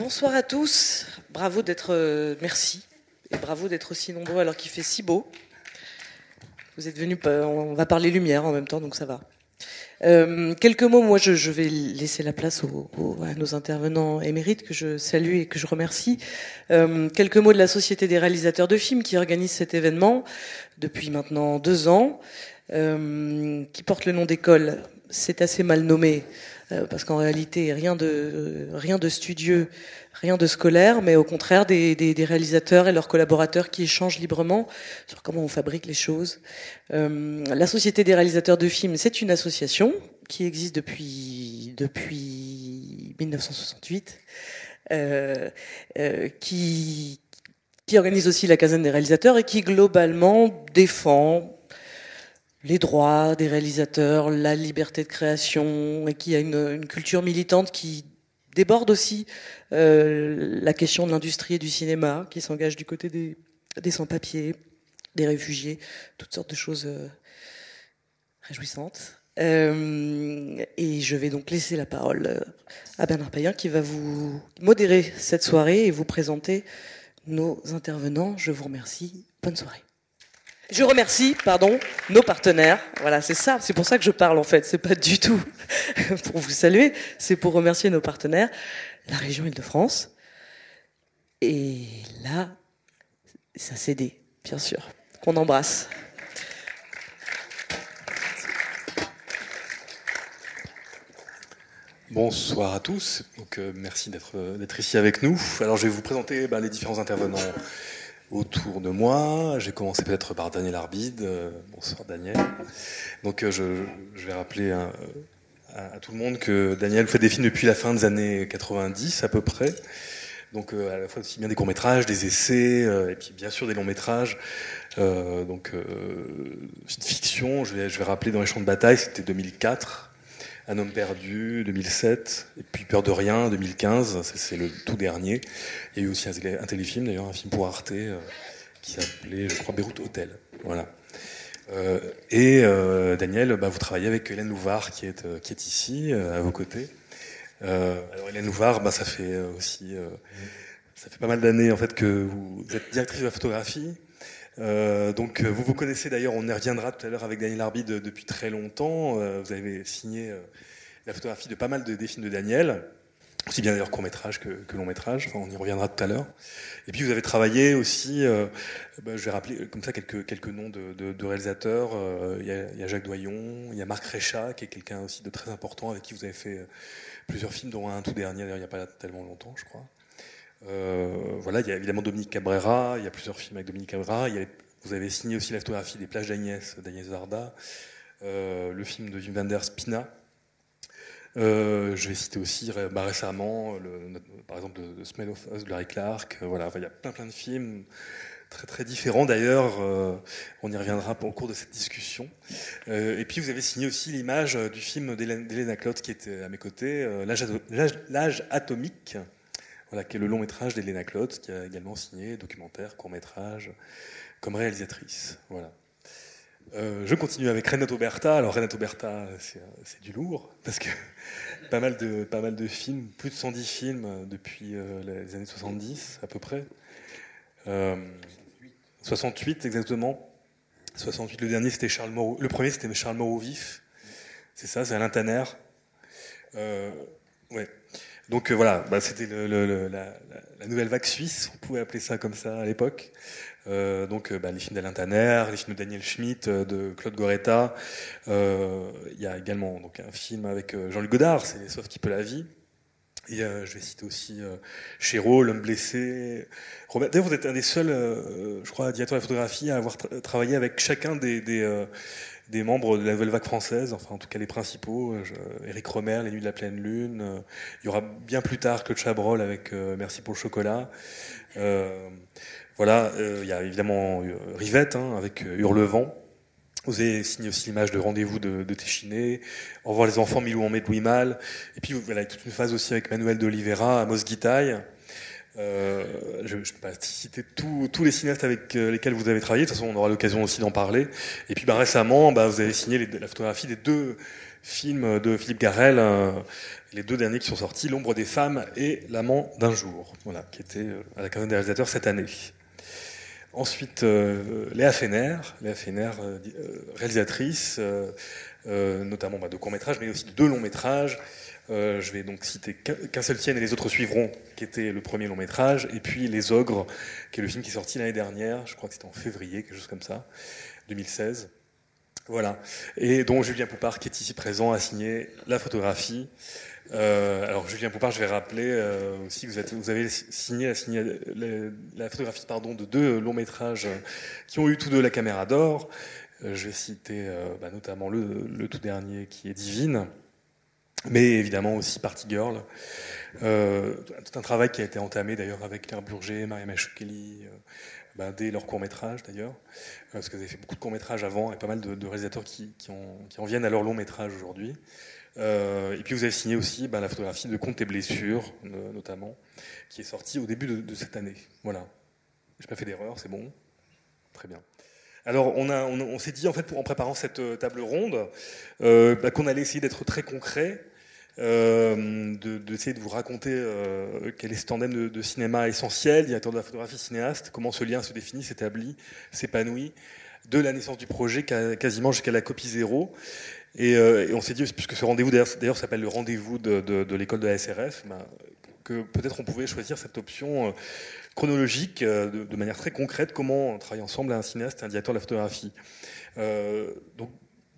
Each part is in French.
Bonsoir à tous. Bravo d'être. Euh, merci. Et bravo d'être aussi nombreux alors qu'il fait si beau. Vous êtes venus. On va parler lumière en même temps, donc ça va. Euh, quelques mots, moi je, vais laisser la place aux, à nos intervenants émérites que je salue et que je remercie. Euh, quelques mots de la Société des réalisateurs de films qui organise cet événement depuis maintenant deux ans, euh, qui porte le nom d'école. C'est assez mal nommé euh, parce qu'en réalité rien de rien de studieux, rien de scolaire, mais au contraire des, des, des, réalisateurs et leurs collaborateurs qui échangent librement sur comment on fabrique les choses. Euh, la Société des réalisateurs de films, c'est une association qui existe depuis depuis 1968, euh, euh, qui qui organise aussi la quinzaine des réalisateurs et qui globalement défend les droits des réalisateurs, la liberté de création, et qui a une, une culture militante qui déborde aussi euh, la question de l'industrie et du cinéma, qui s'engage du côté des, des sans-papiers, des réfugiés, toutes sortes de choses euh, réjouissantes. Euh, et je vais donc laisser la parole euh, à Bernard Payen qui va vous modérer cette soirée et vous présenter nos intervenants. Je vous remercie. Bonne soirée. Je remercie, pardon, nos partenaires. Voilà, c'est ça. C'est pour ça que je parle en fait. C'est pas du tout pour vous saluer. C'est pour remercier nos partenaires, la région Île-de-France. Et là, ça CD, bien sûr, qu'on embrasse. Bonsoir à tous. Euh, merci d'être d'être ici avec nous. Alors, je vais vous présenter bah, les différents intervenants autour de moi. J'ai commencé peut-être par Daniel Arbide. Euh, bonsoir Daniel. Donc euh, je, vais rappeler à, à, tout le monde que Daniel fait des films depuis la fin des années 90 à peu près. Donc euh, à la fois aussi bien des courts métrages, des essais, et puis bien sûr des longs métrages. donc fiction, je vais rappeler dans les champs de bataille, c'était 2004. Un homme perdu, 2007, et puis Peur de rien, 2015, c'est le tout dernier. Il y a eu aussi un, téléfilm, d'ailleurs, un film pour Arte, euh, qui s'appelait, je crois, Beyrouth Hotel. Voilà. Euh, et euh, Daniel, bah, vous travaillez avec Hélène Louvard, qui est, qui est ici, à vos côtés. alors Hélène Louvard, bah, ça fait aussi, ça fait pas mal d'années en fait que vous êtes directrice de la photographie. Euh, donc vous vous connaissez d'ailleurs, on y reviendra tout à l'heure avec Daniel Arbide depuis très longtemps. Euh, vous avez signé euh, la photographie de pas mal de, des films de Daniel, aussi bien d'ailleurs court métrage que, que, long métrage. Enfin, on y reviendra tout à l'heure. Et puis vous avez travaillé aussi, bah, je vais rappeler comme ça quelques quelques noms de, réalisateurs. Il y, a, il, y a, Jacques Doyon, il y a Marc Réchat qui est quelqu'un aussi de très important avec qui vous avez fait plusieurs films, dont un tout dernier d'ailleurs il n'y a pas tellement longtemps, je crois. Euh, voilà, il y a évidemment Dominique Cabrera, il y a plusieurs films avec Dominique Cabrera. Il y a, vous avez signé aussi la photographie des plages d'Agnès, d'Agnès Varda, euh, le film de Wim Wenders, Spina. Euh, je vais citer aussi bah, récemment, par exemple, de, Smell of Us de Larry Clark. Euh, voilà, il y a plein plein de films très très différents d'ailleurs. On y reviendra au cours de cette discussion. Et puis vous avez signé aussi l'image du film d'Elena Klotz qui était à mes côtés, L'âge atomique voilà, qui est le long métrage d'Elena Klotz, qui a également signé documentaire, court métrage, comme réalisatrice. Voilà. Euh, je continue avec Renato Berta. Alors Renato Berta, c'est du lourd parce que pas mal de films, plus de 110 films depuis euh, les années 70 à peu près. Euh, 68 exactement. 68. Le dernier c'était Charles Moreau. Le premier c'était Charles Moreau vif. C'est ça, c'est Alain Tanner. Euh, ouais. Donc euh, voilà, bah, c'était la, nouvelle vague suisse, on pouvait appeler ça comme ça à l'époque. Euh, donc euh, bah, les films d'Alain Tanner, les films de Daniel Schmitt, euh, de Claude Goretta. Il y a également donc un film avec Jean-Luc Godard, c'est Sauf qui peut la vie. Et je vais citer aussi Chéreau, L'homme blessé. Robert, vous êtes un des seuls, je crois, directeur de la photographie à avoir tra travaillé avec chacun des des membres de la nouvelle vague française, enfin en tout cas les principaux, euh, Eric Romer, Les Nuits de la Pleine Lune, euh, il y aura bien plus tard que Chabrol avec euh, Merci pour le chocolat. Euh, voilà, il y a évidemment Rivette hein, avec Hurlevent. Vous avez signé aussi l'image de Rendez-vous de, de Téchiné, Au revoir les enfants, Milou en met Louis Mal. Et puis voilà, toute une phase aussi avec Manuel de Oliveira, Amos Guitaille. Euh, je ne peux pas citer tous les cinéastes avec euh, lesquels vous avez travaillé. De toute façon, on aura l'occasion aussi d'en parler. Et puis, bah, récemment, bah, vous avez signé la photographie des deux films de Philippe Garel, euh, les deux derniers qui sont sortis, L'ombre des femmes et L'amant d'un jour, qui était à la quinzaine des réalisateurs cette année. Ensuite, Léa Fener, Léa réalisatrice, notamment bah, de courts métrages, mais aussi de deux longs métrages. Euh, je vais donc citer Qu'un seul tienne et les autres suivront, qui était le premier long métrage, et puis Les Ogres, qui est le film qui est sorti l'année dernière, je crois que c'était en février, quelque chose comme ça, 2016. Voilà. Et dont Julien Poupard, qui est ici présent, a signé la photographie. Euh, alors Julien Poupard, je vais rappeler euh, aussi que vous, avez signé, la, photographie pardon, de deux longs métrages qui ont eu tous deux la caméra d'or. je vais citer bah, notamment le, tout dernier qui est Divine, mais évidemment aussi Party Girl. Euh, tout un travail qui a été entamé d'ailleurs avec Claire Burger, Maria Machukeli, euh, ben, dès leur court métrage d'ailleurs, euh, parce qu'elles avaient fait beaucoup de courts métrages avant et pas mal de, réalisateurs qui, en viennent à leur long métrage aujourd'hui. et puis vous avez signé aussi ben, la photographie de Compte et blessures, notamment, qui est sortie au début de, cette année. Voilà. J'ai pas fait d'erreur, c'est bon. Très bien. Alors, on, a, on, s'est dit, en fait, en préparant cette table ronde, ben, qu'on allait essayer d'être très concret euh, d'essayer de, vous raconter euh, quel est ce tandem de, cinéma essentiel, directeur de la photographie cinéaste, comment ce lien se définit, s'établit, s'épanouit, de la naissance du projet quasiment jusqu'à la copie zéro. Et, euh, on s'est dit, puisque ce rendez-vous d'ailleurs s'appelle le rendez-vous de, l'école de la SRF, ben, que peut-être on pouvait choisir cette option chronologique de, manière très concrète, comment on travaille ensemble un cinéaste et un directeur de la photographie. donc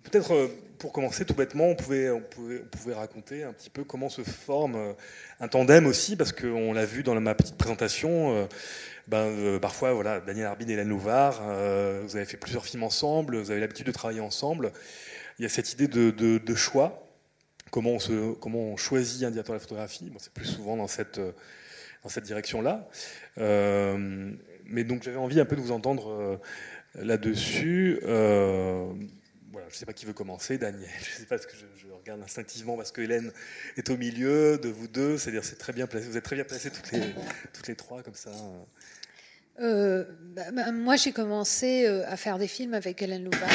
peut-être pour commencer, tout bêtement, on pouvait, on, pouvait, on pouvait raconter un petit peu comment se forme euh, un tandem aussi, parce qu'on l'a vu dans ma petite présentation. Euh, ben, euh, parfois, voilà, Daniel Arbide et Hélène Louvard, vous avez fait plusieurs films ensemble, vous avez l'habitude de travailler ensemble. Il y a cette idée de, de, choix, comment on, se, comment on choisit un directeur de la photographie. Bon, C'est plus souvent dans cette, dans cette direction-là. mais donc j'avais envie un peu de vous entendre là-dessus. Je ne sais pas qui veut commencer, Daniel. Je ne sais pas ce que je, regarde instinctivement parce que Hélène est au milieu de vous deux. C'est-à-dire, c'est très bien placé. Vous êtes très bien placés toutes les, trois comme ça. Euh, bah, bah, moi, j'ai commencé euh, à faire des films avec Hélène Louvard.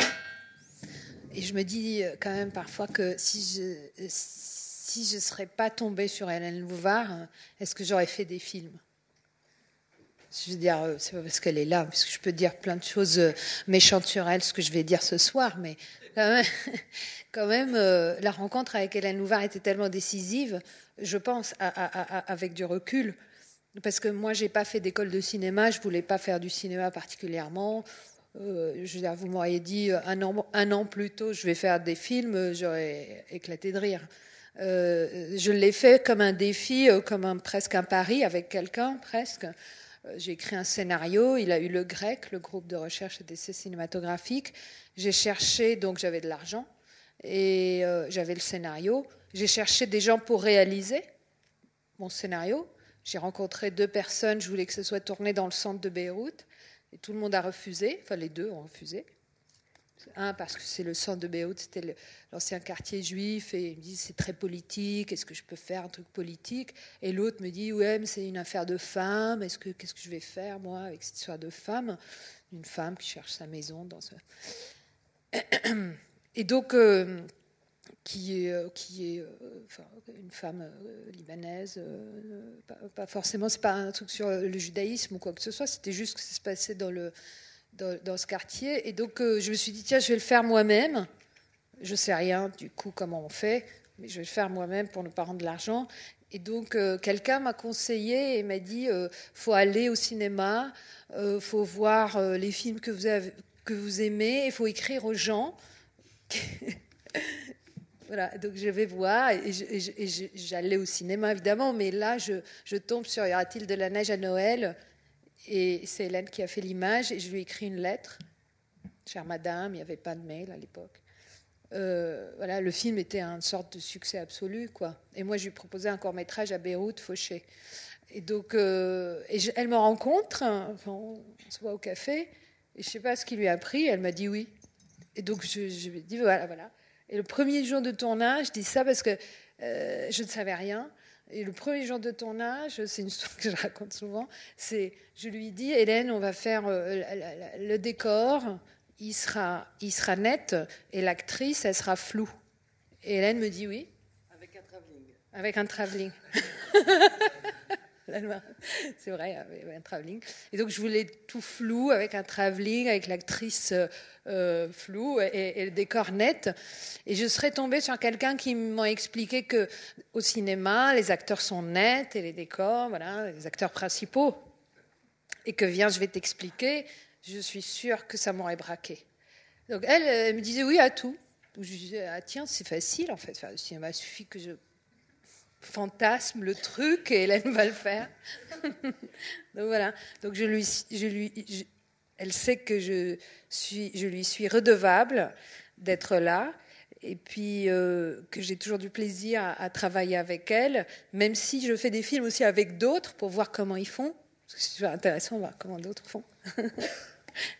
Et je me dis euh, quand même parfois que si je si je serais pas tombée sur Hélène Louvard, est-ce que j'aurais fait des films? Je veux dire, euh, c'est pas parce qu'elle est là, parce que je peux dire plein de choses euh, méchantes sur elle, ce que je vais dire ce soir, mais quand même, euh, la rencontre avec Hélène Louvard était tellement décisive, je pense, avec du recul, parce que moi, j'ai pas fait d'école de cinéma, je voulais pas faire du cinéma particulièrement. je veux dire, vous m'auriez dit un an, un an plus tôt, je vais faire des films, j'aurais éclaté de rire. je l'ai fait comme un défi, comme un, presque un pari avec quelqu'un, presque. Euh, j'ai écrit un scénario, il a eu le grec, le groupe de recherche et d'essais cinématographiques. J'ai cherché, donc j'avais de l'argent, et euh, j'avais le scénario. J'ai cherché des gens pour réaliser mon scénario. J'ai rencontré deux personnes, je voulais que ce soit tourné dans le centre de Beyrouth, et tout le monde a refusé, enfin les deux ont refusé. Un, parce que c'est le centre de Beyrouth, c'était l'ancien quartier juif, et il me dit c'est très politique, est-ce que je peux faire un truc politique? Et l'autre me dit ouais, mais c'est une affaire de femme, est-ce que, qu'est-ce que je vais faire moi avec cette histoire de femme? Une femme qui cherche sa maison dans ce. Et donc, euh, qui est, euh, qui est euh, une femme libanaise, pas, pas, forcément, c'est pas un truc sur le judaïsme ou quoi que ce soit, c'était juste que ça se passait dans le dans, ce quartier. Et donc, euh, je me suis dit, tiens, je vais le faire moi-même. Je sais rien, du coup, comment on fait, mais je vais le faire moi-même pour ne pas rendre l'argent. Et donc, euh, quelqu'un m'a conseillé et m'a dit, euh, faut aller au cinéma, euh, faut voir les films que vous, que vous aimez, il faut écrire aux gens. Voilà, donc je vais voir et j'allais au cinéma évidemment, mais là je, je tombe sur Y aura-t-il de la neige à Noël? Et c'est Hélène qui a fait l'image et je lui ai écrit une lettre. Chère madame, il n'y avait pas de mail à l'époque. Euh, voilà, le film était une sorte de succès absolu, quoi. Et moi, je lui proposais un court métrage à Beyrouth, Fauché. Et donc, euh, elle me rencontre, on se voit au café, et je sais pas ce qui lui a pris, elle m'a dit oui. Et donc, je, lui ai dit voilà, voilà. Et le premier jour de tournage, je dis ça parce que euh, je ne savais rien. Et le premier jour de tournage, c'est une histoire que je raconte souvent, c'est, je lui dis, Hélène, on va faire euh, le décor, il sera, il sera net, et l'actrice, elle sera floue. Et Hélène me dit oui. Avec un travelling. Avec un travelling. c'est vrai, un travelling. Et donc je voulais tout flou, avec un travelling, avec l'actrice euh, floue et, le décor net. Et je serais tombée sur quelqu'un qui m'a expliqué que au cinéma, les acteurs sont nets et les décors, voilà, les acteurs principaux. Et que viens, je vais t'expliquer. Je suis sûre que ça m'aurait braqué. Donc elle, elle me disait oui à tout. Je disais ah tiens c'est facile en fait. Le cinéma suffit que je fantasme le truc et Hélène va le faire. Donc voilà. Donc je lui, je lui, elle sait que je suis, je lui suis redevable d'être là et puis euh, que j'ai toujours du plaisir à, travailler avec elle, même si je fais des films aussi avec d'autres pour voir comment ils font. C'est toujours intéressant de voir comment d'autres font.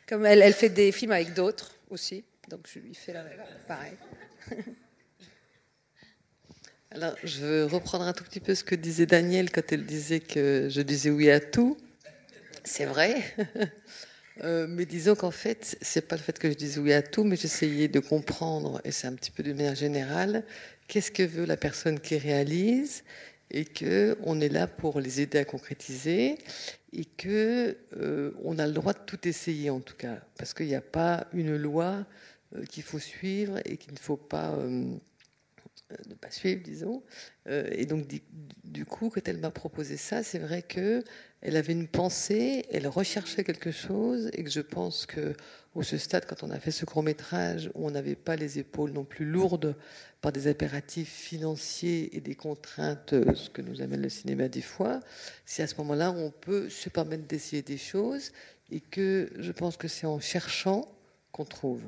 Comme elle, elle fait des films avec d'autres aussi, donc je lui fais la, pareil. Alors, je veux reprendre un tout petit peu ce que disait Daniel quand elle disait que je disais oui à tout. C'est vrai. Euh, mais disons qu'en fait, c'est pas le fait que je disais oui à tout, mais j'essayais de comprendre, et c'est un petit peu de manière générale, qu'est-ce que veut la personne qui réalise, et que on est là pour les aider à concrétiser, et que euh, on a le droit de tout essayer en tout cas, parce qu'il n'y a pas une loi euh, qu'il faut suivre et qu'il ne faut pas ne pas suivre, disons. Euh, et donc, du, coup, quand elle m'a proposé ça, c'est vrai que elle avait une pensée, elle recherchait quelque chose, et que je pense que au ce stade, quand on a fait ce court métrage, où on n'avait pas les épaules non plus lourdes par des impératifs financiers et des contraintes, euh, ce que nous amène le cinéma des fois, c'est à ce moment-là on peut se permettre d'essayer des choses, et que je pense que c'est en cherchant qu'on trouve.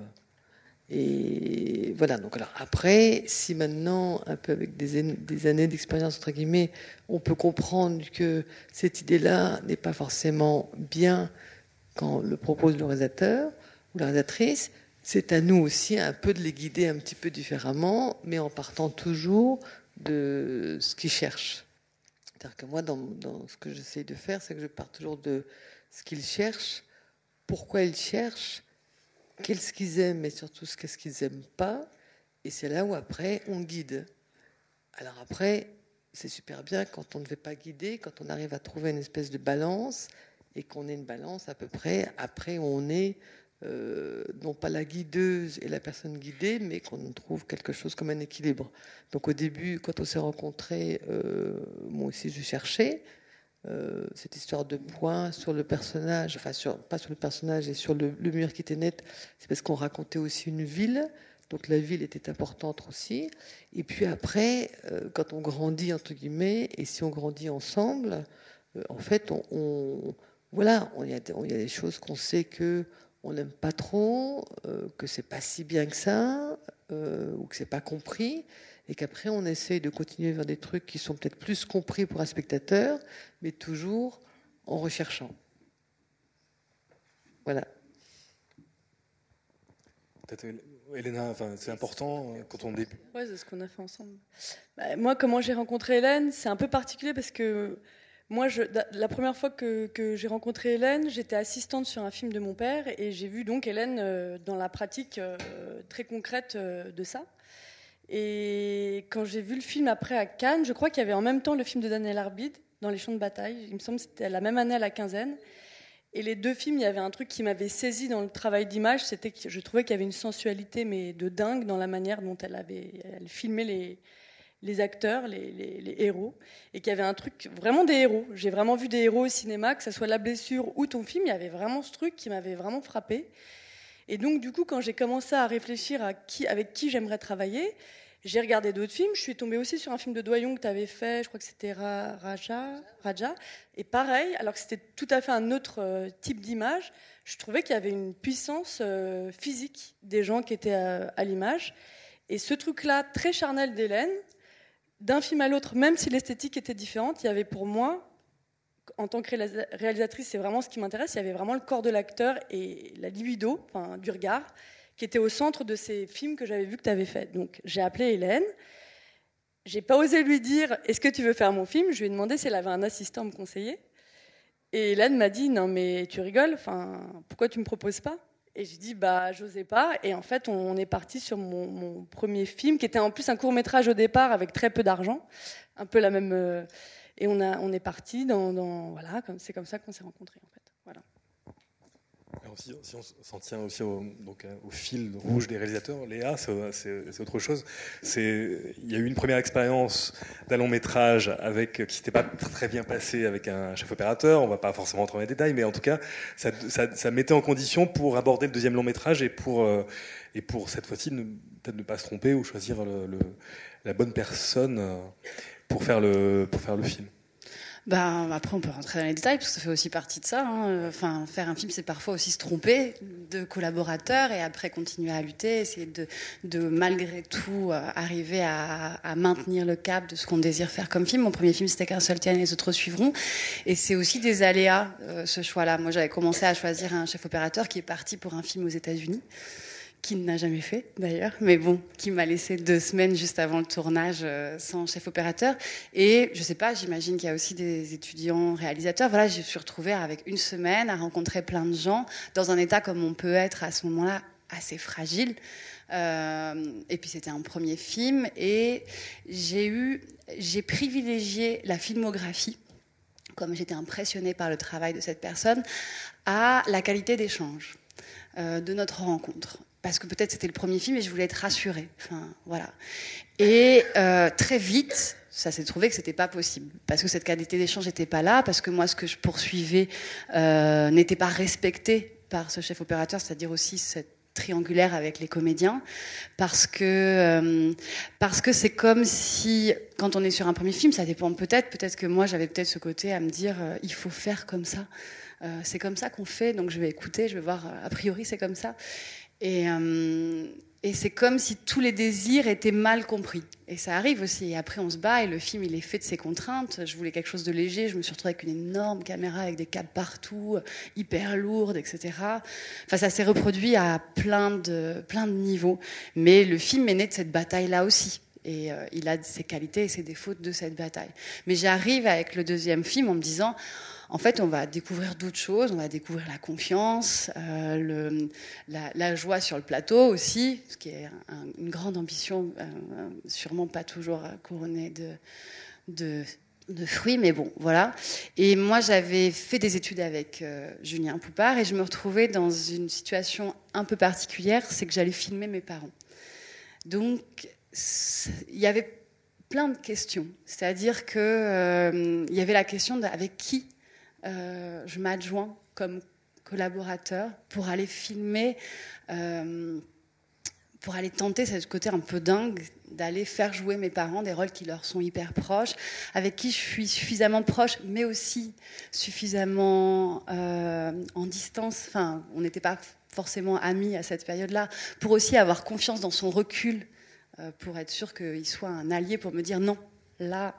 Et voilà, donc alors après, si maintenant, un peu avec des, années d'expérience, entre guillemets, on peut comprendre que cette idée-là n'est pas forcément bien quand le propose le réalisateur ou la réalisatrice, c'est à nous aussi un peu de les guider un petit peu différemment, mais en partant toujours de ce qu'ils cherchent. C'est-à-dire que moi, dans, dans ce que j'essaie de faire, c'est que je pars toujours de ce qu'ils cherchent, pourquoi ils cherchent, qu'est-ce qu'ils aiment, mais surtout ce qu'est-ce qu'ils n'aiment pas. Et c'est là où après, on guide. Alors après, c'est super bien quand on ne veut pas guider, quand on arrive à trouver une espèce de balance et qu'on ait une balance à peu près. Après, on est euh, non pas la guideuse et la personne guidée, mais qu'on trouve quelque chose comme un équilibre. Donc au début, quand on s'est rencontrés, euh, moi aussi je cherchais. Euh, cette histoire de points sur le personnage, enfin sur, pas sur le personnage et sur le, mur qui était net, c'est parce qu'on racontait aussi une ville, donc la ville était importante aussi. Et puis après, euh, quand on grandit entre guillemets, et si on grandit ensemble, euh, en fait, on, voilà, il y, a des choses qu'on sait que on n'aime pas trop, que c'est pas si bien que ça, ou que c'est pas compris et qu'après on essaye de continuer vers des trucs qui sont peut-être plus compris pour un spectateur, mais toujours en recherchant. Voilà. Elena, enfin, c'est important euh, quand on débute. Oui, c'est ce qu'on a fait ensemble. Bah, moi, comment j'ai rencontré Hélène, c'est un peu particulier parce que moi, je, la première fois que, que j'ai rencontré Hélène, j'étais assistante sur un film de mon père et j'ai vu donc Hélène euh, dans la pratique euh, très concrète de ça. Et quand j'ai vu le film après à Cannes, je crois qu'il y avait en même temps le film de Daniel Arbide, Dans les champs de bataille. Il me semble que c'était la même année à la quinzaine. Et les deux films, il y avait un truc qui m'avait saisi dans le travail d'image, c'était que je trouvais qu'il y avait une sensualité, mais de dingue, dans la manière dont elle avait elle filmait les, les acteurs, les, les, héros, et qu'il y avait un truc, vraiment des héros. J'ai vraiment vu des héros au cinéma, que ce soit La blessure ou ton film, il y avait vraiment ce truc qui m'avait vraiment frappé. Et donc, du coup, quand j'ai commencé à réfléchir à qui, avec qui j'aimerais travailler, j'ai regardé d'autres films. Je suis tombée aussi sur un film de Doyon que tu avais fait, je crois que c'était Raja, Raja. Et pareil, alors que c'était tout à fait un autre euh, type d'image, je trouvais qu'il y avait une puissance euh, physique des gens qui étaient à, l'image. Et ce truc-là, très charnel d'Hélène, d'un film à l'autre, même si l'esthétique était différente, il y avait pour moi, en tant que réalisatrice, c'est vraiment ce qui m'intéresse, il y avait vraiment le corps de l'acteur et la libido, du regard, qui était au centre de ces films que j'avais vus que tu avais fait. Donc j'ai appelé Hélène j'ai pas osé lui dire Est-ce que tu veux faire mon film? Je lui ai demandé si elle avait un assistant me conseiller. Et Hélène m'a dit Non, mais tu rigoles, enfin, pourquoi tu me proposes pas? Et j'ai dit Bah, j'osais pas. Et en fait, on est parti sur mon, premier film, qui était en plus un court métrage au départ avec très peu d'argent, un peu la même. Euh, et on, a, on est parti dans, dans voilà, c'est comme ça qu'on s'est rencontrés en fait. Voilà si, on s'en tient aussi euh, au fil rouge des réalisateurs, Léa, c'est autre chose. Il y a eu une première expérience d'un long métrage avec, qui s'était pas très bien passé avec un chef opérateur. On va pas forcément rentrer dans les détails, mais en tout cas, ça, mettait en condition pour aborder le deuxième long métrage et pour, euh, et pour cette fois-ci peut-être ne pas se tromper ou choisir la bonne personne euh, pour faire le film. Ben, après, on peut rentrer dans les détails, parce que ça fait aussi partie de ça. Hein. Enfin, faire un film, c'est parfois aussi se tromper de collaborateurs et après continuer à lutter, essayer de, malgré tout, euh, arriver à, maintenir le cap de ce qu'on désire faire comme film. Mon premier film, c'était qu'un seul les autres suivront. Et c'est aussi des aléas, euh, ce choix-là. Moi, j'avais commencé à choisir un chef opérateur qui est parti pour un film aux États-Unis qui n'a jamais fait d'ailleurs, mais bon, qui m'a laissé deux semaines juste avant le tournage euh, sans chef opérateur. Et je sais pas, j'imagine qu'il y a aussi des étudiants réalisateurs. Voilà, je suis retrouvée avec une semaine à rencontrer plein de gens dans un état comme on peut être à ce moment-là assez fragile. Euh, et puis c'était un premier film et j'ai eu, j'ai privilégié la filmographie comme j'étais impressionnée par le travail de cette personne, à la qualité d'échange euh, de notre rencontre parce que peut-être c'était le premier film et je voulais être rassurée. Enfin, voilà. Et euh, très vite, ça s'est trouvé que c'était pas possible parce que cette qualité d'échange n'était pas là, parce que moi, ce que je poursuivais euh, n'était pas respecté par ce chef opérateur, c'est-à-dire aussi cette triangulaire avec les comédiens parce que euh, parce que c'est comme si quand on est sur un premier film ça dépend peut-être peut-être que moi j'avais peut-être ce côté à me dire euh, il faut faire comme ça euh, c'est comme ça qu'on fait donc je vais écouter je vais voir a priori c'est comme ça et, euh, et c'est comme si tous les désirs étaient mal compris. Et ça arrive aussi. Et après, on se bat et le film, il est fait de ses contraintes. Je voulais quelque chose de léger. Je me suis retrouvée avec une énorme caméra avec des câbles partout, hyper lourde, etc. Enfin, ça s'est reproduit à plein de, plein de niveaux. Mais le film est né de cette bataille-là aussi. Et euh, il a ses qualités et ses défauts de cette bataille. Mais j'arrive avec le deuxième film en me disant, en fait, on va découvrir d'autres choses, on va découvrir la confiance, euh, la, joie sur le plateau aussi, ce qui est une grande ambition, euh, sûrement pas toujours couronnée de, fruits, mais bon, voilà. Et moi, j'avais fait des études avec euh, Julien Poupard et je me retrouvais dans une situation un peu particulière, c'est que j'allais filmer mes parents. Donc, il y avait plein de questions. C'est-à-dire qu'il il y avait la question de avec qui euh, je m'adjoins comme collaborateur pour aller filmer, euh, pour aller tenter ce côté un peu dingue d'aller faire jouer mes parents des rôles qui leur sont hyper proches, avec qui je suis suffisamment proche, mais aussi suffisamment euh, en distance. Enfin, on n'était pas forcément amis à cette période-là, pour aussi avoir confiance dans son recul, pour être sûr qu'il soit un allié pour me dire non, là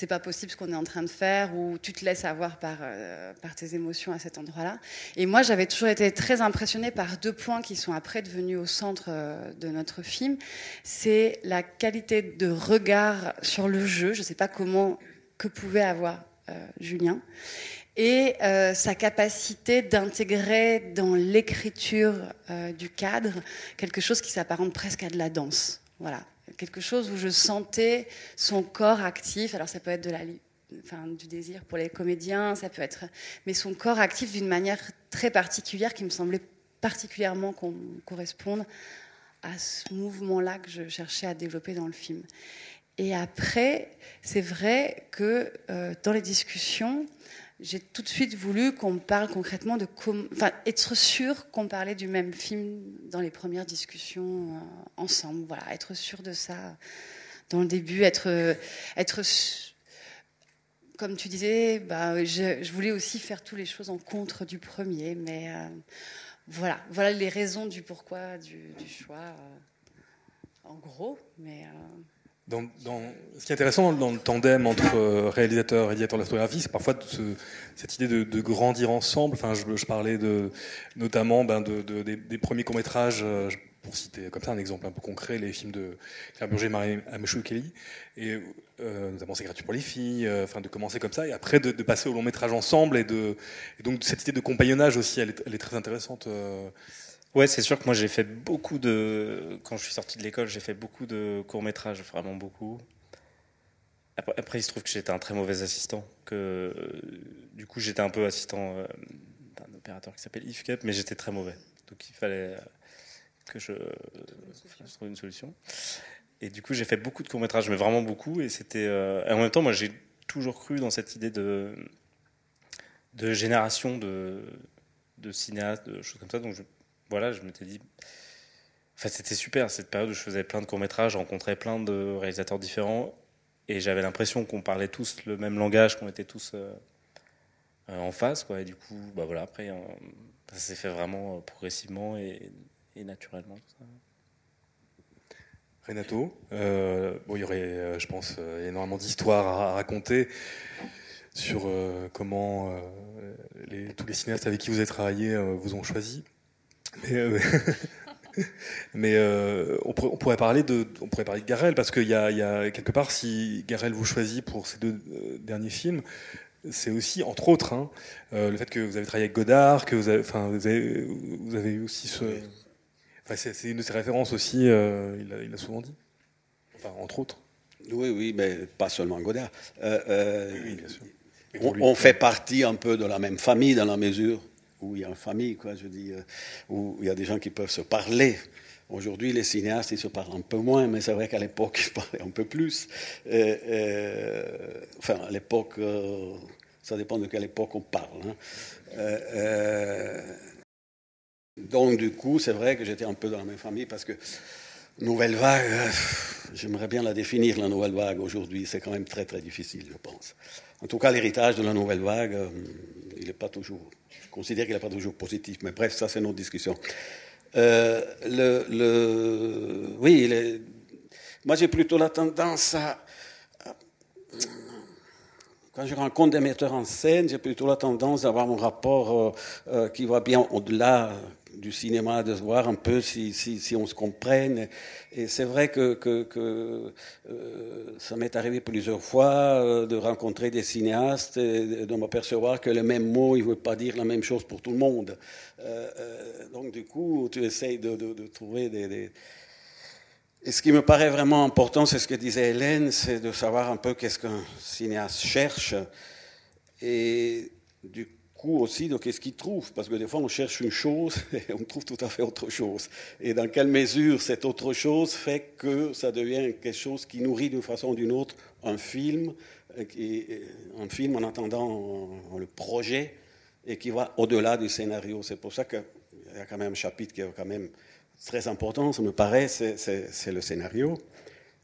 c'est pas possible ce qu'on est en train de faire ou tu te laisses avoir par, euh, par tes émotions à cet endroit-là. Et moi, j'avais toujours été très impressionnée par deux points qui sont après devenus au centre euh, de notre film. C'est la qualité de regard sur le jeu. Je sais pas comment que pouvait avoir euh, Julien et sa capacité d'intégrer dans l'écriture du cadre quelque chose qui s'apparente presque à de la danse. Voilà, quelque chose où je sentais son corps actif. Alors ça peut être de la, enfin, du désir pour les comédiens, ça peut être, mais son corps actif d'une manière très particulière qui me semblait particulièrement correspondre à ce mouvement-là que je cherchais à développer dans le film. Et après, c'est vrai que euh, dans les discussions, j'ai tout de suite voulu qu'on parle concrètement de enfin, être sûr qu'on parlait du même film dans les premières discussions euh, ensemble. Voilà, être sûr de ça dans le début, être, être comme tu disais, bah, je, voulais aussi faire toutes les choses en contre du premier, mais euh, voilà, voilà les raisons du pourquoi du, choix, euh, en gros, mais. Ce qui est intéressant dans le tandem entre euh, réalisateur et la photographie, c'est parfois cette idée de, grandir ensemble. Enfin, je, parlais notamment ben, de, des, premiers courts-métrages, euh, pour citer comme ça un exemple un peu concret, les films de Claire Burger et Marie Kelly, et euh, notamment C'est gratuit pour les filles, euh, enfin de commencer comme ça, et après de, passer au long métrage ensemble, et, donc cette idée de compagnonnage aussi, elle est, très intéressante. Euh. Ouais, c'est sûr que moi j'ai fait beaucoup de. Quand je suis sorti de l'école, j'ai fait beaucoup de courts-métrages, vraiment beaucoup. Après, il se trouve que j'étais un très mauvais assistant, que du coup j'étais un peu assistant d'un opérateur qui s'appelle Yves mais j'étais très mauvais. Donc il fallait que je, trouve une solution. Et du coup, j'ai fait beaucoup de courts-métrages, mais vraiment beaucoup. Et c'était. Euh, en même temps, moi, j'ai toujours cru dans cette idée de, de génération de, de cinéastes, de choses comme ça. Donc, je, voilà, je m'étais dit. Enfin, c'était super, cette période où je faisais plein de courts-métrages, je rencontrais plein de réalisateurs différents. Et j'avais l'impression qu'on parlait tous le même langage, qu'on était tous euh, euh, en face. Quoi. Et du coup, bah voilà, après, ça s'est fait vraiment progressivement. Et naturellement. Renato, euh, il y aurait, euh, je pense, euh, énormément d'histoires à, raconter sur comment tous les cinéastes avec qui vous avez travaillé vous ont choisi. Mais, on, pourrait, parler de, on pourrait parler de Garel parce qu'il y, y, a quelque part, si Garel vous choisit pour ces deux derniers films, c'est aussi, entre autres, hein, le fait que vous avez travaillé avec Godard, que vous avez, enfin, vous avez, vous avez aussi ce c'est une de ses références aussi, euh, il, a, souvent dit. Enfin, entre autres. Oui, oui, mais pas seulement Godard. Euh, euh, on, fait partie un peu de la même famille dans la mesure où il y a une famille, quoi, je dis, où il y a des gens qui peuvent se parler. Aujourd'hui, les cinéastes, ils se parlent un peu moins, mais c'est vrai qu'à l'époque, ils parlaient un peu plus. enfin, à l'époque, ça dépend de quelle époque on parle. Hein. Donc, du coup, c'est vrai que j'étais un peu dans la même famille parce que nouvelle vague, euh, j'aimerais bien la définir, la nouvelle vague aujourd'hui. C'est quand même très, très difficile, je pense. En tout cas, l'héritage de la nouvelle vague, euh, il n'est pas toujours. Je considère qu'il n'est pas toujours positif. Mais bref, ça, c'est notre discussion. Euh, le, oui, moi, j'ai plutôt la tendance à. Quand je rencontre des metteurs en scène, j'ai plutôt la tendance d'avoir mon rapport qui va bien au-delà du cinéma, de voir un peu si, si, si on se comprenne. Et c'est vrai que, que, euh, ça m'est arrivé plusieurs fois euh, de rencontrer des cinéastes et de m'apercevoir que le même mot, il ne veut pas dire la même chose pour tout le monde. Euh, donc du coup, tu essayes de, de, de trouver des, des... Et ce qui me paraît vraiment important, c'est ce que disait Hélène, c'est de savoir un peu qu'est-ce qu'un cinéaste cherche. Et du coup aussi de qu'est-ce qu'il trouve, parce que des fois on cherche une chose et on trouve tout à fait autre chose. Et dans quelle mesure cette autre chose fait que ça devient quelque chose qui nourrit d'une façon ou d'une autre un film, euh, un film en attendant le projet et qui va au-delà du scénario. C'est pour ça qu'il y a quand même un chapitre qui est quand même très important, ça me paraît, c'est le scénario.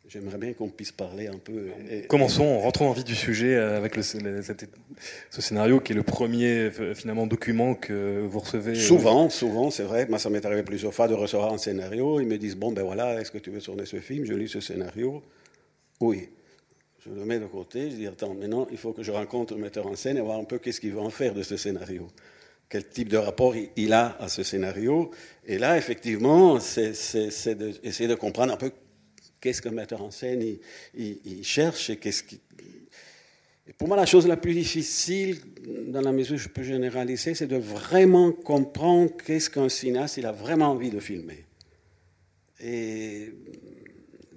J'aimerais bien qu'on puisse parler un peu. Commençons, rentrons en vie du sujet euh, avec le, ce scénario qui est le premier euh, finalement document que vous recevez. Euh, souvent, souvent, c'est vrai. Moi, ça m'est arrivé plusieurs fois de recevoir un scénario. Ils me disent bon ben voilà, est-ce que tu veux tourner ce film? Je lis ce scénario. Oui. Je le mets de côté. Je dis attends, maintenant il faut que je rencontre le metteur en scène et voir un peu qu'est-ce qu'il veut en faire de ce scénario. Quel type de rapport il a à ce scénario? Et là, effectivement, c'est d'essayer de comprendre un peu qu'est-ce qu'un metteur en scène il, cherche et pour moi, la chose la plus difficile, dans la mesure où je peux généraliser, c'est de vraiment comprendre qu'est-ce qu'un cinéaste il a vraiment envie de filmer. Et,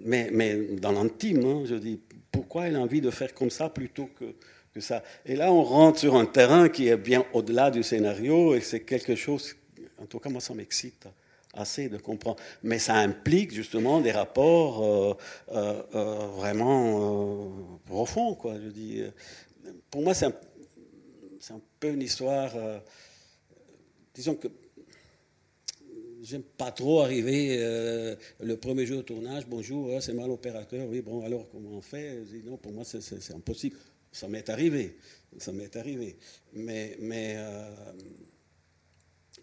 mais, dans l'intime, hein, je dis pourquoi il a envie de faire comme ça plutôt que ça? Et là, on rentre sur un terrain qui est bien au-delà du scénario et c'est quelque chose, en tout cas, moi, ça m'excite assez de comprendre. Mais ça implique justement des rapports euh, euh, euh, vraiment profonds. Quoi. Je dis, pour moi, c'est un, un, peu une histoire. disons que j'aime pas trop arriver le premier jour de tournage. Bonjour, c'est moi l'opérateur. Oui, bon, alors comment on fait? Je dis, Non, pour moi, c'est impossible. Ça m'est arrivé. Ça m'est arrivé. Mais, mais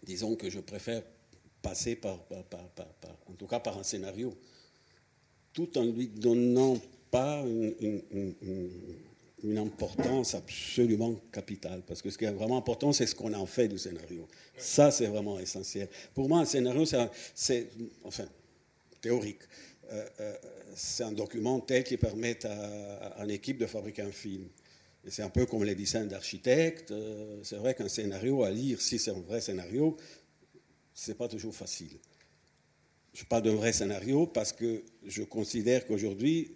disons que je préfère passer par, en tout cas par un scénario, tout en lui donnant pas une, une importance absolument capitale. Parce que ce qui est vraiment important, c'est ce qu'on en fait du scénario. Ça, c'est vraiment essentiel. Pour moi, un scénario, c'est, enfin, théorique. Euh, euh, c'est un document tel qui permet à, une équipe de fabriquer un film. Et c'est un peu comme les dessins d'architectes. Euh, c'est vrai qu'un scénario à lire, si c'est un vrai scénario, c'est pas toujours facile. Je parle d'un vrai scénario parce que je considère qu'aujourd'hui,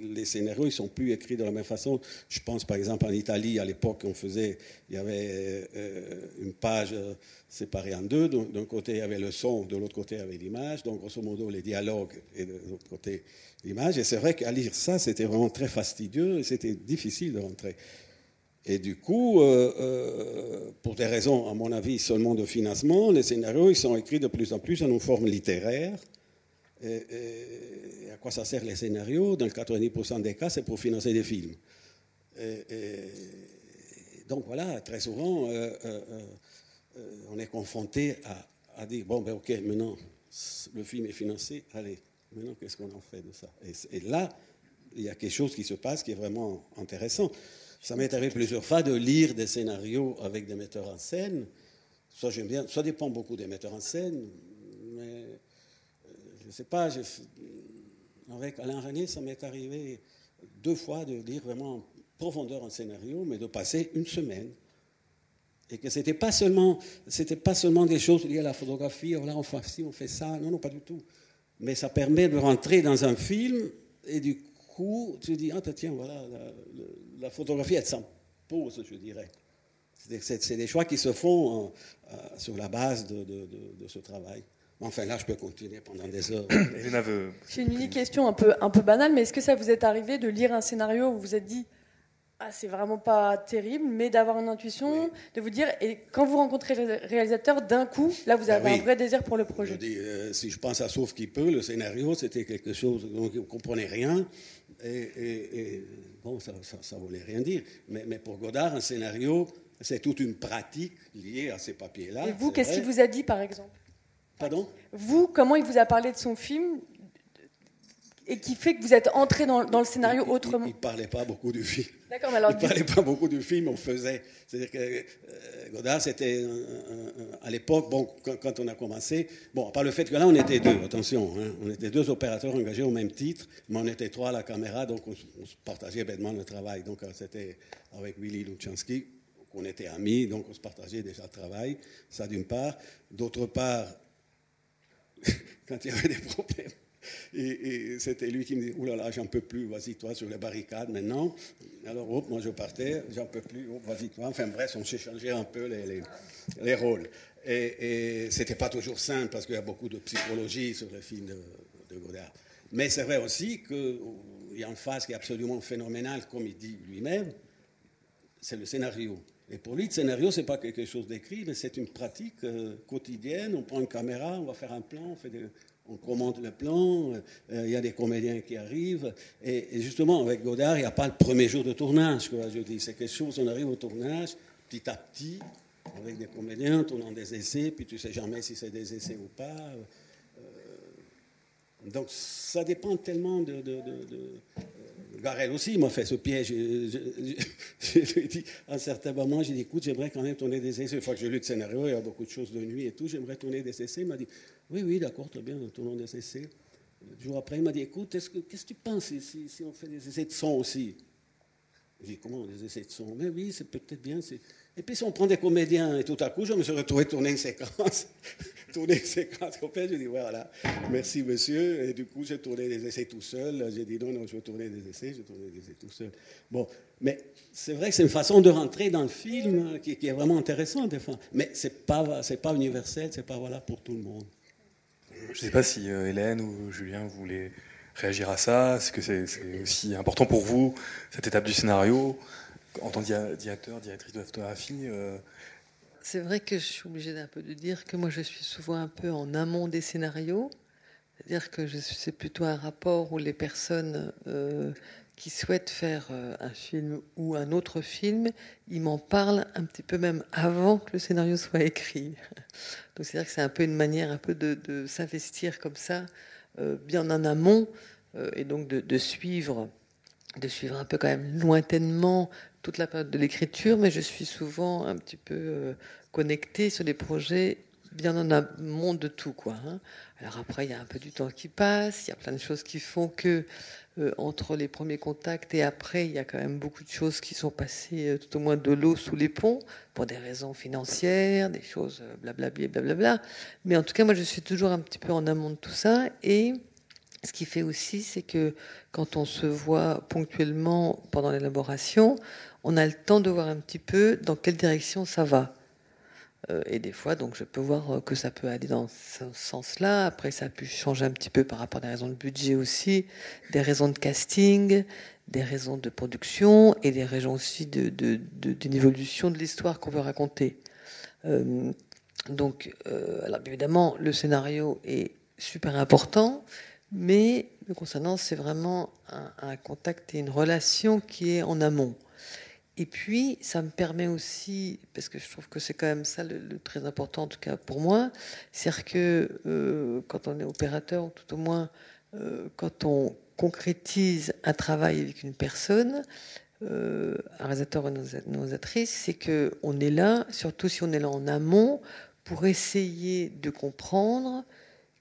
les scénarios, ils sont plus écrits de la même façon. Je pense par exemple en Italie, à l'époque, on faisait, il y avait euh, une page euh, séparée en deux. D'un côté, il y avait le son, de l'autre côté, il y avait l'image. Donc, grosso modo, les dialogues et de l'autre côté, l'image. Et c'est vrai qu'à lire ça, c'était vraiment très fastidieux et c'était difficile de rentrer. Et du coup, euh, pour des raisons, à mon avis, seulement de financement, les scénarios, ils sont écrits de plus en plus en une forme littéraire. Et, à quoi ça sert les scénarios? Dans le 90% des cas, c'est pour financer des films. donc voilà, très souvent, euh, euh, euh, on est confronté à, dire, bon, ben ok, maintenant, le film est financé, allez, maintenant, qu'est-ce qu'on en fait de ça? Et, là, il y a quelque chose qui se passe qui est vraiment intéressant. Ça m'est arrivé plusieurs fois de lire des scénarios avec des metteurs en scène. Ça, j'aime bien. Ça dépend beaucoup des metteurs en scène, mais je ne sais pas, avec Alain René, ça m'est arrivé deux fois de lire vraiment en profondeur un scénario, mais de passer une semaine. Et que ce n'était pas, seulement, pas seulement des choses liées à la photographie, oh là on fait on fait ça, non, non, pas du tout. Mais ça permet de rentrer dans un film et du coup, tu dis, ah tiens, voilà, la, photographie, elle s'impose, je dirais. C'est des choix qui se font euh, sur la base de ce travail. Enfin, là, je peux continuer pendant des heures. J'ai une mini question un peu, un peu banale, mais est-ce que ça vous est arrivé de lire un scénario où vous vous êtes dit ah, c'est vraiment pas terrible, mais d'avoir une intuition, de vous dire, et quand vous rencontrez le réalisateur, d'un coup, là, vous avez ah un vrai désir pour le projet. Je dis, euh, si je pense à Sauf qui peut, le scénario, c'était quelque chose dont vous ne comprenez rien, et, bon, ça, ça, voulait rien dire. Mais, mais, pour Godard, un scénario, c'est toute une pratique liée à ces papiers-là. Et vous, qu'est-ce qu'il vous a dit, par exemple? Pardon? Vous, comment il vous a parlé de son film et qui fait que vous êtes entré dans, le scénario autrement Il ne parlait pas beaucoup du film. D'accord, mais alors. Il ne parlait pas beaucoup du film, on faisait. C'est-à-dire que euh, Godard, c'était à l'époque, bon, quand, on a commencé, bon, à part le fait que là, on était deux, attention, hein, on était deux opérateurs engagés au même titre, mais on était trois à la caméra, donc on, se partageait bêtement le travail. Donc, euh, c'était avec Willy Luchansky, on était amis, donc on se partageait déjà le travail, ça d'une part. D'autre part, quand il y avait des problèmes. Et, c'était lui qui me dit, oulala, là là, j'en peux plus, vas-y toi sur les barricades maintenant. Alors, hop, moi je partais, j'en peux plus, vas-y toi. Enfin bref, on s'échangeait un peu les, les, rôles. Et, et c'était pas toujours simple parce qu'il y a beaucoup de psychologie sur le film de, Godard. Mais c'est vrai aussi qu'il y a une phase qui est absolument phénoménale, comme il dit lui-même, c'est le scénario. Et pour lui, le scénario, ce n'est pas quelque chose d'écrit, mais c'est une pratique euh, quotidienne. On prend une caméra, on va faire un plan, on, fait on commente le plan, euh, il y a des comédiens qui arrivent. Et, justement, avec Godard, il n'y a pas le premier jour de tournage. C'est quelque chose, on arrive au tournage, petit à petit, avec des comédiens, tournant des essais, puis tu ne sais jamais si c'est des essais ou pas. Euh, donc, ça dépend tellement de Garel aussi m'a fait ce piège. Je, lui ai dit, à un certain moment, j'ai dit, écoute, j'aimerais quand même tourner des essais. Une fois que j'ai lu le scénario, il y a beaucoup de choses de nuit et tout, j'aimerais tourner des essais. Il m'a dit, oui, oui, d'accord, très bien, tournons des essais. Le jour après, il m'a dit, écoute, qu'est-ce que tu penses si, on fait des essais de son aussi? J'ai dit, comment, des essais de son? Mais oui, c'est peut-être bien. Et puis, si on prend des comédiens, et tout à coup, je me suis retrouvé tourner une séquence tourné 50 copains. J'ai dit, voilà, merci monsieur. Et du coup, j'ai tourné des essais tout seul. J'ai dit, non, non, je vais tourner des essais. J'ai tourné des essais tout seul. Bon, mais c'est vrai que c'est une façon de rentrer dans le film qui, est vraiment intéressante, des fois. Mais ce n'est pas, pas universel, ce n'est pas voilà pour tout le monde. Je ne sais pas si euh, Hélène ou Julien voulaient réagir à ça. Est-ce que c'est aussi important pour vous, cette étape du scénario? En tant que directeur, directrice de la photographie, euh, c'est vrai que je suis obligée d'un peu de dire que moi je suis souvent un peu en amont des scénarios. C'est-à-dire que c'est plutôt un rapport où les personnes euh, qui souhaitent faire euh, un film ou un autre film, ils m'en parlent un petit peu même avant que le scénario soit écrit. Donc c'est-à-dire que c'est un peu une manière un peu de, s'investir comme ça, bien en amont, et donc de, de suivre de suivre un peu quand même lointainement toute la période de l'écriture, mais je suis souvent un petit peu euh, connectée sur des projets bien en amont de tout. Quoi, hein. Alors après, il y a un peu du temps qui passe, il y a plein de choses qui font que euh, entre les premiers contacts et après, il y a quand même beaucoup de choses qui sont passées euh, tout au moins de l'eau sous les ponts pour des raisons financières, des choses blablabla, blablabla. Mais en tout cas, moi, je suis toujours un petit peu en amont de tout ça et ce qui fait aussi, c'est que quand on se voit ponctuellement pendant l'élaboration, on a le temps de voir un petit peu dans quelle direction ça va. Euh, et des fois, donc, je peux voir euh, que ça peut aller dans ce sens-là. Après, ça a pu changer un petit peu par rapport à des raisons de budget aussi, des raisons de casting, des raisons de production et des raisons aussi d'une de, de, évolution de l'histoire qu'on veut raconter. Euh, donc, alors évidemment, le scénario est super important, mais me concernant, c'est vraiment un, contact et une relation qui est en amont. Et puis, ça me permet aussi, parce que je trouve que c'est quand même ça le, très important, en tout cas pour moi, c'est-à-dire que euh, quand on est opérateur, ou tout au moins euh, quand on concrétise un travail avec une personne, euh, un réalisateur ou une réalisatrice, c'est qu'on est là, surtout si on est là en amont, pour essayer de comprendre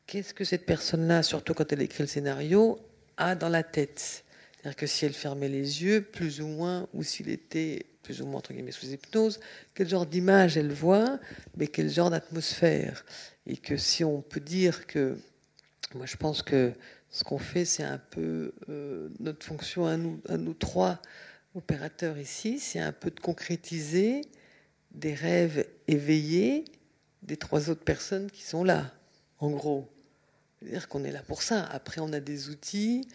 qu'est-ce que cette personne-là, surtout quand elle écrit le scénario, a dans la tête. C'est-à-dire que si elle fermait les yeux, plus ou moins, ou s'il était plus ou moins entre guillemets sous hypnose, quel genre d'image elle voit, mais quel genre d'atmosphère. Et que si on peut dire que, moi je pense que ce qu'on fait, c'est un peu euh, notre fonction à nous, à nous trois opérateurs ici, c'est un peu de concrétiser des rêves éveillés des trois autres personnes qui sont là, en gros. C'est-à-dire qu'on est là pour ça. Après, on a des outils,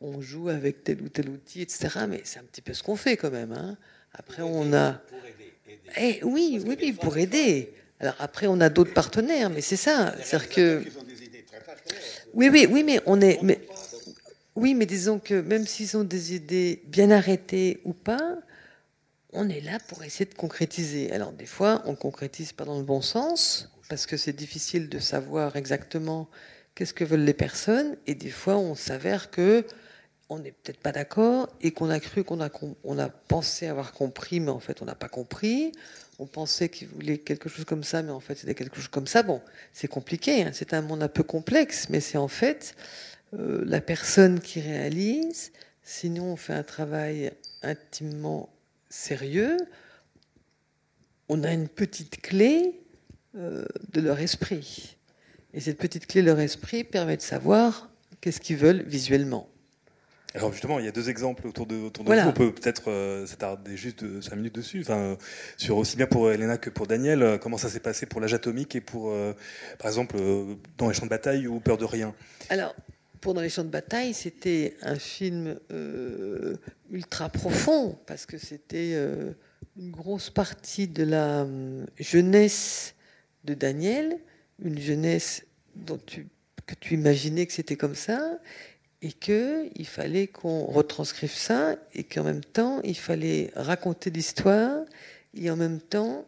on joue avec tel ou tel outil, etc. Mais c'est un petit peu ce qu'on fait quand même. Hein. Après, on a. Eh, oui, oui, oui, pour aider. Alors après, on a d'autres partenaires, mais c'est ça. C'est-à-dire que. Oui, oui, oui, mais on est. Mais... Oui, mais disons que même s'ils ont des idées bien arrêtées ou pas, on est là pour essayer de concrétiser. Alors des fois, on concrétise pas dans le bon sens parce que c'est difficile de savoir exactement qu'est-ce que veulent les personnes, et des fois on s'avère que on n'est peut-être pas d'accord et qu'on a cru qu'on a, pensé avoir compris, mais en fait on n'a pas compris. On pensait qu'il voulait quelque chose comme ça, mais en fait c'était quelque chose comme ça. Bon, c'est compliqué, hein. c'est un monde un peu complexe, mais c'est en fait euh, la personne qui réalise. Sinon, on fait un travail intimement sérieux. On a une petite clé euh, de leur esprit. Et cette petite clé de leur esprit permet de savoir qu'est-ce qu'ils veulent visuellement. Alors justement, il y a deux exemples autour de, autour de On peut peut-être euh, s'attarder juste cinq minutes dessus. Enfin, sur aussi bien pour Elena que pour Daniel, euh, comment ça s'est passé pour l'âge atomique et pour, euh, par exemple, dans les champs de bataille ou Peur de rien? Alors, pour Dans les champs de bataille, c'était un film ultra profond parce que c'était une grosse partie de la jeunesse de Daniel, une jeunesse dont tu, que tu imaginais que c'était comme ça, et qu'il fallait qu'on retranscrive ça, et qu'en même temps, il fallait raconter l'histoire, et en même temps,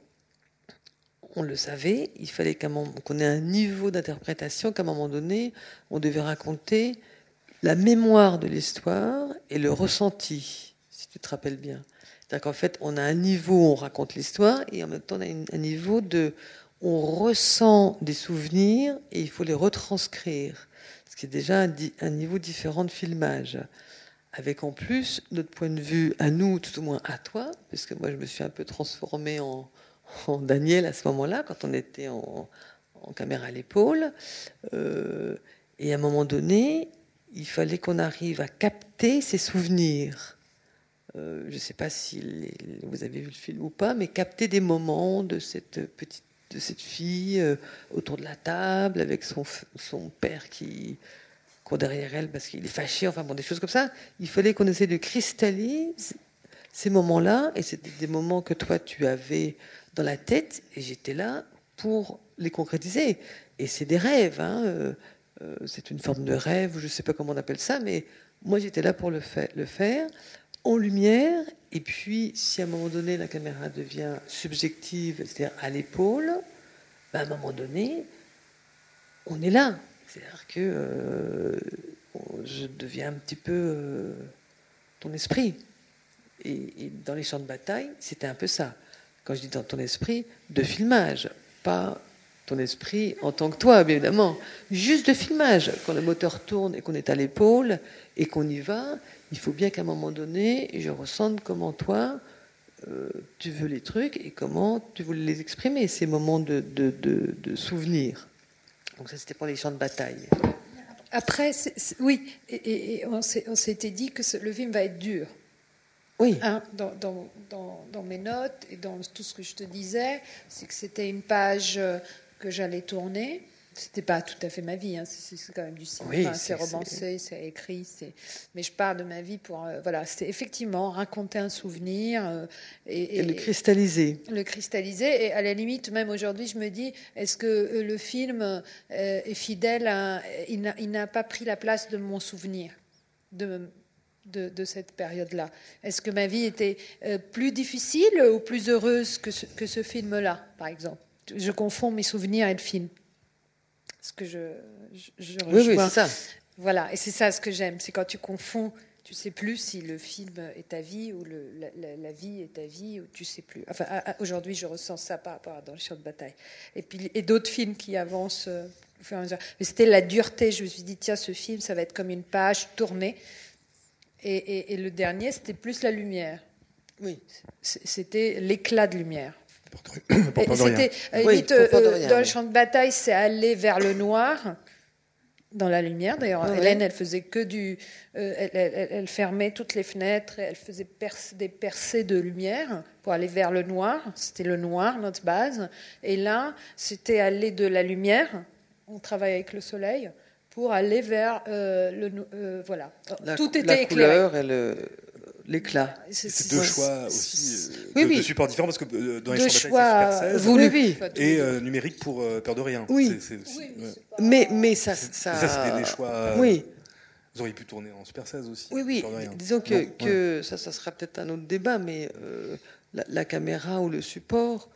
on le savait, il fallait qu'on ait un niveau d'interprétation qu'à un moment donné, on devait raconter la mémoire de l'histoire et le ressenti, si tu te rappelles bien. C'est-à-dire qu'en fait, on a un niveau où on raconte l'histoire, et en même temps, on a un niveau de on ressent des souvenirs et il faut les retranscrire, ce qui est déjà un, niveau différent de filmage. Avec en plus notre point de vue à nous, tout au moins à toi, puisque moi je me suis un peu transformée en, Daniel à ce moment-là, quand on était en, caméra à l'épaule. Euh, et à un moment donné, il fallait qu'on arrive à capter ses souvenirs. Euh, je ne sais pas si vous avez vu le film ou pas, mais capter des moments de cette petite de cette fille euh, autour de la table avec son, son père qui court derrière elle parce qu'il est fâché, enfin bon, des choses comme ça. Il fallait qu'on essaie de cristalliser ces moments-là, et c'était des moments que toi tu avais dans la tête, et j'étais là pour les concrétiser. Et c'est des rêves, hein, euh, euh, c'est une forme de rêve, je ne sais pas comment on appelle ça, mais moi j'étais là pour le, le faire en lumière, et puis si à un moment donné la caméra devient subjective, c'est-à-dire à l'épaule, ben, à un moment donné, on est là. C'est-à-dire que euh, je deviens un petit peu euh, ton esprit. Et, dans les champs de bataille, c'était un peu ça. Quand je dis dans ton esprit, de filmage, pas ton esprit en tant que toi, bien évidemment. Juste de filmage. Quand le moteur tourne et qu'on est à l'épaule et qu'on y va, il faut bien qu'à un moment donné, je ressente comment toi, euh, tu veux les trucs et comment tu voulais les exprimer, ces moments de, de, de, souvenir. Donc ça, c'était pour les champs de bataille. Après, oui, et, on s'était dit que le film va être dur. Oui. Hein, dans, dans, dans, mes notes et dans tout ce que je te disais, c'est que c'était une page euh, que j'allais tourner c'était pas tout à fait ma vie, hein. c'est quand même du cinéma, c'est romancé, c'est écrit, mais je pars de ma vie pour euh, voilà, c'est effectivement raconter un souvenir euh, et, le cristalliser. Le cristalliser et à la limite même aujourd'hui je me dis est-ce que euh, le film est fidèle à, il n'a pas pris la place de mon souvenir de de, cette période-là? Est-ce que ma vie était plus difficile ou plus heureuse que ce, que ce film-là, par exemple? Je confonds mes souvenirs et le film ce que je, je. Oui, oui c'est ça. Voilà, et c'est ça ce que j'aime, c'est quand tu confonds, tu sais plus si le film est ta vie ou le, la, vie est ta vie, ou tu sais plus. Enfin, aujourd'hui, je ressens ça par rapport à dans le champ de bataille. Et puis, et d'autres films qui avancent euh, au fur et à mesure. Mais c'était la dureté. Je me suis dit, tiens, ce film, ça va être comme une page tournée. Et, et le dernier, c'était plus la lumière. Oui. C'était l'éclat de lumière. C'était, euh, dans le champ de bataille, c'est aller vers le noir, dans la lumière. D'ailleurs, Hélène, elle faisait que du, euh, elle, fermait toutes les fenêtres, elle faisait des percées de lumière pour aller vers le noir. C'était le noir notre base. Et là, c'était aller de la lumière. On travaille avec le soleil pour aller vers euh, le, voilà. Tout était la couleur et le l'éclat. C'est deux choix aussi euh, de, supports différents parce que euh, dans les champs de choix c'est Super et euh, numérique pour Peur de rien. Oui. Mais, mais ça. Ça, ça c'était des choix. Oui. Vous auriez pu tourner en Super 16 aussi. Oui, oui. Disons que, que ça, ça sera peut-être un autre débat, mais la, caméra ou le support,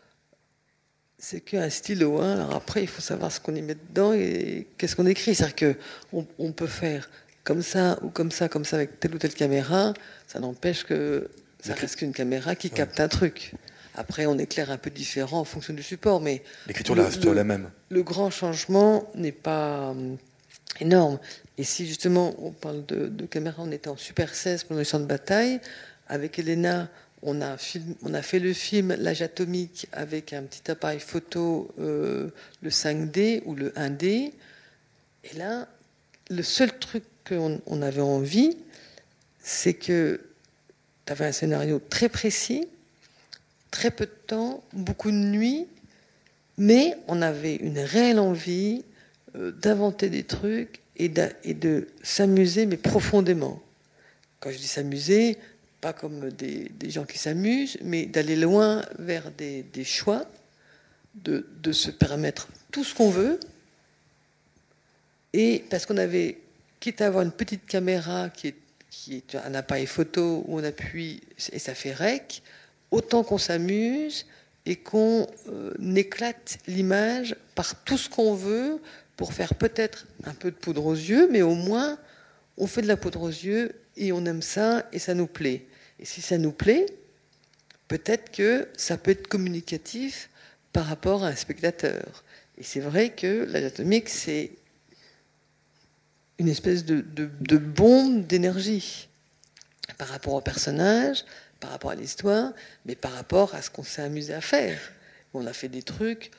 c'est qu'un stylo. Hein. Alors après, il faut savoir ce qu'on y met dedans et qu'est-ce qu'on écrit. C'est-à-dire qu'on on peut faire comme ça ou comme ça, comme ça avec telle ou telle caméra, ça n'empêche que ça reste qu'une caméra qui capte un truc. Après, on éclaire un peu différent en fonction du support, mais l'écriture reste la même. Le grand changement n'est pas euh, énorme. Et si justement on parle de, caméra, on était en Super 16 pour le champ de bataille. Avec Elena, on a, on a fait le film L'âge atomique avec un petit appareil photo, euh, le 5D ou le 1D. Et là, le seul truc qu'on on avait envie, c'est que tu avais un scénario très précis, très peu de temps, beaucoup de nuits, mais on avait une réelle envie euh, d'inventer des trucs et de, s'amuser, mais profondément. Quand je dis s'amuser, pas comme des, gens qui s'amusent, mais d'aller loin vers des, choix, de, de, se permettre tout ce qu'on veut, et parce qu'on avait quitte à avoir une petite caméra qui est, un appareil photo où on appuie et ça fait rec, autant qu'on s'amuse et qu'on euh, éclate l'image par tout ce qu'on veut pour faire peut-être un peu de poudre aux yeux, mais au moins on fait de la poudre aux yeux et on aime ça et ça nous plaît. Et si ça nous plaît, peut-être que ça peut être communicatif par rapport à un spectateur. Et c'est vrai que l'atomique, c'est une espèce de, bombe d'énergie par rapport au personnage, par rapport à l'histoire, mais par rapport à ce qu'on s'est amusé à faire. On a fait des trucs,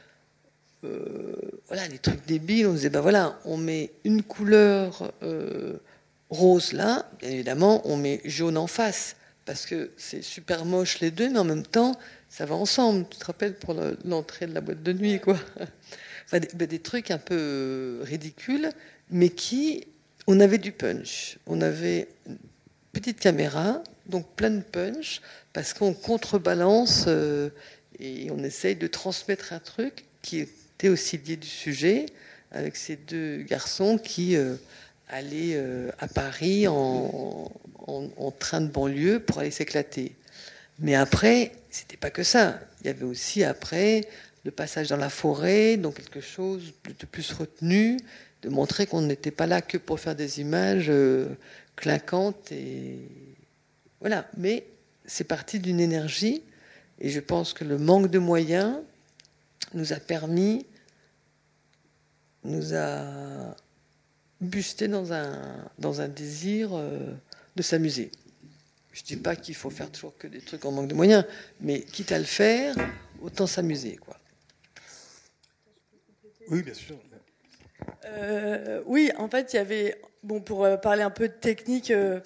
euh, voilà, des trucs débiles. On disait, ben voilà, on met une couleur euh, rose là, bien évidemment, on met jaune en face, parce que c'est super moche les deux, mais en même temps, ça va ensemble. Tu te rappelles pour l'entrée de la boîte de nuit, quoi. Enfin, des, ben, des, trucs un peu ridicules, mais qui, on avait du punch. On avait une petite caméra, donc plein de punch, parce qu'on contrebalance euh, et on essaye de transmettre un truc qui était aussi lié du sujet, avec ces deux garçons qui euh, allaient euh, à Paris en, en, train de banlieue pour aller s'éclater. Mais après, c'était pas que ça. Il y avait aussi après le passage dans la forêt, donc quelque chose de plus retenu, montrer qu'on n'était pas là que pour faire des images euh, claquantes et Voilà, mais c'est parti d'une énergie, et je pense que le manque de moyens nous a permis, nous a busté dans un, désir euh, de s'amuser. Je dis pas qu'il faut faire toujours que des trucs en manque de moyens, mais quitte à le faire, autant s'amuser. quoi. Oui, bien sûr. Euh, oui, en fait, il y avait, bon, pour euh, parler un peu de technique, euh,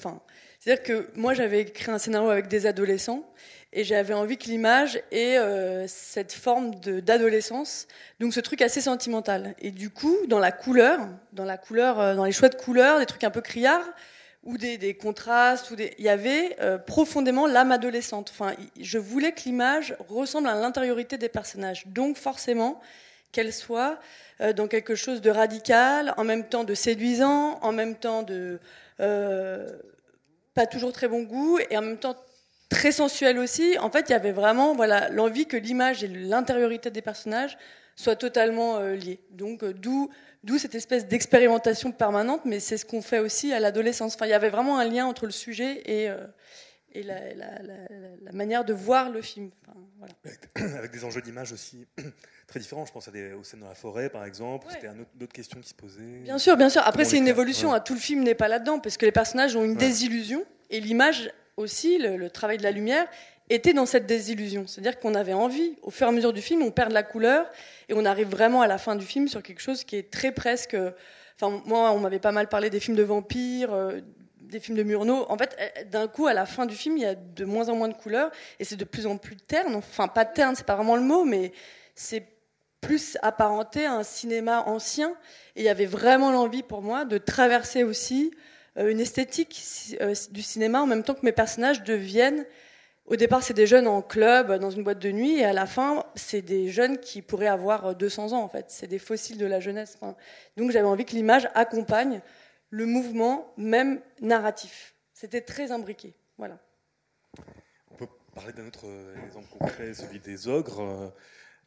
c'est-à-dire que moi, j'avais écrit un scénario avec des adolescents et j'avais envie que l'image ait cette forme d'adolescence, donc ce truc assez sentimental. Et du coup, dans la couleur, dans la couleur, dans les choix de couleurs, des trucs un peu criards ou des, contrastes, il y avait profondément l'âme adolescente. Enfin, je voulais que l'image ressemble à l'intériorité des personnages, donc forcément qu'elle soit euh, dans quelque chose de radical, en même temps de séduisant, en même temps de euh, pas toujours très bon goût, et en même temps très sensuel aussi. En fait, il y avait vraiment voilà l'envie que l'image et l'intériorité des personnages soient totalement euh, liées. Donc, d'où d'où cette espèce d'expérimentation permanente, mais c'est ce qu'on fait aussi à l'adolescence. Enfin, il y avait vraiment un lien entre le sujet et et la, la, manière de voir le film. Enfin, voilà. Avec des enjeux d'image aussi très différents. Je pense à des, aux scènes dans la forêt, par exemple. C'était d'autres questions qui se posaient. Bien sûr, bien sûr. Après, c'est une évolution. Hein. Tout le film n'est pas là-dedans, parce que les personnages ont une désillusion. Et l'image aussi, le, travail de la lumière, était dans cette désillusion. C'est-à-dire qu'on avait envie, au fur et à mesure du film, on perd de la couleur, et on arrive vraiment à la fin du film sur quelque chose qui est très presque... Enfin, moi, on m'avait pas mal parlé des films de vampires, euh, des films de Murnau, en fait, euh, d'un coup, à la fin du film, il y a de moins en moins de couleurs et c'est de plus en plus terne. Enfin, pas terne, c'est pas vraiment le mot, mais c'est plus apparenté à un cinéma ancien. Et il y avait vraiment l'envie pour moi de traverser aussi euh, une esthétique euh, du cinéma en même temps que mes personnages deviennent. Au départ, c'est des jeunes en club, dans une boîte de nuit, et à la fin, c'est des jeunes qui pourraient avoir 200 ans, en fait. C'est des fossiles de la jeunesse. donc j'avais envie que l'image accompagne le mouvement même narratif. C'était très imbriqué. Voilà. On peut parler d'un autre exemple concret, celui des ogres,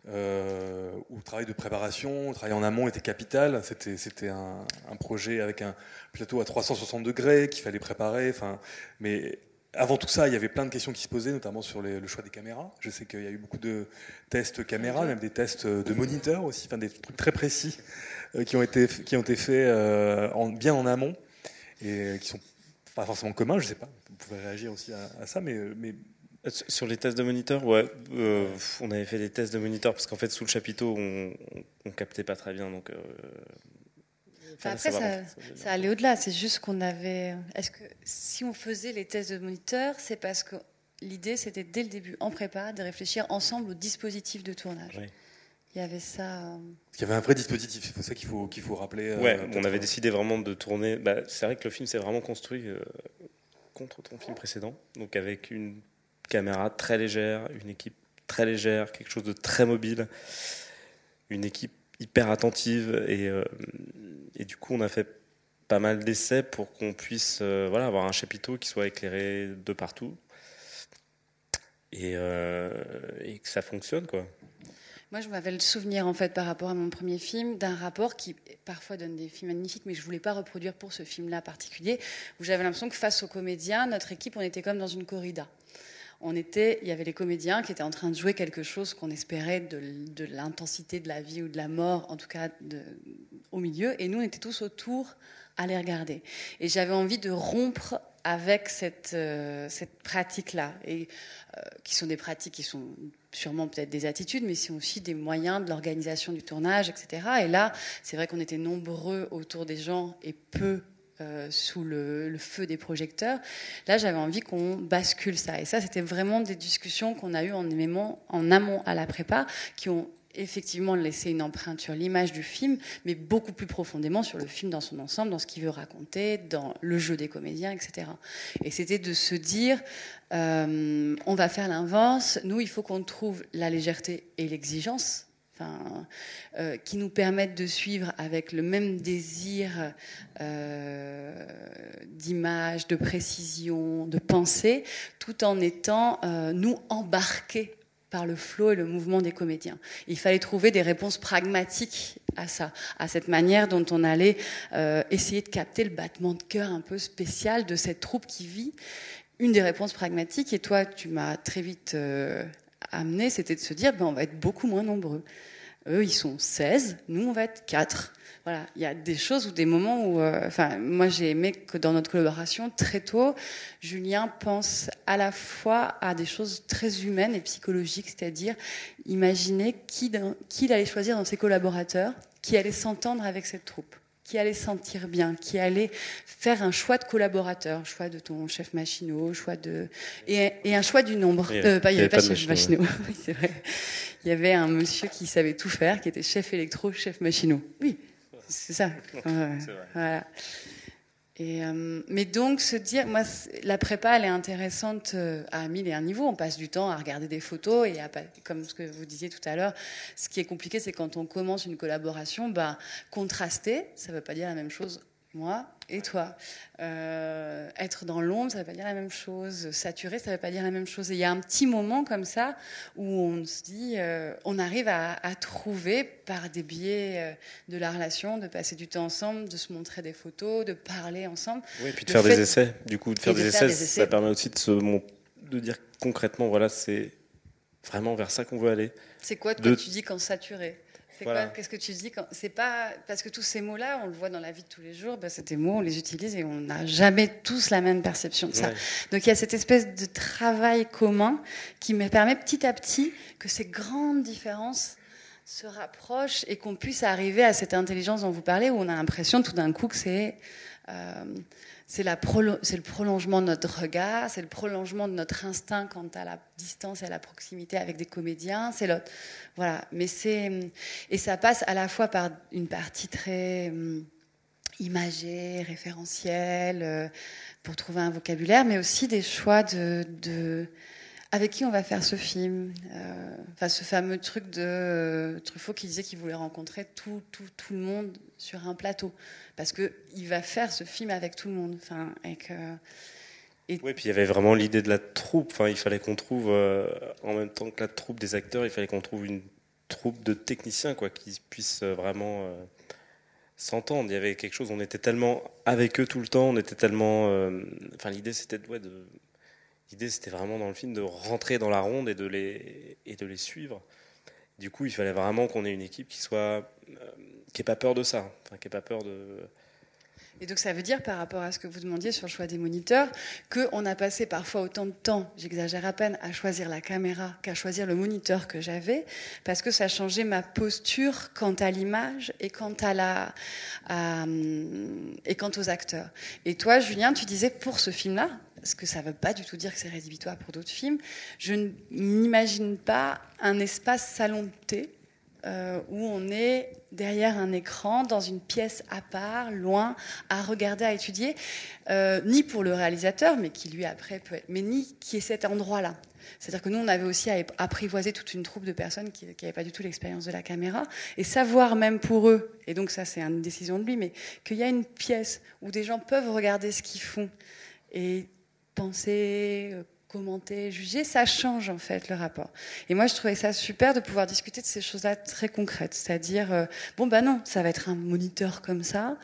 euh, où le travail de préparation, le travail en amont était capital. C'était, c'était un, projet avec un plateau à 360 degrés qu'il fallait préparer. Enfin, mais avant tout ça, il y avait plein de questions qui se posaient, notamment sur le choix des caméras. Je sais qu'il y a eu beaucoup de tests caméras, même des tests de moniteurs aussi, enfin des trucs très précis euh, qui ont été qui ont été faits euh, en, bien en amont et qui sont pas forcément communs. Je sais pas. Vous pouvez réagir aussi à, ça, mais mais sur les tests de moniteur, ouais, euh, on avait fait des tests de moniteur parce qu'en fait sous le chapiteau on, on, captait pas très bien, donc. Après, ça, ça, allait au-delà. C'est juste qu'on avait. Est-ce que si on faisait les tests de moniteur, c'est parce que l'idée, c'était dès le début, en prépa, de réfléchir ensemble au dispositif de tournage. Oui. Il y avait ça. Euh, il y avait un vrai dispositif, c'est ça qu'il faut, qu'il faut rappeler. Euh, ouais, on avait décidé vraiment de tourner. Bah, c'est vrai que le film s'est vraiment construit euh, contre ton film précédent, donc avec une caméra très légère, une équipe très légère, quelque chose de très mobile, une équipe hyper attentive et, et du coup on a fait pas mal d'essais pour qu'on puisse voilà avoir un chapiteau qui soit éclairé de partout et, et que ça fonctionne quoi. Moi, je m'avais le souvenir, en fait, par rapport à mon premier film, d'un rapport qui parfois donne des films magnifiques, mais je ne voulais pas reproduire pour ce film-là particulier, où j'avais l'impression que face aux comédiens, notre équipe, on était comme dans une corrida. On était, il y avait les comédiens qui étaient en train de jouer quelque chose qu'on espérait de, l'intensité de la vie ou de la mort, en tout cas au milieu, et nous, on était tous autour à les regarder. Et j'avais envie de rompre avec cette, euh, cette pratique-là, et euh, qui sont des pratiques qui sont sûrement peut-être des attitudes, mais c'est aussi des moyens de l'organisation du tournage, etc. Et là, c'est vrai qu'on était nombreux autour des gens et peu euh, sous le, feu des projecteurs. Là, j'avais envie qu'on bascule ça. Et ça, c'était vraiment des discussions qu'on a eues en, amont à la prépa, qui ont effectivement laisser une empreinte sur l'image du film, mais beaucoup plus profondément sur le film dans son ensemble, dans ce qu'il veut raconter, dans le jeu des comédiens, etc. Et c'était de se dire, euh, on va faire l'inverse, nous, il faut qu'on trouve la légèreté et l'exigence. Euh, qui nous permettent de suivre avec le même désir euh, d'image, de précision, de pensée, tout en étant, nous, embarqués par le flot et le mouvement des comédiens. Il fallait trouver des réponses pragmatiques à ça, à cette manière dont on allait euh, essayer de capter le battement de cœur un peu spécial de cette troupe qui vit une des réponses pragmatiques, et toi, tu m'as très vite euh, amené, c'était de se dire, ben, on va être beaucoup moins nombreux. Eux, ils sont 16, nous, on va être 4. Voilà, il y a des choses ou des moments où, euh, moi j'ai aimé que dans notre collaboration, très tôt, Julien pense à la fois à des choses très humaines et psychologiques, c'est-à-dire imaginer qui, qui il allait choisir dans ses collaborateurs, qui allait s'entendre avec cette troupe qui allait sentir bien, qui allait faire un choix de collaborateur, choix de ton chef machinot, choix de et, et un choix du nombre. Il y Euh, pas, il avait pas, de de chef machinot. Oui, c'est vrai. Il y avait un monsieur qui savait tout faire, qui était chef électro, chef machinot. Oui, c'est ça. Vrai. Voilà. Et, euh, mais donc se dire, moi, la prépa, elle est intéressante euh, à mille et un niveaux. On passe du temps à regarder des photos et à, comme ce que vous disiez tout à l'heure, ce qui est compliqué, c'est quand on commence une collaboration, bah, contraster, ça ne veut pas dire la même chose moi et toi. Euh, être dans l'ombre, ça ne veut pas dire la même chose. Saturer, ça ne veut pas dire la même chose. Et il y a un petit moment comme ça où on se dit, euh, on arrive à, à trouver par des biais euh, de la relation, de passer du temps ensemble, de se montrer des photos, de parler ensemble. Oui, puis de faire fait- des essais. Du coup, de faire Et de des faire essais, des essais. ça permet aussi de se mon- de dire concrètement, voilà, c'est vraiment vers ça qu'on veut aller. C'est quoi que De- tu dis quand saturé c'est Voilà. quoi Qu'est-ce que tu dis quand C'est pas parce que tous ces mots-là, on le voit dans la vie de tous les jours. Bah, c'est des mots, on les utilise et on n'a jamais tous la même perception de ça. Ouais. Donc il y a cette espèce de travail commun qui me permet petit à petit que ces grandes différences se rapprochent et qu'on puisse arriver à cette intelligence dont vous parlez, où on a l'impression tout d'un coup que c'est euh, c'est le prolongement de notre regard, c'est le prolongement de notre instinct quant à la distance et à la proximité avec des comédiens. C'est l'autre. Voilà. Mais c'est et ça passe à la fois par une partie très hum, imagée, référentielle, euh, pour trouver un vocabulaire, mais aussi des choix de, de avec qui on va faire ce film. Euh, enfin, ce fameux truc de euh, Truffaut qui disait qu'il voulait rencontrer tout, tout, tout le monde sur un plateau. Parce qu'il va faire ce film avec tout le monde. Enfin, et que, Oui, puis il y avait vraiment l'idée de la troupe. Enfin, il fallait qu'on trouve, euh, en même temps que la troupe des acteurs, il fallait qu'on trouve une troupe de techniciens, quoi, qui puissent euh, vraiment euh, s'entendre. Il y avait quelque chose, on était tellement avec eux tout le temps, on était tellement. euh, Enfin, l'idée c'était ouais, de. L'idée c'était vraiment dans le film de rentrer dans la ronde et de les, et de les suivre. Du coup, il fallait vraiment qu'on ait une équipe qui soit. Qui n'ait pas peur de ça. Enfin, qui n'ait pas peur de. Et donc ça veut dire, par rapport à ce que vous demandiez sur le choix des moniteurs, qu'on a passé parfois autant de temps, j'exagère à peine, à choisir la caméra qu'à choisir le moniteur que j'avais, parce que ça changeait ma posture quant à l'image et quant à, hum, et quant aux acteurs. Et toi, Julien, tu disais pour ce film-là, parce que ça ne veut pas du tout dire que c'est rédhibitoire pour d'autres films, je n'imagine pas un espace salon de thé euh, où on est derrière un écran, dans une pièce à part, loin, à regarder, à étudier, euh, ni pour le réalisateur, mais qui lui après peut être, mais ni qui est cet endroit-là. C'est-à-dire que nous, on avait aussi à apprivoiser toute une troupe de personnes qui n'avaient pas du tout l'expérience de la caméra, et savoir même pour eux, et donc ça c'est une décision de lui, mais qu'il y a une pièce où des gens peuvent regarder ce qu'ils font et penser, euh, commenter, juger, ça change en fait le rapport. Et moi, je trouvais ça super de pouvoir discuter de ces choses-là très concrètes, c'est-à-dire, euh, bon, bah non, ça va être un moniteur comme ça,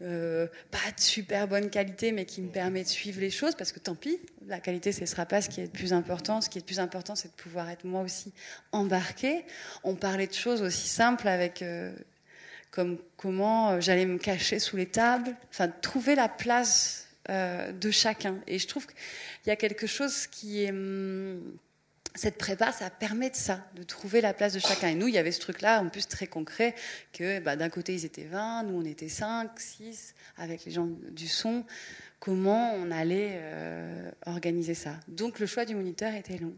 euh, pas de super bonne qualité, mais qui me permet de suivre les choses, parce que tant pis, la qualité, ce ne sera pas ce qui est le plus important. Ce qui est le plus important, c'est de pouvoir être moi aussi embarqué. On parlait de choses aussi simples avec... euh, comme comment j'allais me cacher sous les tables, enfin trouver la place euh, de chacun. Et je trouve qu'il y a quelque chose qui est hum, cette prépa, ça permet de ça, de trouver la place de chacun. Et nous, il y avait ce truc-là, en plus très concret, que bah, d'un côté, ils étaient 20, nous, on était 5, 6, avec les gens du son. Comment on allait euh, organiser ça? Donc, le choix du moniteur était long.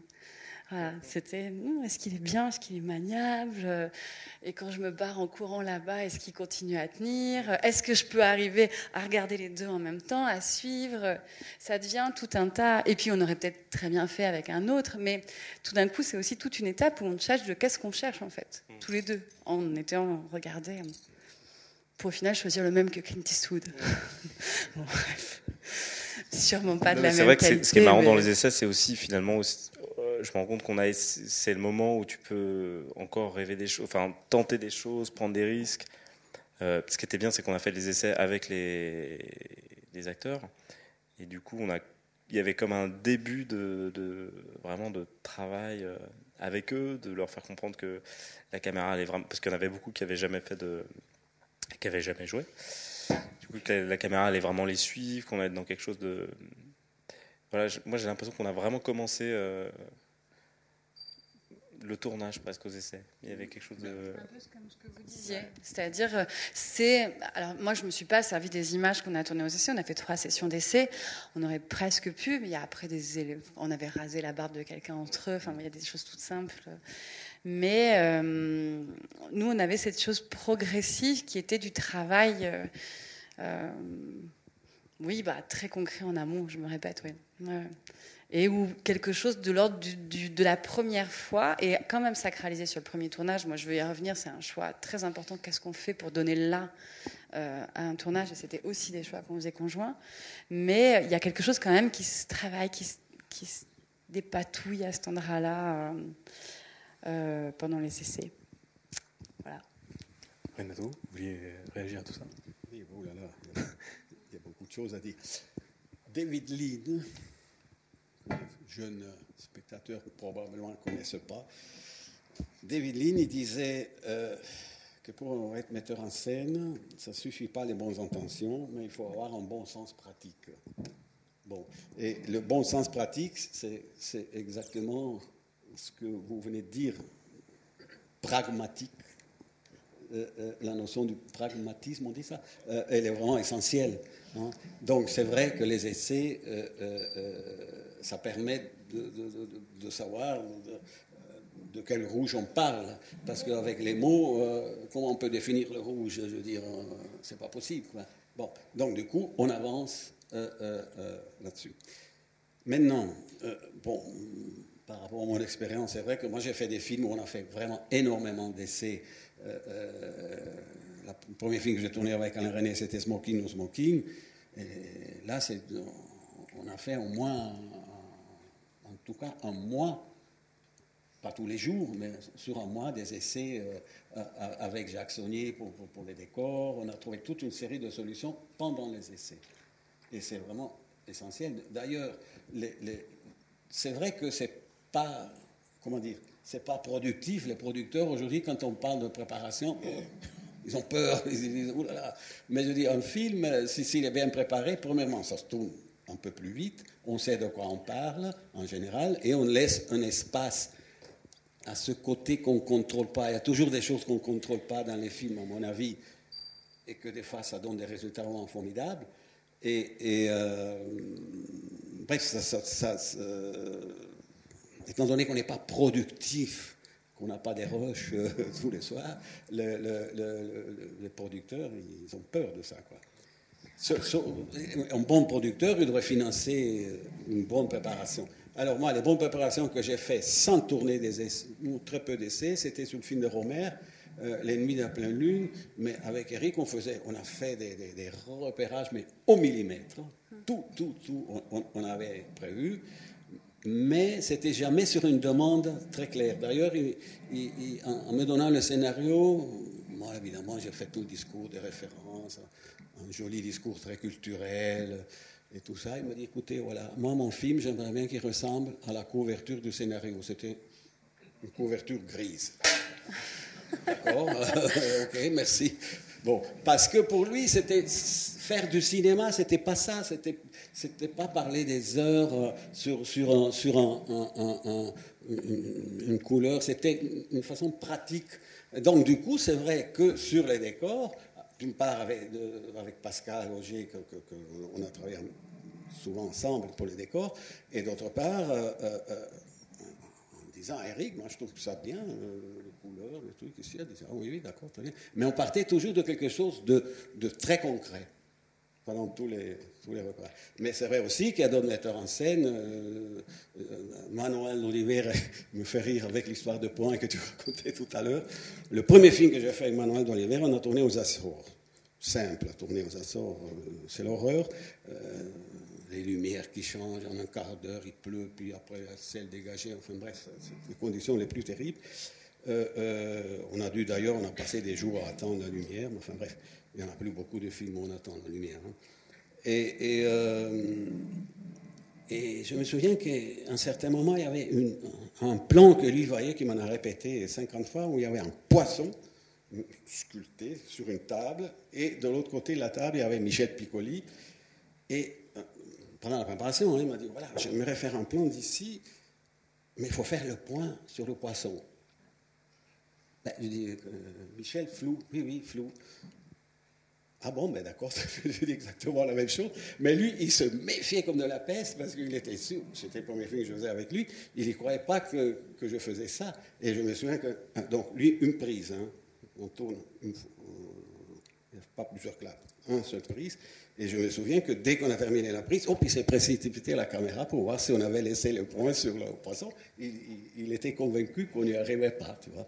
Voilà, c'était hum, est-ce qu'il est bien, est-ce qu'il est maniable euh, Et quand je me barre en courant là-bas, est-ce qu'il continue à tenir Est-ce que je peux arriver à regarder les deux en même temps, à suivre Ça devient tout un tas. Et puis on aurait peut-être très bien fait avec un autre, mais tout d'un coup, c'est aussi toute une étape où on cherche de qu'est-ce qu'on cherche en fait, tous les deux, en étant regardés pour au final choisir le même que Clint Eastwood. bon, bref. Sûrement pas de la même C'est vrai que qualité. ce qui est marrant dans les essais, c'est aussi finalement, aussi- je me rends compte qu'on a, c'est le moment où tu peux encore rêver des choses, enfin tenter des choses, prendre des risques. Euh, ce qui était bien, c'est qu'on a fait les essais avec les, acteurs, et du coup, on a, il y avait comme un début de, vraiment de travail euh, avec eux, de leur faire comprendre que la caméra allait vraiment, parce qu'il y en avait beaucoup qui avaient jamais fait de, qui avaient jamais joué. Du coup, la, caméra allait vraiment les suivre, qu'on allait être dans quelque chose de, voilà, moi j'ai l'impression qu'on a vraiment commencé euh, le tournage presque aux essais. Il y avait quelque chose de, Un peu comme ce que vous disiez. C'est-à-dire, euh, c'est. Alors, moi, je ne me suis pas servi des images qu'on a tournées aux essais. On a fait trois sessions d'essais. On aurait presque pu, mais il y a après des élèves. On avait rasé la barbe de quelqu'un entre eux. Enfin, il y a des choses toutes simples. Mais euh, nous, on avait cette chose progressive qui était du travail. euh, euh, oui, bah, très concret en amont, je me répète, oui. Ouais. Et où quelque chose de l'ordre du- du- de la première fois est quand même sacralisé sur le premier tournage. Moi, je veux y revenir, c'est un choix très important. Qu'est-ce qu'on fait pour donner là euh, à un tournage? Et c'était aussi des choix qu'on faisait conjoints. Mais il y a quelque chose quand même qui se travaille, qui se, qui se dépatouille à cet endroit-là euh, euh, pendant les essais. Voilà. Renato, vous vouliez réagir à tout ça? Oui, oh là là, il y a beaucoup de choses à dire. David Lean, jeune spectateur probablement ne connaisse pas. David Lean, disait euh, que pour être metteur en scène, ça ne suffit pas les bonnes intentions, mais il faut avoir un bon sens pratique. Bon, et le bon sens pratique, c'est exactement ce que vous venez de dire, pragmatique. Euh, euh, la notion du pragmatisme, on dit ça, elle est vraiment essentielle. hein. Donc c'est vrai que les essais, ça permet de, savoir de, quel rouge on parle, parce qu'avec les mots, euh, comment on peut définir le rouge? Je veux dire, euh, c'est pas possible. quoi. Bon, donc du coup, on avance euh, euh, là-dessus. Maintenant, bon, par rapport à mon expérience, c'est vrai que moi j'ai fait des films où on a fait vraiment énormément d'essais. Le premier film que j'ai tourné avec Alain René, c'était Smoking ou Smoking. Et là, c'est, on a fait au moins, en tout cas, un mois, pas tous les jours, mais sur un mois, des essais euh, avec Jacques Saunier pour, les décors. On a trouvé toute une série de solutions pendant les essais. Et c'est vraiment essentiel. D'ailleurs, c'est vrai que c'est pas, comment dire, c'est pas productif. Les producteurs aujourd'hui, quand on parle de préparation, ils ont peur. Mais je dis, un film, euh, si- s'il est bien préparé, premièrement, ça se tourne un peu plus vite. On sait de quoi on parle en général, et on laisse un espace à ce côté qu'on ne contrôle pas. Il y a toujours des choses qu'on ne contrôle pas dans les films, à mon avis, et que des fois ça donne des résultats vraiment formidables. Et, euh, bref, ça, ça- étant donné qu'on n'est pas productif, qu'on n'a pas des rushs euh, tous les soirs, le- le- le- le- les producteurs, ils ont peur de ça. Quoi. Un bon producteur, il devrait financer une bonne préparation. Alors moi, les bonnes préparations que j'ai faites sans tourner des essais, ou très peu d'essais, c'était sur le film de Romer, euh, L'ennemi de la pleine lune, mais avec Eric, on, faisait, on a fait des, repérages, mais au millimètre. Tout, tout, tout, on, avait prévu, mais c'était jamais sur une demande très claire. D'ailleurs, il- il- il- en, en me donnant le scénario, moi, évidemment, j'ai fait tout le discours des références, un joli discours très culturel et tout ça. Il m'a dit, écoutez, voilà, moi, mon film, j'aimerais bien qu'il ressemble à la couverture du scénario. C'était une couverture grise. D'accord Ok, merci. Bon, parce que pour lui, c'était faire du cinéma, c'était pas ça, c'était c'était pas parler des heures euh, sur sur un, sur un, un- un- un- une, une couleur, c'était une façon pratique. Donc du coup, c'est vrai que sur les décors, d'une part avec, Pascal que on a travaillé souvent ensemble pour les décors, et d'autre part. euh, euh, euh, en disant Eric, moi je trouve ça bien, les couleurs, les trucs ici. Elle disait, ah oui, oui, d'accord, très bien. Mais on partait toujours de quelque chose de, très concret pendant tous les, tous les. Mais c'est vrai aussi qu'il y a d'autres metteurs en scène. Manuel Oliver me fait rire avec l'histoire de Point que tu racontais tout à l'heure. Le premier film que j'ai fait avec Manuel Oliver, on a tourné aux Açores. Simple à tourner aux Açores, euh, c'est l'horreur. Euh, les lumières qui changent en un quart d'heure, il pleut, puis après le ciel dégagé, enfin bref, c'est les conditions les plus terribles. Euh, on a dû d'ailleurs, on a passé des jours à attendre la lumière, mais enfin bref, il n'y en a plus beaucoup de films où on attend la lumière. hein. Et, et, je me souviens qu'à un certain moment, il y avait un plan que lui voyait, qui m'en a répété 50 fois, où il y avait un poisson sculpté sur une table, et de l'autre côté de la table, il y avait Michel Piccoli. Et euh, pendant la préparation, il m'a dit, voilà, j'aimerais faire un plan d'ici, mais il faut faire le point sur le poisson. Ben, je dis, euh, Michel, flou, oui, oui, flou. Ah bon, ben d'accord, je dis exactement la même chose. Mais lui, il se méfiait comme de la peste parce qu'il était sûr, c'était le premier film que je faisais avec lui, il ne croyait pas que, que, je faisais ça. Et je me souviens que, hein, donc lui, une prise, hein, on tourne, une, n'y a pas plusieurs claps, un seul prise. Et je me souviens que dès qu'on a terminé la prise, hop, il s'est précipité à la caméra pour voir si on avait laissé le point sur le poisson. Il, était convaincu qu'on n'y arrivait pas, tu vois.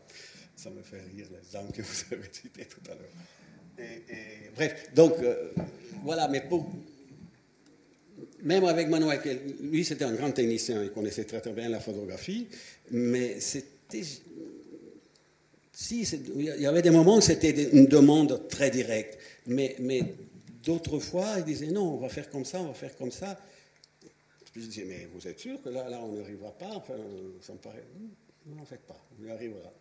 Ça me fait rire les âmes que vous avez citées tout à l'heure. Bref, donc euh, voilà, mais pour, même avec Manuel, lui c'était un grand technicien, il connaissait très très bien la photographie, mais c'était. Si, il y avait des moments où c'était une demande très directe, mais, d'autres fois, il disait non, on va faire comme ça, on va faire comme ça. Je disais, mais vous êtes sûr que là, on n'y arrivera pas? Enfin, ça me paraît. Non, n'en faites pas, on y arrivera.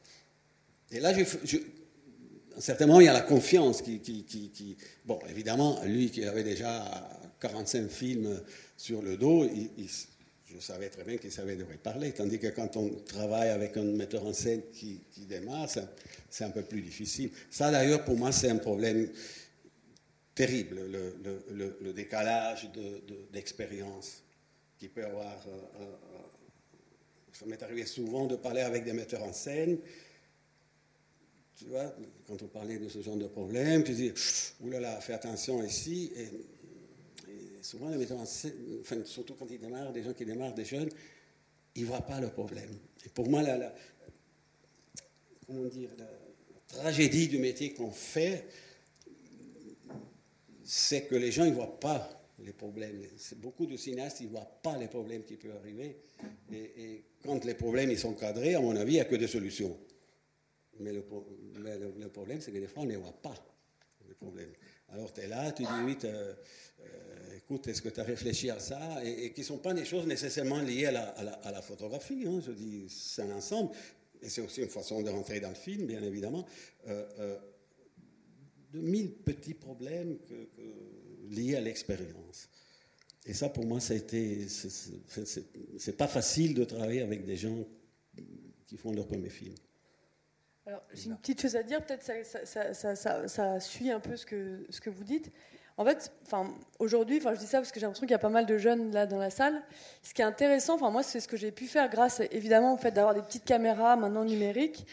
Et là, je, je, certainement, il y a la confiance qui, Bon, évidemment, lui qui avait déjà 45 films sur le dos, il, je savais très bien qu'il savait de quoi parler. Tandis que quand on travaille avec un metteur en scène qui, démarre, c'est un peu plus difficile. Ça, d'ailleurs, pour moi, c'est un problème terrible, le, décalage d'expérience de, qu'il peut avoir. Euh, euh, ça m'est arrivé souvent de parler avec des metteurs en scène tu vois, quand on parlait de ce genre de problème, tu dis, oulala, fais attention ici. Et souvent, enfin, surtout quand ils démarrent, des gens qui démarrent, des jeunes, ils ne voient pas le problème. Et pour moi, la, tragédie du métier qu'on fait, c'est que les gens ne voient pas les problèmes. Beaucoup de cinéastes, ne voient pas les problèmes qui peuvent arriver. Et, quand les problèmes ils sont cadrés, à mon avis, il n'y a que des solutions. Mais le, problème, c'est que des fois, on ne voit pas les problèmes. Alors, tu es là, tu dis, oui, euh, est-ce que tu as réfléchi à ça Et, qui ne sont pas des choses nécessairement liées à la, photographie. Hein? Je dis, c'est un ensemble. Et c'est aussi une façon de rentrer dans le film, bien évidemment. Euh, euh, de mille petits problèmes liés à l'expérience. Et ça, pour moi, ça a été. C'est pas facile de travailler avec des gens qui font leur premier film. Alors, j'ai une petite chose à dire, peut-être ça, ça, suit un peu ce que vous dites. En fait, aujourd'hui, enfin, je dis ça parce que j'ai l'impression qu'il y a pas mal de jeunes là dans la salle. Ce qui est intéressant, enfin, moi, c'est ce que j'ai pu faire grâce, évidemment, au fait d'avoir des petites caméras maintenant numériques.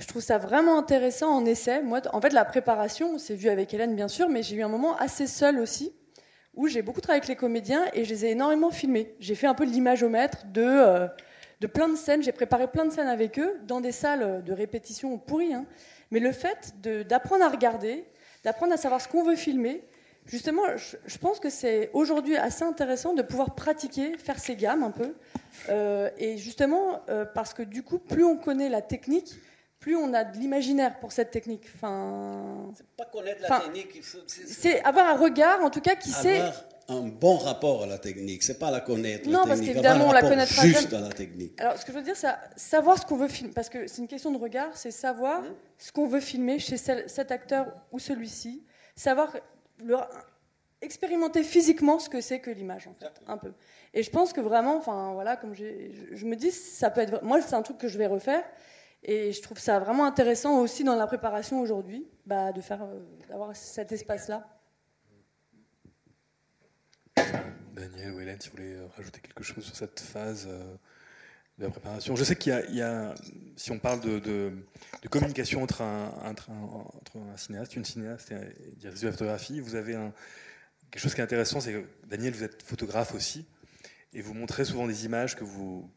Je trouve ça vraiment intéressant en essai. Moi, en fait, la préparation, c'est vu avec Hélène, bien sûr, mais j'ai eu un moment assez seul aussi, où j'ai beaucoup travaillé avec les comédiens et je les ai énormément filmés. J'ai fait un peu de l'imagomètre de. Euh, de plein de scènes. J'ai préparé plein de scènes avec eux dans des salles de répétition pourries. Hein. Mais le fait d'apprendre à regarder, d'apprendre à savoir ce qu'on veut filmer, justement, je, pense que c'est aujourd'hui assez intéressant de pouvoir pratiquer, faire ses gammes un peu. Euh, et justement, euh, parce que du coup, plus on connaît la technique, plus on a de l'imaginaire pour cette technique. Enfin, c'est pas connaître la technique. C'est avoir un regard, en tout cas, qui sait un bon rapport à la technique. C'est pas la connaître. Non, la parce qu'évidemment, on la connaîtra juste à la technique. Alors, ce que je veux dire, c'est savoir ce qu'on veut filmer. Parce que c'est une question de regard, c'est savoir mmh. ce qu'on veut filmer chez cet acteur ou celui-ci. Savoir le, expérimenter physiquement ce que c'est que l'image, en fait, un peu. Et je pense que vraiment, enfin, voilà, comme je, je me dis, ça peut être. Moi, c'est un truc que je vais refaire. Et je trouve ça vraiment intéressant aussi dans la préparation aujourd'hui, bah, de faire, euh, d'avoir cet espace-là. Daniel ou Hélène, si vous voulez rajouter quelque chose sur cette phase euh, Je sais qu'il y, a, si on parle de, communication entre un, un, un, cinéaste, une cinéaste et une directrice de photographie, vous avez un, quelque chose qui est intéressant, c'est que Daniel, vous êtes photographe aussi, et vous montrez souvent des images que vous,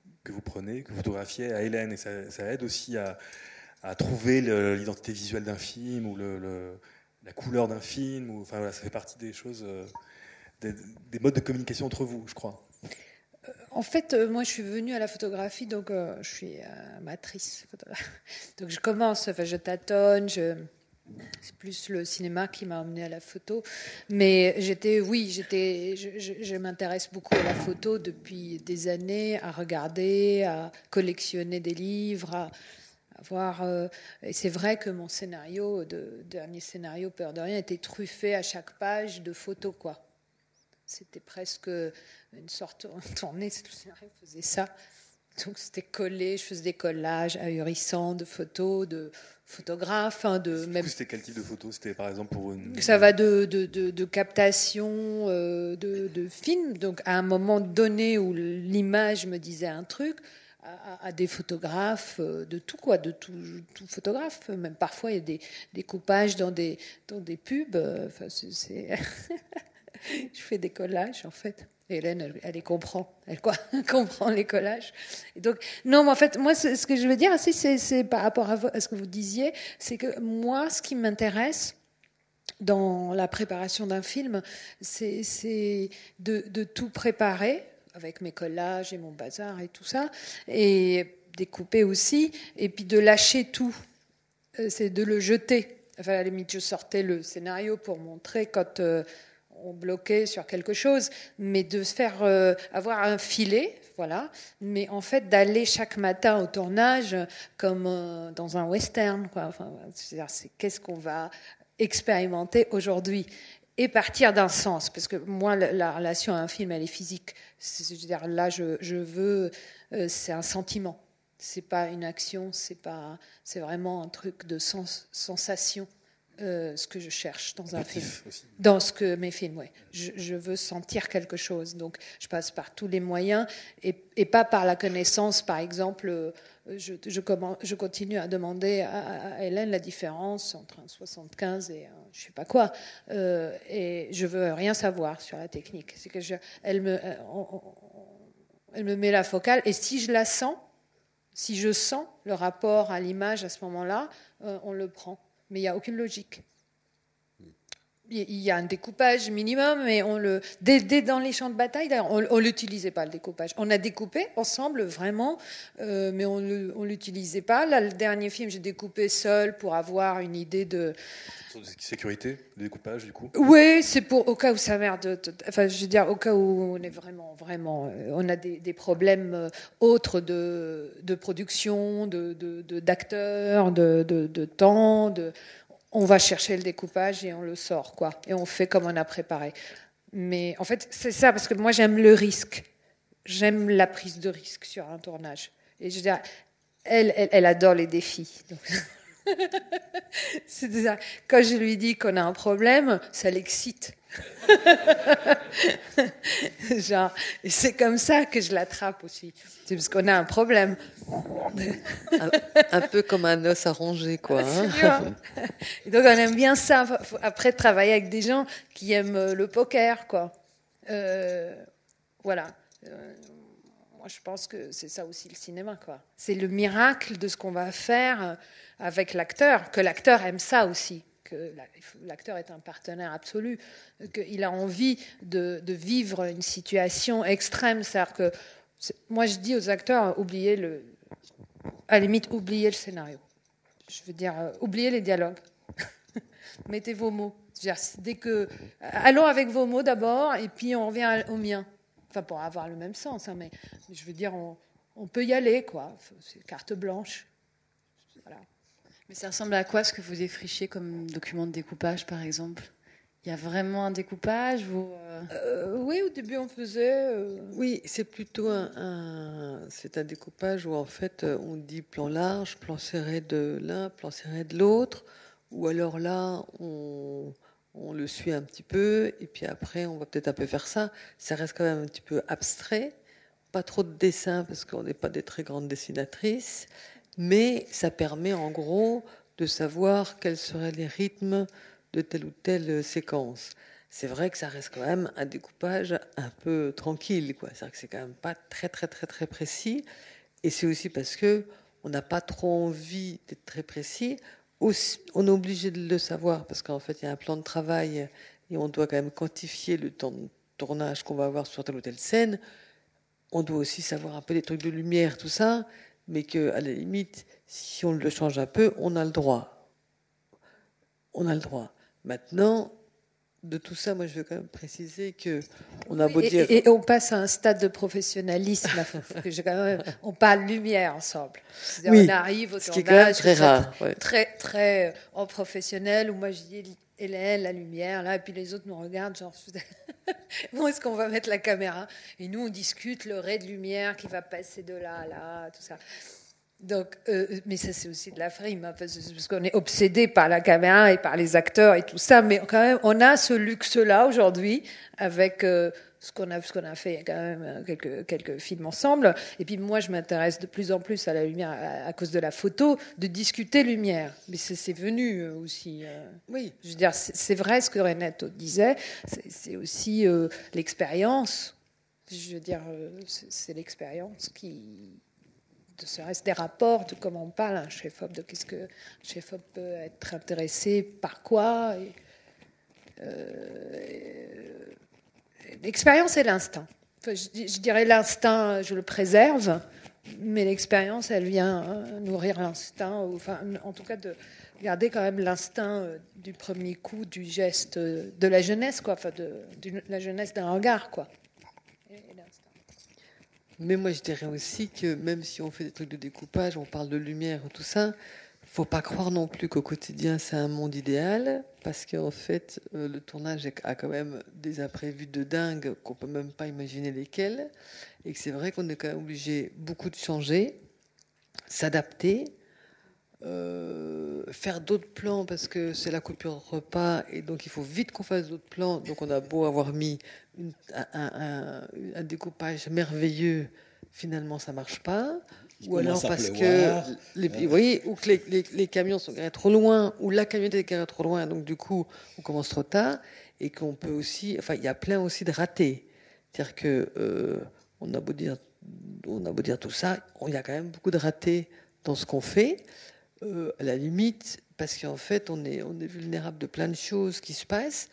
prenez, que vous photographiez à Hélène, et ça, aide aussi à, trouver l'identité visuelle d'un film ou la couleur d'un film. Ou, enfin, ça fait partie des choses. Euh, des, modes de communication entre vous, je crois. En fait, euh, moi, je suis venue à la photographie, donc euh, je suis amatrice. Donc, je commence, enfin, je tâtonne, C'est plus le cinéma qui m'a amené à la photo. Mais j'étais, oui, j'étais, je, m'intéresse beaucoup à la photo depuis des années, à regarder, à collectionner des livres, à, voir. Euh, et c'est vrai que mon scénario, de dernier scénario, Peur de rien, était truffé à chaque page de photos, quoi. C'était presque une sorte, on tournait, le scénario faisait ça. Donc c'était collé, je faisais des collages ahurissants de photos, de photographes. Hein, de même... C'était quel type de photos? C'était par exemple pour une... Ça va de, de, de, captation euh, de, de films, donc à un moment donné où l'image me disait un truc, à, des photographes euh, de tout quoi, de tout, tout, photographe. Même parfois il y a des, des coupages dans des, dans des pubs. Euh, enfin, c'est je fais des collages en fait. Hélène, elle, les comprend. Elle quoi comprend les collages. Donc, non, mais en fait, moi, ce que je veux dire, c'est par rapport à, ce que vous disiez, c'est que moi, ce qui m'intéresse dans la préparation d'un film, c'est de, de, tout préparer avec mes collages et mon bazar et tout ça, et découper aussi, et puis de lâcher tout. Euh, c'est de le jeter. Enfin, à la limite, je sortais le scénario pour montrer quand. Euh, on bloquait sur quelque chose, mais de se faire euh, avoir un filet, voilà, mais en fait d'aller chaque matin au tournage comme euh, dans un western, quoi. Enfin, c'est qu'est-ce qu'on va expérimenter aujourd'hui et partir d'un sens, parce que moi la, relation à un film elle est physique. Là je, je veux, euh, c'est un sentiment, c'est pas une action, c'est pas, c'est vraiment un truc de sens, sensation. Euh, ce que je cherche dans un film. Dans ce que mes films, oui. Je, veux sentir quelque chose. Donc, je passe par tous les moyens et, pas par la connaissance. Par exemple, euh, je, je, continue à demander à, Hélène la différence entre un 75 et un je sais pas quoi. Euh, et je veux rien savoir sur la technique. C'est que je, elle me, elle me met la focale. Et si je la sens, si je sens le rapport à l'image à ce moment-là, on le prend mais il n'y a aucune logique. Il y a un découpage minimum, mais on le, dès, dans les champs de bataille, on ne l'utilisait pas, le découpage. On a découpé ensemble, vraiment, euh, mais on ne l'utilisait pas. Là, le dernier film, j'ai découpé seul pour avoir une idée de... Sécurité, le découpage, du coup? Oui, c'est pour au cas où ça merde. Enfin, je veux dire, au cas où on est vraiment, vraiment... Euh, on a des, problèmes euh, autres de, de production, d'acteurs, de, de, de, temps, de on va chercher le découpage et on le sort, quoi. Et on fait comme on a préparé. Mais en fait, c'est ça, parce que moi, j'aime le risque. J'aime la prise de risque sur un tournage. Et je veux dire, elle, elle, adore les défis. c'est ça. Quand je lui dis qu'on a un problème, ça l'excite. Genre, c'est comme ça que je l'attrape aussi. C'est parce qu'on a un problème. un, peu comme un os à ronger, quoi. Hein. et donc, on aime bien ça. Après, travailler avec des gens qui aiment euh, le poker, quoi. Euh, voilà. Euh, moi, je pense que c'est ça aussi le cinéma, quoi. C'est le miracle de ce qu'on va faire avec l'acteur, que l'acteur aime ça aussi que l'acteur est un partenaire absolu, qu'il a envie de, vivre une situation extrême. C'est-à-dire que moi, je dis aux acteurs, oubliez le, à la limite, oubliez le scénario. Je veux dire, euh, oubliez les dialogues. Mettez vos mots. dès que, allons avec vos mots d'abord, et puis on revient au mien. Enfin, pour avoir le même sens, hein, mais je veux dire, on, on peut y aller, quoi. C'est carte blanche. Mais ça ressemble à quoi ce que vous défrichez comme document de découpage, par exemple? Il y a vraiment un découpage vous, euh euh, Oui, au début on faisait. Euh, oui, c'est plutôt un, c'est un découpage où en fait on dit plan large, plan serré de l'un, plan serré de l'autre, ou alors là on, on, le suit un petit peu et puis après on va peut-être un peu faire ça. Ça reste quand même un petit peu abstrait, pas trop de dessin parce qu'on n'est pas des très grandes dessinatrices mais ça permet en gros de savoir quels seraient les rythmes de telle ou telle séquence. C'est vrai que ça reste quand même un découpage un peu tranquille, quoi. C'est-à-dire que c'est quand même pas très très très très précis, et c'est aussi parce que on n'a pas trop envie d'être très précis. on est obligé de le savoir parce qu'en fait il y a un plan de travail et on doit quand même quantifier le temps de tournage qu'on va avoir sur telle ou telle scène. On doit aussi savoir un peu des trucs de lumière, tout ça mais que à la limite, si on le change un peu, on a le droit. on a le droit. Maintenant, de tout ça, moi, je veux quand même préciser que on a beau dire. Et, on passe à un stade de professionnalisme. on parle lumière ensemble. on arrive au ce qui est très rare, très, très, en professionnel. Où moi, je dis Hélène, la lumière, là, et puis les autres nous regardent, genre, où est-ce qu'on va mettre la caméra? Et nous, on discute le ray de lumière qui va passer de là à là, tout ça. Donc, euh, mais ça c'est aussi de la frime, hein, parce, qu'on est obsédé par la caméra et par les acteurs et tout ça. Mais quand même, on a ce luxe-là aujourd'hui avec euh, ce qu'on a, ce a fait quand même euh, quelques, quelques films ensemble. Et puis moi, je m'intéresse de plus en plus à la lumière à, cause de la photo, de discuter lumière. Mais c'est venu aussi. oui, je veux dire, c'est vrai ce que Renette disait. C'est aussi l'expérience. Je veux dire, c'est l'expérience qui serait-ce des rapports de comment on parle un chef-op, de qu'est-ce que chef-op peut être intéressé par quoi. Euh, l'expérience et l'instinct. je, dirais l'instinct, je le préserve, mais l'expérience, elle vient hein, nourrir l'instinct, enfin, en tout cas de garder quand même l'instinct euh, du premier coup, du geste de la jeunesse, quoi, enfin de, de la jeunesse d'un regard, quoi. Mais moi, je dirais aussi que même si on fait des trucs de découpage, on parle de lumière, tout ça, faut pas croire non plus qu'au quotidien c'est un monde idéal, parce qu'en fait, euh, le tournage a quand même des imprévus de dingue qu'on peut même pas imaginer lesquels, et que c'est vrai qu'on est quand même obligé beaucoup de changer, s'adapter, euh, faire d'autres plans parce que c'est la coupure repas et donc il faut vite qu'on fasse d'autres plans. Donc on a beau avoir mis un, découpage merveilleux, finalement ça marche pas. Ou alors parce que les, vous voyez, ou que les, camions sont garés trop loin, ou la camionnette est garée trop loin, donc du coup on commence trop tard, et qu'on peut aussi, enfin il y a plein aussi de ratés. C'est-à-dire que euh, on a beau dire, on a beau dire tout ça, il y a quand même beaucoup de ratés dans ce qu'on fait. Euh, à la limite, parce qu'en fait, on est, on est vulnérable de plein de choses qui se passent.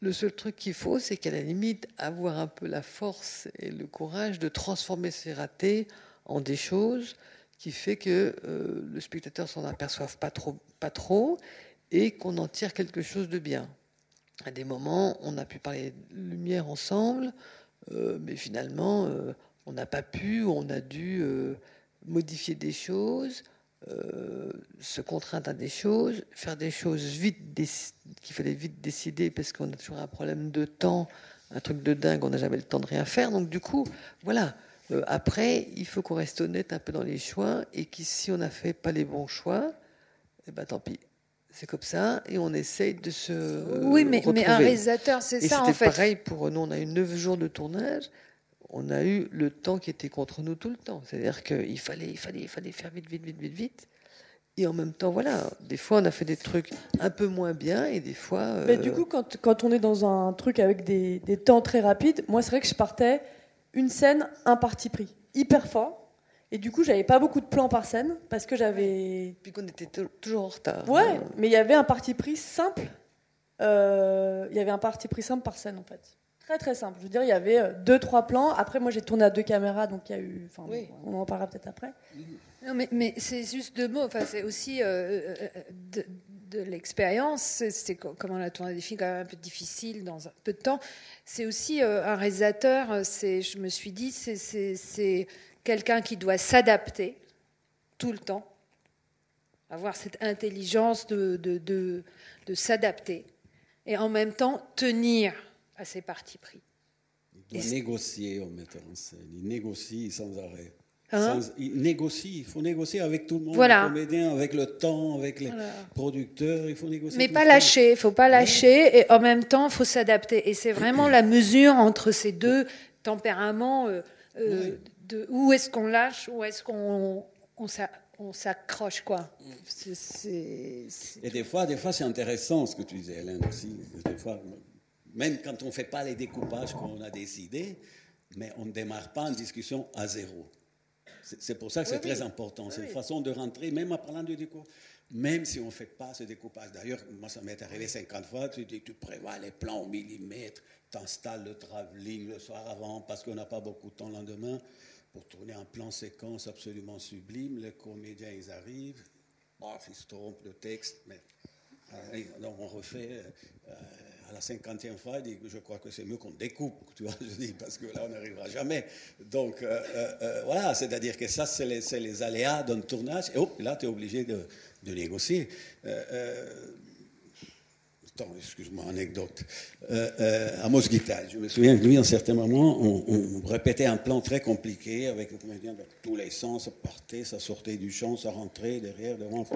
Le seul truc qu'il faut, c'est qu'à la limite, avoir un peu la force et le courage de transformer ces ratés en des choses qui fait que euh, le spectateur s'en aperçoive pas trop, pas trop et qu'on en tire quelque chose de bien. À des moments, on a pu parler de lumière ensemble, euh, mais finalement, on n'a pas pu, on a dû modifier des choses, euh, se contraindre à des choses, faire des choses vite qu'il fallait vite décider parce qu'on a toujours un problème de temps, un truc de dingue, on n'a jamais le temps de rien faire. Donc du coup, voilà. Euh, après, il faut qu'on reste honnête un peu dans les choix et qu'ici on n'a fait pas les bons choix, eh ben tant pis. C'est comme ça et on essaye de se. Oui, mais, mais un réalisateur, c'est ça en fait. pareil pour nous, on a eu neuf jours de tournage on a eu le temps qui était contre nous tout le temps. C'est-à-dire qu'il fallait, il fallait, il fallait faire vite, vite, vite, vite, vite. Et en même temps, voilà, des fois on a fait des trucs un peu moins bien et des fois. Mais du euh, coup, quand, quand, on est dans un truc avec des, des temps très rapides, moi c'est vrai que je partais une scène, un parti pris, hyper fort. Et du coup, j'avais pas beaucoup de plans par scène parce que j'avais. Puis qu'on était toujours en retard. Ouais, mais il y avait un parti pris simple. Euh, il y avait un parti pris simple par scène en fait. Très très simple. Je veux dire, il y avait euh, deux trois plans. Après, moi, j'ai tourné à deux caméras, donc il y a eu. Enfin, on en parlera peut-être après. Non, mais, mais c'est juste deux mots. Enfin, c'est aussi euh, euh, de, l'expérience. C'est comment on a tourné des films quand même un peu difficile dans un peu de temps. C'est aussi un réalisateur. C'est, je me suis dit, c'est quelqu'un qui doit s'adapter tout le temps, avoir cette intelligence de, de, de, de s'adapter et en même temps tenir à ses partis pris. Il doit négocier en mettant en scène. Il négocie sans arrêt. Hein il négocie, il faut négocier avec tout le monde, voilà. les comédiens, avec le temps, avec les producteurs, il faut négocier. Mais pas lâcher, il ne faut pas lâcher, et en même temps, il faut s'adapter. Et c'est vraiment la mesure entre ces deux tempéraments, euh, euh, de où est-ce qu'on lâche, où est-ce qu'on on, s'accroche, quoi. Et des fois, des fois c'est intéressant ce que tu disais, Hélène, aussi. Des fois, même quand on ne fait pas les découpages qu'on a décidés, mais on ne démarre pas en discussion à zéro. C'est pour ça que c'est très important. C'est une façon de rentrer, même en parlant de découpage, même si on ne fait pas ce découpage. D'ailleurs, moi, ça m'est arrivé 50 fois. Tu dis, tu prévois les plans au millimètre, tu installes le travelling le soir avant parce qu'on n'a pas beaucoup de temps le lendemain pour tourner un plan séquence absolument sublime. Les comédiens, ils arrivent. Ils se trompent le texte, mais Donc on refait euh, à la cinquantième fois, dit, je crois que c'est mieux qu'on découpe, tu vois, je dis, parce que là, on n'arrivera jamais. Donc, euh, euh, voilà, c'est-à-dire que ça, c'est les, aléas d'un tournage. Et oh, là, tu es obligé de, négocier. Attends, excuse-moi, anecdote. à Mosguitaille, je me souviens que lui, à un certain moment, on, répétait un plan très compliqué avec le comédien dans tous les sens, ça partait, ça sortait du champ, ça rentrait derrière, devant.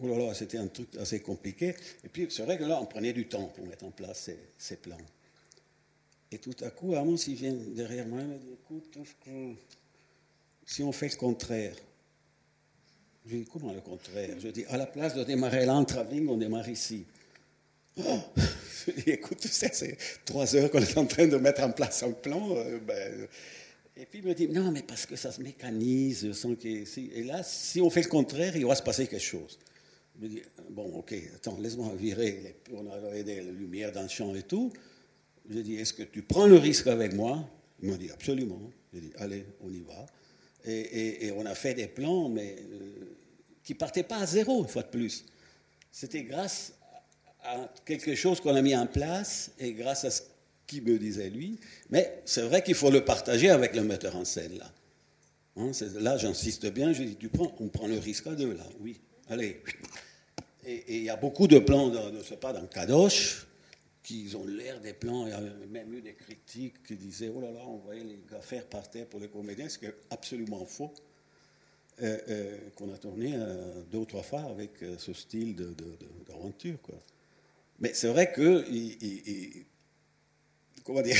Oh là là, c'était un truc assez compliqué. Et puis, c'est vrai que là, on prenait du temps pour mettre en place ces, plans. Et tout à coup, Amos, il vient derrière moi et me dit Écoute, si on fait le contraire. Je dis Comment le contraire? Je dis À la place de démarrer là en travelling, on démarre ici. Oh je dis Écoute, tu sais, c'est trois heures qu'on est en train de mettre en place un plan. Euh, ben, et puis il me dit Non, mais parce que ça se mécanise. Sans que, et là, si on fait le contraire, il va se passer quelque chose. Je dis, bon, ok, attends, laisse-moi virer, on a des lumières dans le champ et tout. Je dis, est-ce que tu prends le risque avec moi? Il m'a dit, absolument. J'ai dit, allez, on y va. Et, on a fait des plans, mais euh, qui ne partaient pas à zéro, une fois de plus. C'était grâce à quelque chose qu'on a mis en place et grâce à ce qu'il me disait lui. Mais c'est vrai qu'il faut le partager avec le metteur en scène, là. Hein, là, j'insiste bien, je dis, tu prends, on prend le risque à deux, là, oui. Allez. Et il y a beaucoup de plans, de, ne sais pas, dans Kadosh, qui ont l'air des plans. Il y a même eu des critiques qui disaient Oh là là, on voyait les gars faire par terre pour les comédiens, ce qui est absolument faux. Euh, euh, qu'on a tourné euh, deux ou trois fois avec ce style d'aventure. quoi. Mais c'est vrai que. comment dire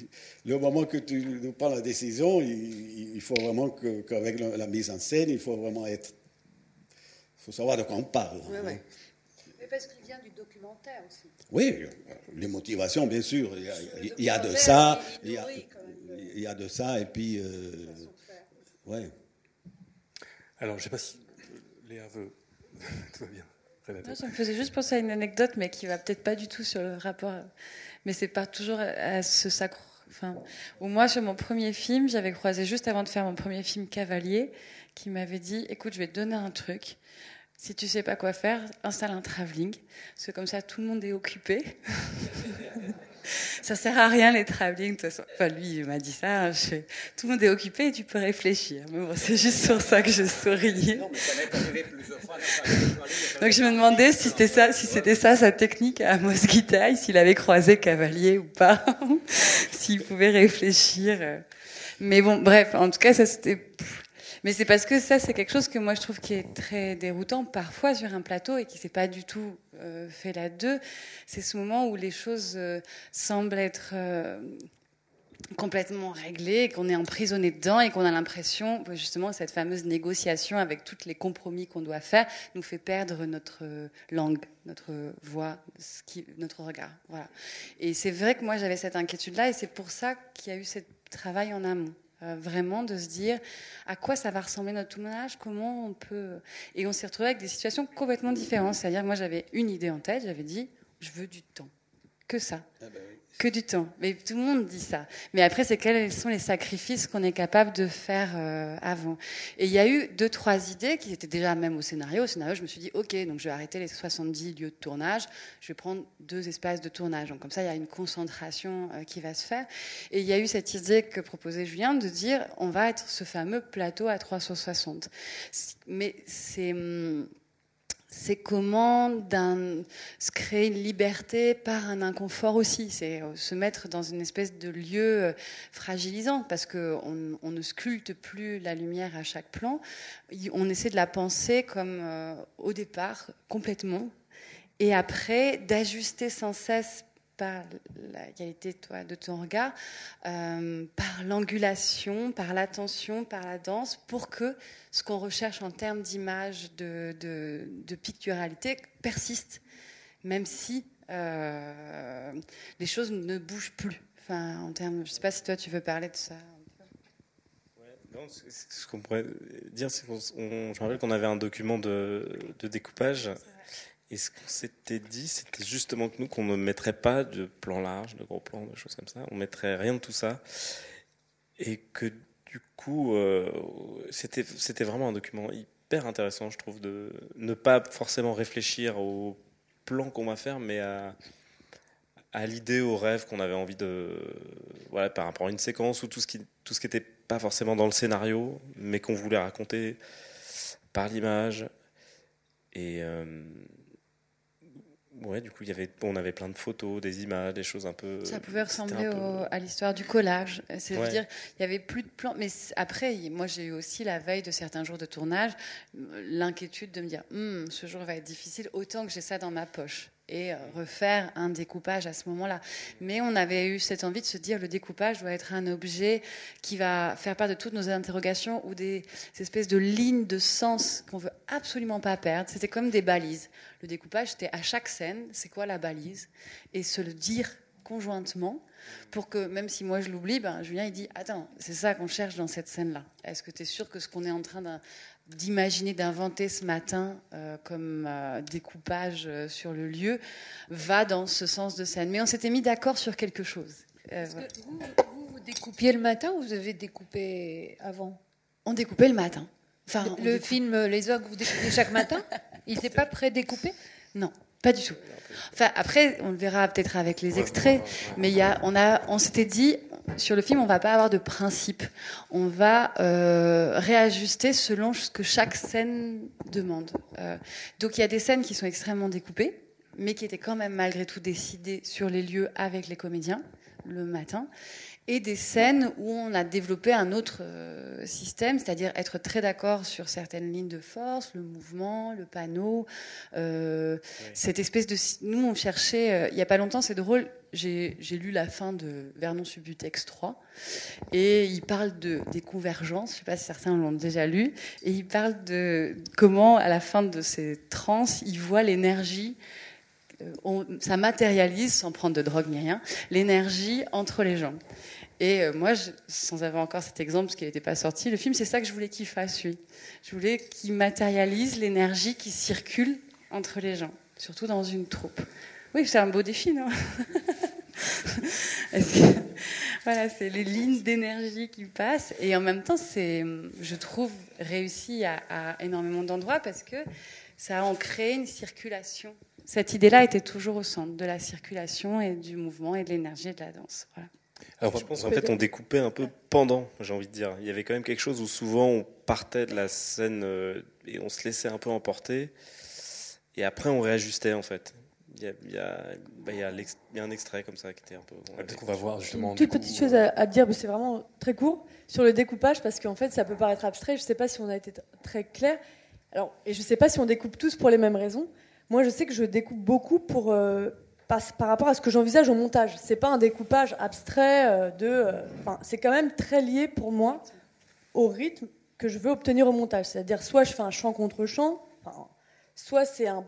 Le moment que tu nous prends la décision, il, faut vraiment qu'avec la mise en scène, il faut vraiment être faut savoir de quoi on parle. Oui, oui. Mais parce qu'il vient du documentaire aussi. Oui, les motivations, bien sûr. Il y a, de ça. Il y a, il y a, de ça, et puis. Euh, ouais. Alors, je ne sais pas si Léa veut. Tout va bien. Non, ça me faisait juste penser à une anecdote, mais qui va peut-être pas du tout sur le rapport. Mais c'est pas toujours à ce sacre. Enfin, où moi, sur mon premier film, j'avais croisé juste avant de faire mon premier film Cavalier, qui m'avait dit "Écoute, je vais te donner un truc. Si tu sais pas quoi faire, installe un travelling, parce que comme ça tout le monde est occupé. ça sert à rien les travelling, de toute façon. Enfin, lui, il m'a dit ça. Hein, tout le monde est occupé et tu peux réfléchir. Mais bon, c'est juste sur ça que je souriais. Donc je me demandais si c'était ça, si c'était ça sa technique à Mosquitaille, s'il avait croisé Cavalier ou pas, s'il pouvait réfléchir. Mais bon, bref, en tout cas, ça c'était mais c'est parce que ça, c'est quelque chose que moi je trouve qui est très déroutant parfois sur un plateau et qui s'est pas du tout euh, fait là deux. C'est ce moment où les choses euh, semblent être euh, complètement réglées, qu'on est emprisonné dedans et qu'on a l'impression, justement, cette fameuse négociation avec tous les compromis qu'on doit faire nous fait perdre notre langue, notre voix, notre regard. Voilà. Et c'est vrai que moi j'avais cette inquiétude-là et c'est pour ça qu'il y a eu ce travail en amont. Euh, vraiment de se dire à quoi ça va ressembler notre tournage, comment on peut. Et on s'est retrouvé avec des situations complètement différentes. C'est-à-dire, moi, j'avais une idée en tête, j'avais dit, je veux du temps. Que ça. Ah bah que du temps. Mais tout le monde dit ça. Mais après, c'est quels sont les sacrifices qu'on est capable de faire euh, avant. Et il y a eu deux, trois idées qui étaient déjà même au scénario. Au scénario, je me suis dit, OK, donc je vais arrêter les 70 lieux de tournage. Je vais prendre deux espaces de tournage. Donc comme ça, il y a une concentration euh, qui va se faire. Et il y a eu cette idée que proposait Julien de dire, on va être ce fameux plateau à 360. Mais c'est... Hum, c'est comment se créer une liberté par un inconfort aussi. C'est euh, se mettre dans une espèce de lieu euh, fragilisant parce qu'on on ne sculpte plus la lumière à chaque plan. On essaie de la penser comme euh, au départ, complètement. Et après, d'ajuster sans cesse par la qualité toi, de ton regard, euh, par l'angulation, par l'attention, par la danse, pour que ce qu'on recherche en termes d'image, de, de, picturalité persiste, même si euh, les choses ne bougent plus. Enfin, en termes, je ne sais pas si toi tu veux parler de ça. ce qu'on pourrait dire, c'est qu'on, je me rappelle qu'on avait un document de, de découpage et ce qu'on s'était dit, c'était justement que nous, qu'on ne mettrait pas de plan large, de gros plans, de choses comme ça. On mettrait rien de tout ça. Et que du coup, euh, c'était, vraiment un document hyper intéressant, je trouve, de ne pas forcément réfléchir au plan qu'on va faire, mais à, à l'idée, au rêve qu'on avait envie de. Voilà, par rapport à une séquence ou tout ce qui tout ce qui n'était pas forcément dans le scénario, mais qu'on voulait raconter par l'image. Et. Euh, ouais, du coup, il y avait, on avait plein de photos, des images, des choses un peu. Ça pouvait ressembler à l'histoire du collage. C'est-à-dire, il y avait plus de plans. Mais après, moi, j'ai eu aussi la veille de certains jours de tournage l'inquiétude de me dire, hm, ce jour va être difficile, autant que j'ai ça dans ma poche et euh, refaire un découpage à ce moment-là. Mais on avait eu cette envie de se dire le découpage doit être un objet qui va faire part de toutes nos interrogations ou des, espèces de lignes de sens qu'on veut absolument pas perdre. C'était comme des balises. Le découpage, c'était à chaque scène, c'est quoi la balise? Et se le dire conjointement pour que même si moi je l'oublie, ben, Julien il dit attends, c'est ça qu'on cherche dans cette scène-là. Est-ce que tu es sûr que ce qu'on est en train d'imaginer, d'inventer ce matin euh, comme euh, découpage euh, sur le lieu va dans ce sens de scène Mais on s'était mis d'accord sur quelque chose. vous, vous, découpiez le matin ou vous avez découpé avant? On découpait le matin. Enfin, le, film Les Ogres, vous découpez chaque matin Il n'était pas pré-découpé? Non. Pas du tout. Enfin, après, on le verra peut-être avec les extraits, mais il y a, on a, on s'était dit sur le film, on va pas avoir de principe. On va euh, réajuster selon ce que chaque scène demande. Euh, donc il y a des scènes qui sont extrêmement découpées, mais qui étaient quand même malgré tout décidées sur les lieux avec les comédiens le matin et des scènes où on a développé un autre euh, système, c'est-à-dire être très d'accord sur certaines lignes de force, le mouvement, le panneau, euh, cette espèce de... Nous, on cherchait, euh, il n'y a pas longtemps, c'est drôle, j'ai lu la fin de Vernon Subutex 3, et il parle de, des convergences, je ne sais pas si certains l'ont déjà lu, et il parle de comment, à la fin de ces trans, il voit l'énergie ça matérialise, sans prendre de drogue ni rien, l'énergie entre les gens. Et euh, moi, sans avoir encore cet exemple, parce qu'il n'était pas sorti, le film, c'est ça que je voulais qu'il fasse, lui. Je voulais qu'il matérialise l'énergie qui circule entre les gens, surtout dans une troupe. Oui, c'est un beau défi, non? Voilà, c'est les lignes d'énergie qui passent. Et en même temps, c'est, je trouve, réussi à, à énormément d'endroits parce que ça a ancré une circulation. Cette idée-là était toujours au centre de la circulation et du mouvement et de l'énergie et de la danse. Voilà. Alors, je pense qu'en fait, on découpait un peu pendant, j'ai envie de dire. Il y avait quand même quelque chose où souvent on partait de la scène euh, et on se laissait un peu emporter. Et après, on réajustait, en fait. Il y a, il y a, bah, il y a, il y a un extrait comme ça qui était un peu. Peut-être qu'on va voir justement. Une toute petite chose à, à dire, mais c'est vraiment très court, sur le découpage, parce qu'en fait, ça peut paraître abstrait. Je ne sais pas si on a été très clair. Alors, et je ne sais pas si on découpe tous pour les mêmes raisons. Moi, je sais que je découpe beaucoup pour. Euh, par, rapport à ce que j'envisage au montage. C'est pas un découpage abstrait euh, de. Euh, c'est quand même très lié pour moi au rythme que je veux obtenir au montage. C'est-à-dire, soit je fais un chant contre chant, soit c'est un,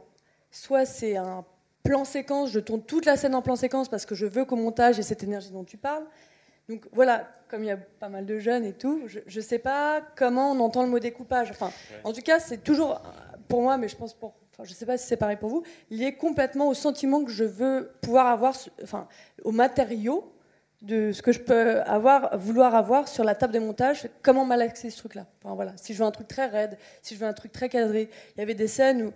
soit c'est un plan séquence. Je tourne toute la scène en plan séquence parce que je veux qu'au montage ait cette énergie dont tu parles. Donc voilà, comme il y a pas mal de jeunes et tout, je ne sais pas comment on entend le mot découpage. Enfin, en tout cas, c'est toujours pour moi, mais je pense pour je ne sais pas si c'est pareil pour vous, lié complètement au sentiment que je veux pouvoir avoir, enfin, aux matériaux de ce que je peux avoir, vouloir avoir sur la table de montage, comment malaxer ce truc-là. Enfin, voilà. Si je veux un truc très raide, si je veux un truc très cadré, il y avait des scènes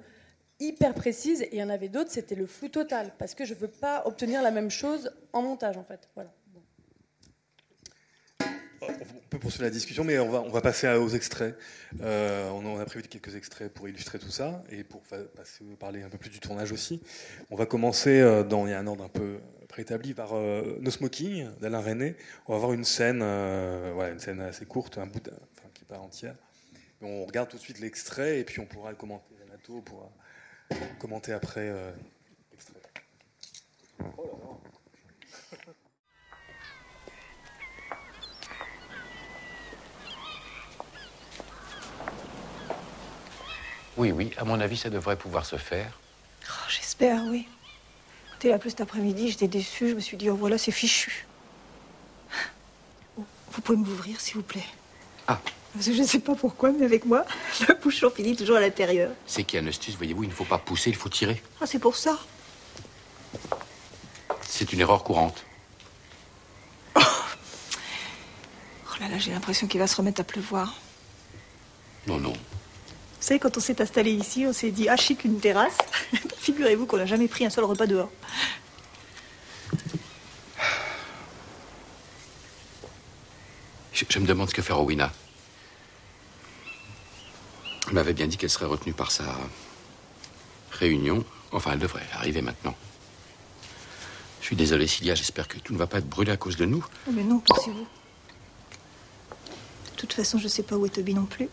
hyper précises et il y en avait d'autres, c'était le flou total parce que je ne veux pas obtenir la même chose en montage en fait. Voilà on peut poursuivre la discussion, mais on va, on va passer aux extraits. Euh, on a prévu quelques extraits pour illustrer tout ça et pour passer, parler un peu plus du tournage aussi. On va commencer euh, dans il y a un ordre un peu préétabli par euh, No Smoking d'Alain René. On va avoir une scène, voilà, une scène assez courte, un bout, qui part entière. On regarde tout de suite l'extrait et puis on pourra le commenter. Renato pourra commenter après l'extrait. Oh là là. Oui, oui, à mon avis, ça devrait pouvoir se faire. Oh, J'espère, oui. Il a appelé cet après-midi, j'étais déçue. Je me suis dit, oh voilà, c'est fichu. vous pouvez m'ouvrir, s'il vous plaît Ah. Parce que je ne sais pas pourquoi, mais avec moi, le bouchon finit toujours à l'intérieur. C'est qu'il y a une astuce, voyez-vous, il ne faut pas pousser, il faut tirer. Ah, c'est pour ça C'est une erreur courante. Oh, oh là là, j'ai l'impression qu'il va se remettre à pleuvoir. Non, non. Vous savez, quand on s'est installé ici, on s'est dit, ah, chic, une terrasse. Figurez-vous qu'on n'a jamais pris un seul repas dehors. Je, je me demande ce que fait Rowena. Elle m'avait bien dit qu'elle serait retenue par sa réunion. Enfin, elle devrait arriver maintenant. Je suis désolé, Cilia, j'espère que tout ne va pas être brûlé à cause de nous. Oh, mais non, pensez-vous. De toute façon, je sais pas où est Toby non plus.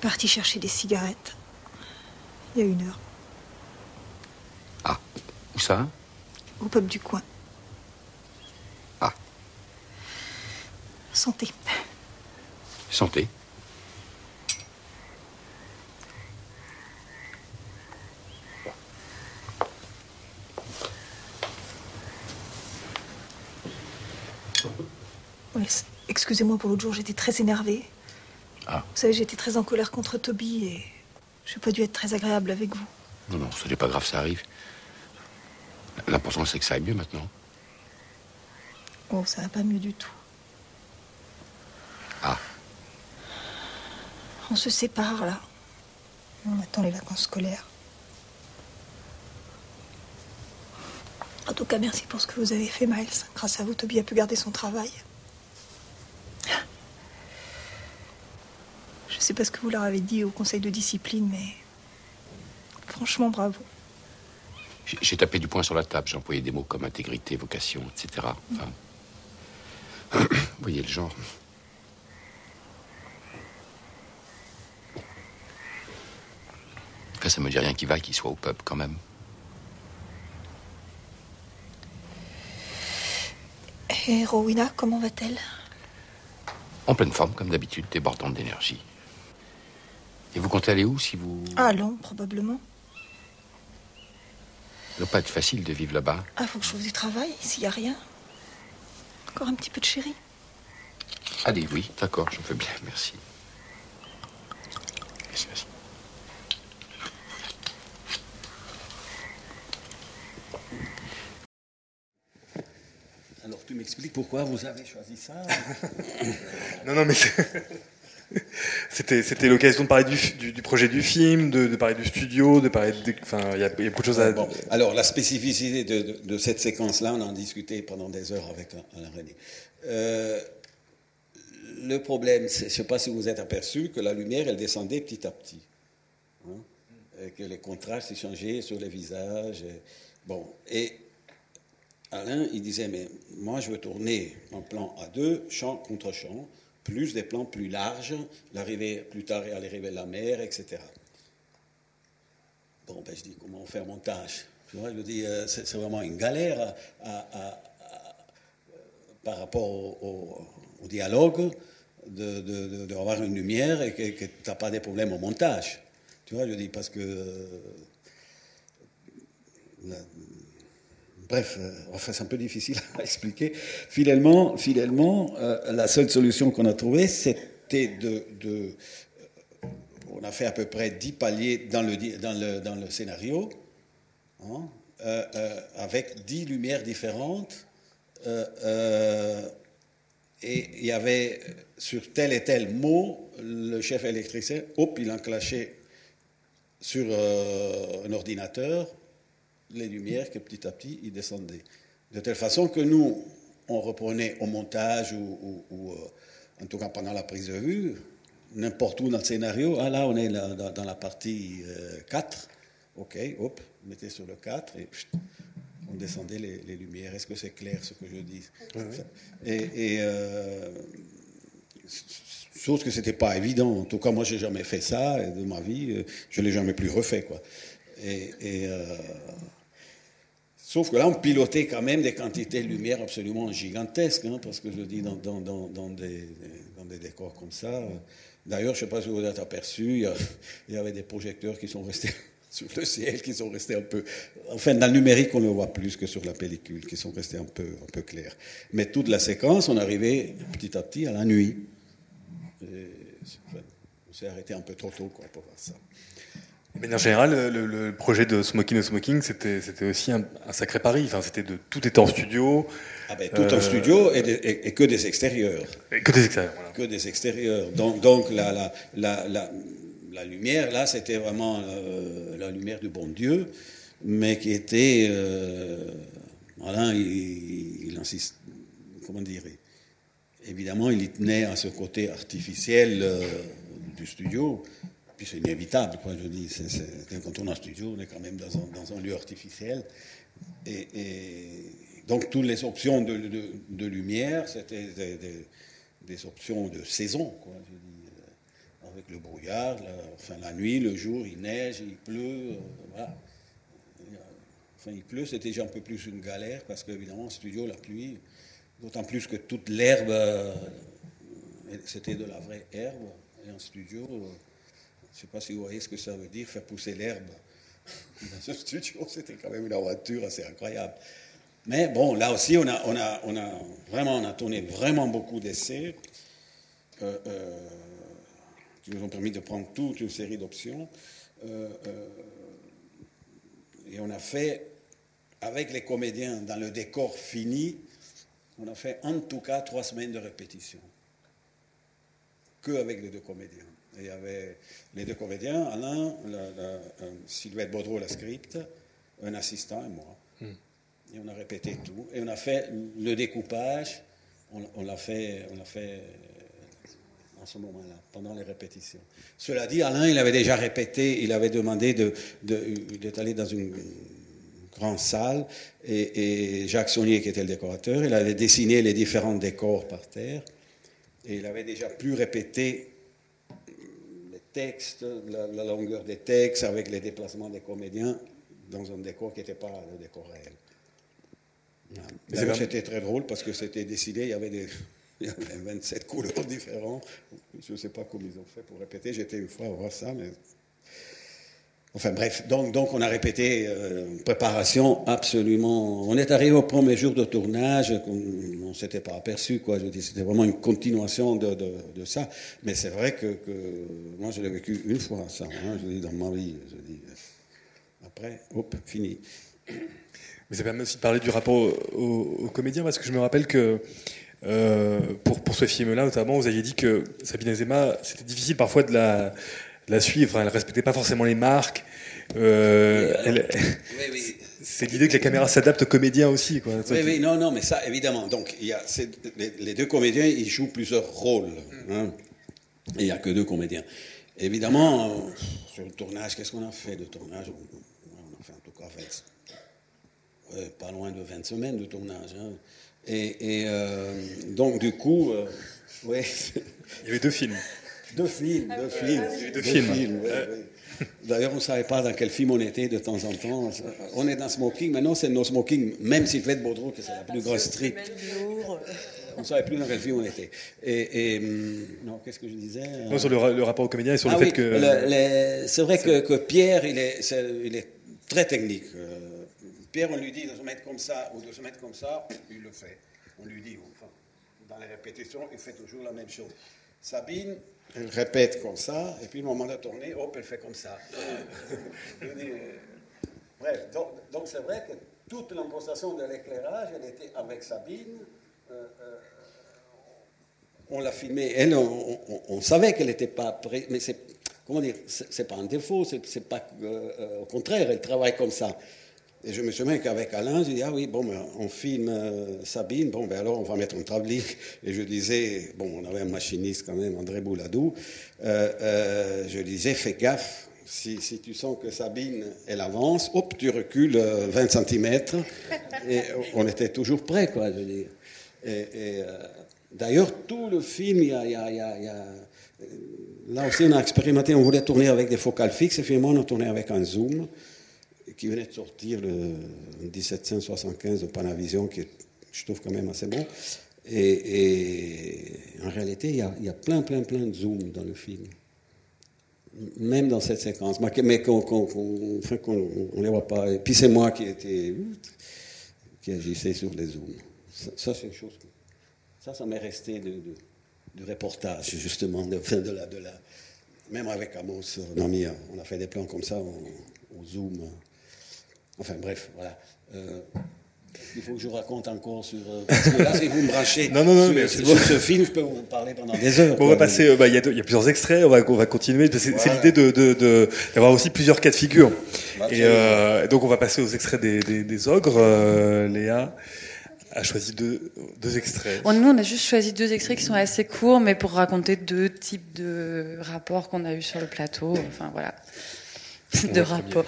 Il est parti chercher des cigarettes. Il y a une heure, Où ça? Au pub du coin. Ah. Santé. Santé. Oui, excusez-moi pour l'autre jour, j'étais très énervée. Vous savez, j'étais très en colère contre Toby et je n'ai pas dû être très agréable avec vous. Non, non, ce n'est pas grave, ça arrive. L'important, c'est que ça aille mieux maintenant. Oh, ça va pas mieux du tout. Ah. On se sépare là. On attend les vacances scolaires. En tout cas, merci pour ce que vous avez fait, Miles. Grâce à vous, Toby a pu garder son travail. Sais pas ce que vous leur avez dit au conseil de discipline, mais franchement, bravo. J'ai tapé du poing sur la table, j'ai employé des mots comme intégrité, vocation, etc. Enfin, vous voyez le genre. Enfin, ça me dit rien qui va qu'il soit au pub quand même. Et Rowena, comment va-t-elle? En pleine forme, comme d'habitude, débordante d'énergie. Et vous comptez aller où si vous. Ah, long, probablement. Ça doit pas être facile de vivre là-bas. Ah, faut que je trouve du travail, s'il y a rien. Encore un petit peu de chéri. Allez, oui, d'accord, je veux bien, merci. Merci, merci. Alors tu m'expliques pourquoi vous avez choisi ça? Non, non, mais c'est- c'était l'occasion de parler du, projet du film, de, parler du studio, de parler enfin, il y a, beaucoup de choses à. Bon, alors la spécificité de, cette séquence-là, on en a discuté pendant des heures avec Alain René. Euh, le problème, je ne sais pas si vous êtes aperçu que la lumière, elle descendait petit à petit. Hein, et que les contrastes changeaient sur les visages. bon, et Alain, il disait, mais moi, je veux tourner en plan à deux, champ contre champ, plus des plans plus larges, l'arrivée plus tard et l'arrivée de la mer, etc. Bon, ben, je dis, comment faire montage? Tu vois, je dis, euh, c'est vraiment une galère à- à- à- à- par rapport au, dialogue de, de- de- d'avoir une lumière et que, tu n'as pas des problèmes au montage. Tu vois, je dis, parce que. euh, Bref, euh, enfin, c'est un peu difficile à expliquer. Finalement, euh, la seule solution qu'on a trouvée, c'était de, euh, On a fait à peu près 10 paliers dans le, scénario, hein, avec 10 lumières différentes. et il y avait sur tel et tel mot, le chef électricien, hop, il enclenchait sur un ordinateur les lumières que petit à petit ils descendaient. De telle façon que nous, on reprenait au montage ou, ou- ou, euh, en tout cas pendant la prise de vue, n'importe où dans le scénario, ah là on est là, dans, dans la partie euh, 4, ok, hop, on mettait sur le 4 et on descendait les, les lumières. Est-ce que c'est clair ce que je dis? Et, et, euh, chose que c'était pas évident. En tout cas, moi, j'ai jamais fait ça de ma vie. euh, Je l'ai jamais plus refait, quoi. Et, et, euh, sauf que là, on pilotait quand même des quantités de lumière absolument gigantesques, hein, parce que je dis dans, des, décors comme ça. D'ailleurs, je ne sais pas si vous vous êtes aperçu, il y, avait des projecteurs qui sont restés sur le ciel, qui sont restés un peu. Enfin, dans le numérique, on le voit plus que sur la pellicule, qui sont restés un peu, un peu clairs. Mais toute la séquence, on arrivait petit à petit à la nuit. On s'est arrêté un peu trop tôt quoi, pour voir ça. De manière générale, le, le projet de Smoking no Smoking, c'était aussi un, un sacré pari. Enfin, c'était de tout était en studio. Ah ben, tout Euh, un studio et, des- et- et que des extérieurs. Et que des extérieurs, voilà. Que des extérieurs. Donc, donc la, la, la, la- la lumière, là, c'était vraiment euh, la lumière du bon Dieu, mais qui était. Euh, voilà, il, il, insiste. Comment dire Évidemment, il y tenait à ce côté artificiel euh, du studio. Puis c'est inévitable, quoi, je dis. quand on est en studio, on est quand même dans un, dans un lieu artificiel. Et, donc, toutes les options de, de, lumière, c'était des, options de saison, quoi, je dis avec le brouillard, la, enfin la nuit, le jour, il neige, il pleut, euh, voilà. Enfin, il pleut, c'était déjà un peu plus une galère parce qu'évidemment, en studio, la pluie, d'autant plus que toute l'herbe, euh, c'était de la vraie herbe. Et en studio, euh, je ne sais pas si vous voyez ce que ça veut dire, faire pousser l'herbe. Dans ce studio, c'était quand même une aventure assez incroyable. Mais bon, là aussi, on a, on a, on a vraiment, on a tourné vraiment beaucoup d'essais. Euh, euh, qui nous ont permis de prendre toute une série d'options. Euh, et on a fait, avec les comédiens, dans le décor fini, on a fait en tout cas trois semaines de répétition. Que avec les deux comédiens. Il y avait les deux comédiens, Alain, la, la, Sylvette Baudreau, la script, un assistant et moi. Mm. Et on a répété tout. Et on a fait le découpage, on, on l'a fait, on l'a fait en ce moment-là, pendant les répétitions. Cela dit, Alain, il avait déjà répété, il avait demandé de, de, allé dans une grande salle, et, et, Jacques Saunier, qui était le décorateur, il avait dessiné les différents décors par terre, et il avait déjà pu répéter textes, la, la longueur des textes, avec les déplacements des comédiens, dans un décor qui n'était pas le décor réel. C'était très drôle parce que c'était décidé, il y avait des, il y avait 27 couleurs différentes. Je ne sais pas comment ils ont fait pour répéter. J'étais une fois voir ça, mais. Enfin bref, donc, donc on a répété euh, préparation absolument. On est arrivé au premier jour de tournage, on ne s'était pas aperçu, quoi. Je dis, c'était vraiment une continuation de, de, ça. Mais c'est vrai que, moi je l'ai vécu une fois, ça, hein, je dis, dans ma vie. Je dis, après, hop, fini. Mais ça permet aussi de parler du rapport aux au comédiens, parce que je me rappelle que euh, pour, pour ce film-là, notamment, vous aviez dit que Sabine Azema, c'était difficile parfois de la, la suivre. Elle ne respectait pas forcément les marques. Euh, elle, oui, oui. C'est l'idée que la caméra s'adapte aux comédiens aussi. Quoi. Oui, oui, non, non, mais ça, évidemment. Donc, il y a, les, les, deux comédiens, ils jouent plusieurs rôles. Hein, et il n'y a que deux comédiens. Évidemment, euh, sur le tournage, qu'est-ce qu'on a fait de tournage? On a fait en tout cas 20, ouais, pas loin de 20 semaines de tournage. Hein. Et, et euh, donc, du coup, ouais. Il y avait deux films. Deux films, deux films. Il y avait deux, films. films ouais. D'ailleurs, on ne savait pas dans quel film on était de temps en temps. On est dans Smoking, maintenant c'est nos Smoking, même si Sylvette Baudreau, que c'est la plus grosse strip. On ne savait plus dans quel film on était. Et, et non, qu'est-ce que je disais non, Sur le, le, rapport au comédien et sur ah le oui, fait que. C'est vrai que, que, Pierre, il est, est, il est très technique. Euh, Pierre, on lui dit de se mettre comme ça ou de se mettre comme ça, il le fait. On lui dit, enfin, dans les répétitions, il fait toujours la même chose. Sabine, elle répète comme ça, et puis au moment de tourner, hop, elle fait comme ça. dis, bref, donc, donc c'est vrai que toute l'impostation de l'éclairage, elle était avec Sabine. Euh, euh, on l'a filmée, elle, on, on, on savait qu'elle n'était pas prête, mais c'est, comment dire, c'est pas un défaut, c'est pas, euh, au contraire, elle travaille comme ça. Et je me souviens qu'avec Alain, j'ai dit, ah oui, bon, ben, on filme euh, Sabine, bon, ben alors on va mettre un tablier. Et je disais, bon, on avait un machiniste quand même, André Bouladou, euh, euh, je disais, fais gaffe, si, si, tu sens que Sabine, elle avance, hop, tu recules 20 cm. Et on était toujours prêts, quoi, je veux dire. Et, et d'ailleurs, tout le film, il y a, il y a, il y a, il y a Là aussi, on a expérimenté, on voulait tourner avec des focales fixes, et finalement, on a tourné avec un zoom qui venait de sortir le 1775 de Panavision, qui est, je trouve quand même assez bon. Et, en réalité, il y, a, plein, plein, plein de zooms dans le film. Même dans cette séquence. Mais qu'on qu qu qu ne les voit pas. Et puis c'est moi qui était qui agissais sur les zooms. Ça, c'est une chose. Ça, ça m'est resté de, de, reportage, justement, de, la, de la. Même avec Amos, on a, mis, on a fait des plans comme ça au, au zoom. Enfin bref, voilà. Euh, Il faut que je raconte encore sur. euh, Parce que là, si vous me branchez Non, non, non, sur, mais sur- c'est bon. sur ce film, je peux vous parler pendant des heures. Bon, on va quoi. passer. euh, bah, Il y, a y plusieurs extraits. On va, on va continuer. C'est Voilà. l'idée de de- de- d'avoir aussi plusieurs cas de figure. Et Absolument. euh, donc on va passer aux extraits des, des, des ogres. Euh, Léa a choisi deux, deux extraits. Nous, on a juste choisi deux extraits qui sont assez courts, mais pour raconter deux types de rapports qu'on a eus sur le plateau. Enfin, voilà. De rapports.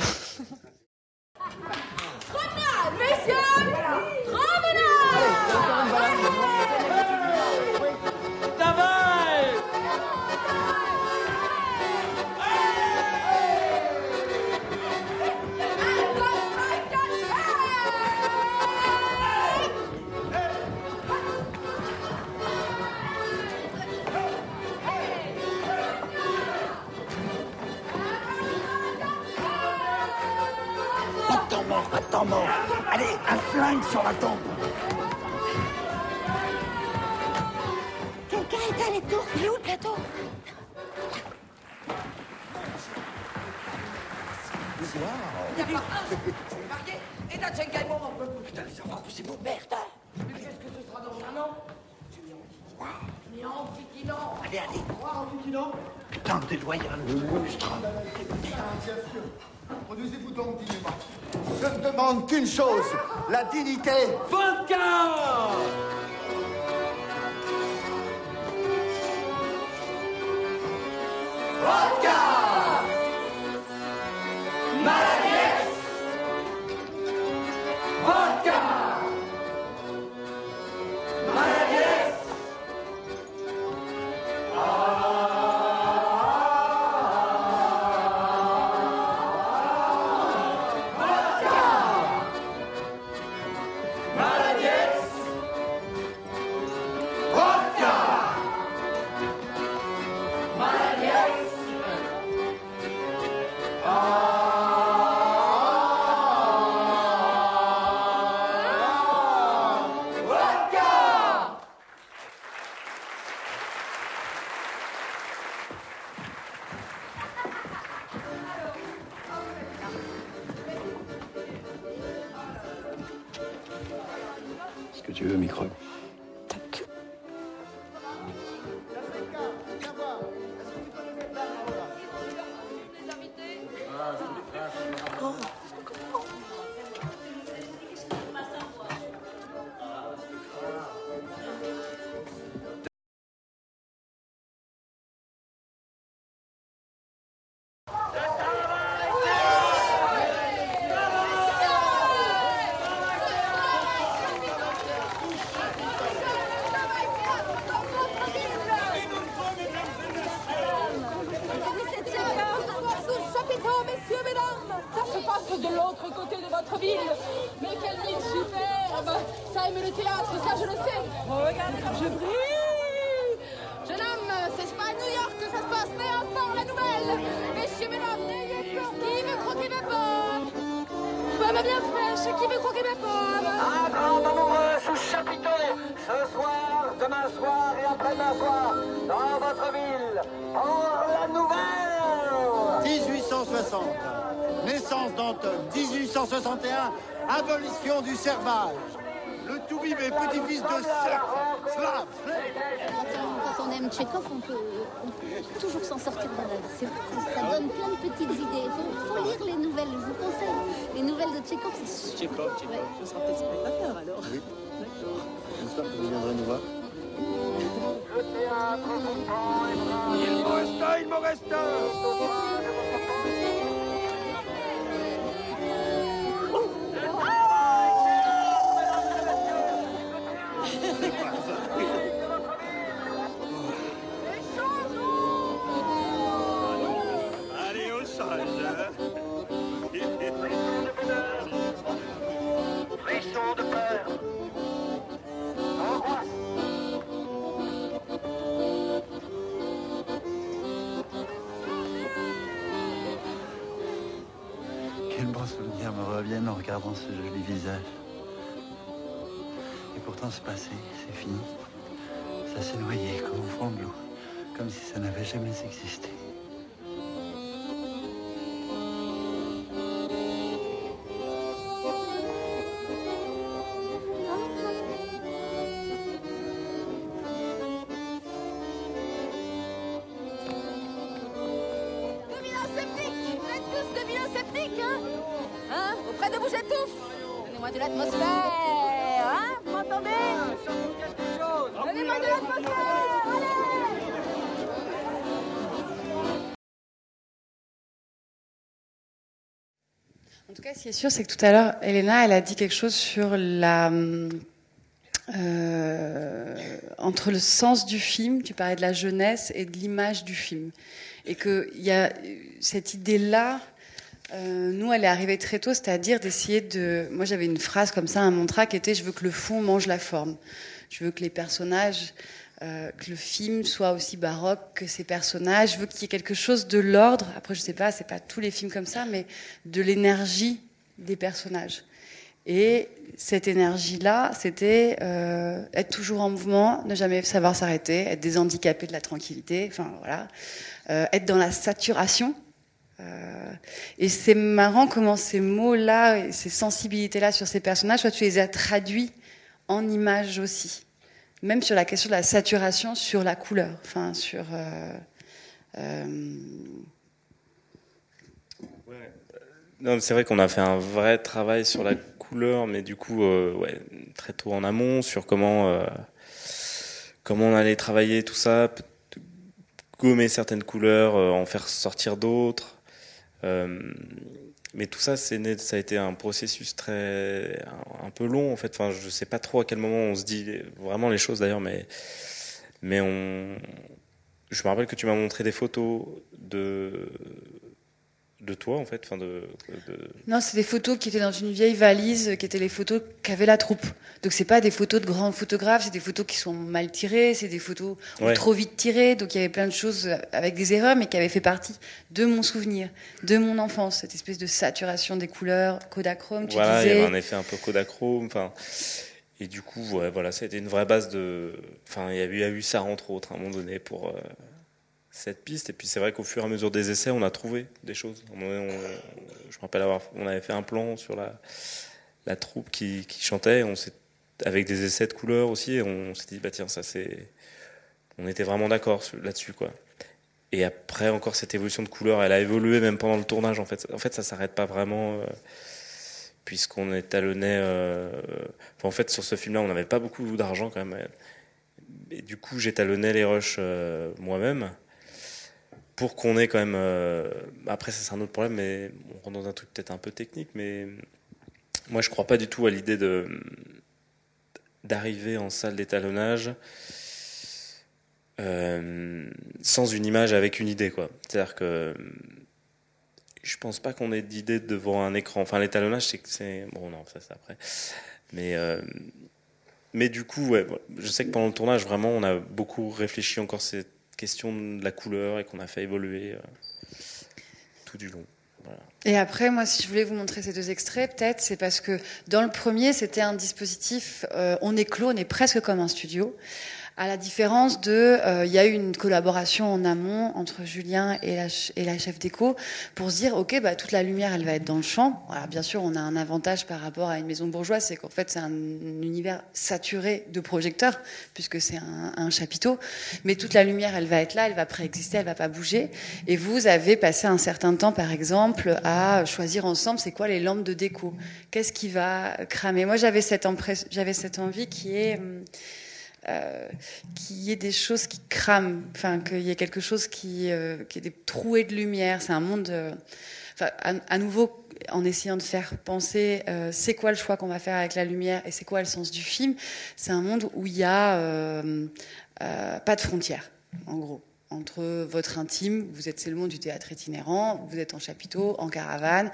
Flingue sur la tempe. Quelqu'un est à l'étour. Il est où le plateau? Et là, c'est quel moment Putain, mais ça va pousser vos merdes. Mais qu'est-ce que ce sera dans un an? Mais en vigilant. Allez, allez. En vigilant. Putain, de déloyal, le monstre. Bien sûr. Produisez-vous donc dignement. Je ne demande qu'une chose, la dignité. Vodka Vodka Maladie Vodka Maladie Maladie Serval. Ce joli visage. Et pourtant, c'est passé, c'est fini. Ça s'est noyé comme au fond de l'eau, comme si ça n'avait jamais existé. Ce qui est sûr, c'est que tout à l'heure, Elena, elle a dit quelque chose sur la. euh, entre le sens du film, tu parlais de la jeunesse et de l'image du film. Et qu'il y a cette idée-là, euh, nous, elle est arrivée très tôt, c'est-à-dire d'essayer de. Moi, j'avais une phrase comme ça, un mantra qui était Je veux que le fond mange la forme. Je veux que les personnages. euh, que le film soit aussi baroque que ces personnages. Je veux qu'il y ait quelque chose de l'ordre. Après, je sais pas, c'est pas tous les films comme ça, mais de l'énergie des personnages. Et cette énergie-là, c'était euh, être toujours en mouvement, ne jamais savoir s'arrêter, être des handicapés de la tranquillité, enfin voilà, Euh, être dans la saturation. Euh, et c'est marrant comment ces mots-là, ces sensibilités-là sur ces personnages, toi, tu les as traduits en images aussi. Même sur la question de la saturation, sur la couleur, enfin sur. Non, c'est vrai qu'on a fait un vrai travail sur la couleur, mais du coup, euh, ouais, très tôt en amont, sur comment euh, comment on allait travailler tout ça, gommer certaines couleurs, euh, en faire sortir d'autres. Euh, mais tout ça, c'est né- ça a été un processus très un, un peu long en fait. Enfin, je sais pas trop à quel moment on se dit vraiment les choses d'ailleurs, mais mais on. Je me rappelle que tu m'as montré des photos de de toi en fait, enfin de, de- Non, c'est des photos qui étaient dans une vieille valise, qui étaient les photos qu'avait la troupe. Donc c'est pas des photos de grands photographes, c'est des photos qui sont mal tirées, c'est des photos Ouais. trop vite tirées. Donc il y avait plein de choses avec des erreurs, mais qui avaient fait partie de mon souvenir, de mon enfance, cette espèce de saturation des couleurs, Kodachrome, tu voilà, il y avait un effet un peu Kodachrome, enfin. Et du coup, ouais, voilà, ça a été une vraie base de. Enfin, il y a eu, il y a eu ça entre autres à un moment donné pour euh, cette piste. Et puis c'est vrai qu'au fur et à mesure des essais, on a trouvé des choses. Je me rappelle avoir, on avait fait un plan sur la troupe qui, chantait, on avec des essais de couleurs aussi, et on s'est dit bah tiens ça c'est, on était vraiment d'accord là-dessus quoi. Et après encore cette évolution de couleurs, elle a évolué même pendant le tournage en fait. En fait ça s'arrête pas vraiment. euh, puisqu'on étalonnait. Euh, enfin, en fait, sur ce film-là, on n'avait pas beaucoup d'argent quand même. Et du coup, j'étalonnais les rushs euh, moi-même pour qu'on ait quand même. euh, après, ça c'est un autre problème, mais on rentre dans un truc peut-être un peu technique, mais moi, je crois pas du tout à l'idée de d'arriver en salle d'étalonnage euh, sans une image avec une idée, quoi. C'est-à-dire que je pense pas qu'on ait d'idée devant un écran. Enfin, l'étalonnage, c'est que c'est bon, non, ça c'est après. Mais euh, mais du coup, je sais que pendant le tournage, vraiment, on a beaucoup réfléchi encore de la couleur et qu'on a fait évoluer euh, tout du long. Et après, moi, si je voulais vous montrer ces deux extraits, peut-être, c'est parce que dans le premier, c'était un dispositif, euh, on est clos, on est presque comme un studio. À la différence de, euh, il y a eu une collaboration en amont entre Julien et la, et la chef déco pour se dire, ok, bah, toute la lumière, elle va être dans le champ. Alors, bien sûr, on a un avantage par rapport à une maison bourgeoise, c'est qu'en fait, c'est un univers saturé de projecteurs, puisque c'est un, un chapiteau. Mais toute la lumière, elle va être là, elle va préexister, elle va pas bouger. Et vous avez passé un certain temps, par exemple, à choisir ensemble, c'est quoi les lampes de déco? Qu'est-ce qui va cramer? Moi, j'avais cette, cette envie qui est hum, euh, qu'il y ait des choses qui crament, enfin qu'il y ait quelque chose qui, euh, qui ait des trouées de lumière. C'est un monde, euh, à, nouveau, en essayant de faire penser, euh, c'est quoi le choix qu'on va faire avec la lumière et c'est quoi le sens du film. C'est un monde où il y a pas de frontières, en gros. Entre votre intime, vous êtes c'est le monde du théâtre itinérant, vous êtes en chapiteau, en caravane,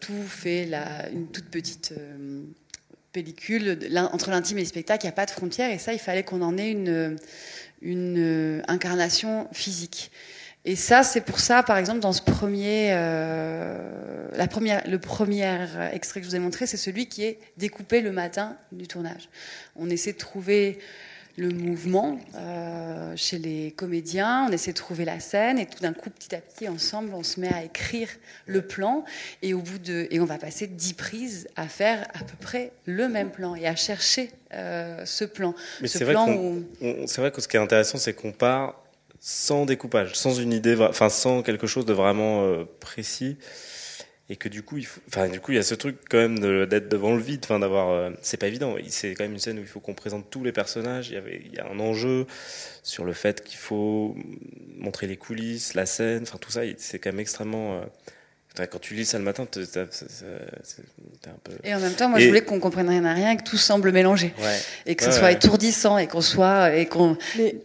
tout fait la, une toute petite pellicule entre l'intime et le spectacle, il n'y a pas de frontières et ça, il fallait qu'on en ait une, une euh, incarnation physique. Et ça, c'est pour ça, par exemple, dans ce premier, euh, la première, le premier extrait que je vous ai montré, c'est celui qui est découpé le matin du tournage. On essaie de trouver le mouvement euh, chez les comédiens, on essaie de trouver la scène et tout d'un coup, petit à petit, ensemble, on se met à écrire le plan et au bout de et on va passer dix prises à faire à peu près le même plan et à chercher euh, ce plan. Mais ce c'est vrai, plan qu'on- où vrai que ce qui est intéressant, c'est qu'on part sans découpage, sans une idée, enfin sans quelque chose de vraiment euh, précis. Et que du coup il faut enfin du coup il y a ce truc quand même de- d'être devant le vide enfin d'avoir euh, c'est pas évident c'est quand même une scène où il faut qu'on présente tous les personnages il y avait il y a un enjeu sur le fait qu'il faut montrer les coulisses la scène enfin tout ça c'est quand même extrêmement euh, enfin, quand tu lis ça le matin t'es un peu Et en même temps, moi, Et- je voulais qu'on comprenne rien à rien, et que tout semble mélangé. Ouais. Et que Ouais, ce soit ouais. étourdissant, et qu'on soit. Et qu'on... Mais,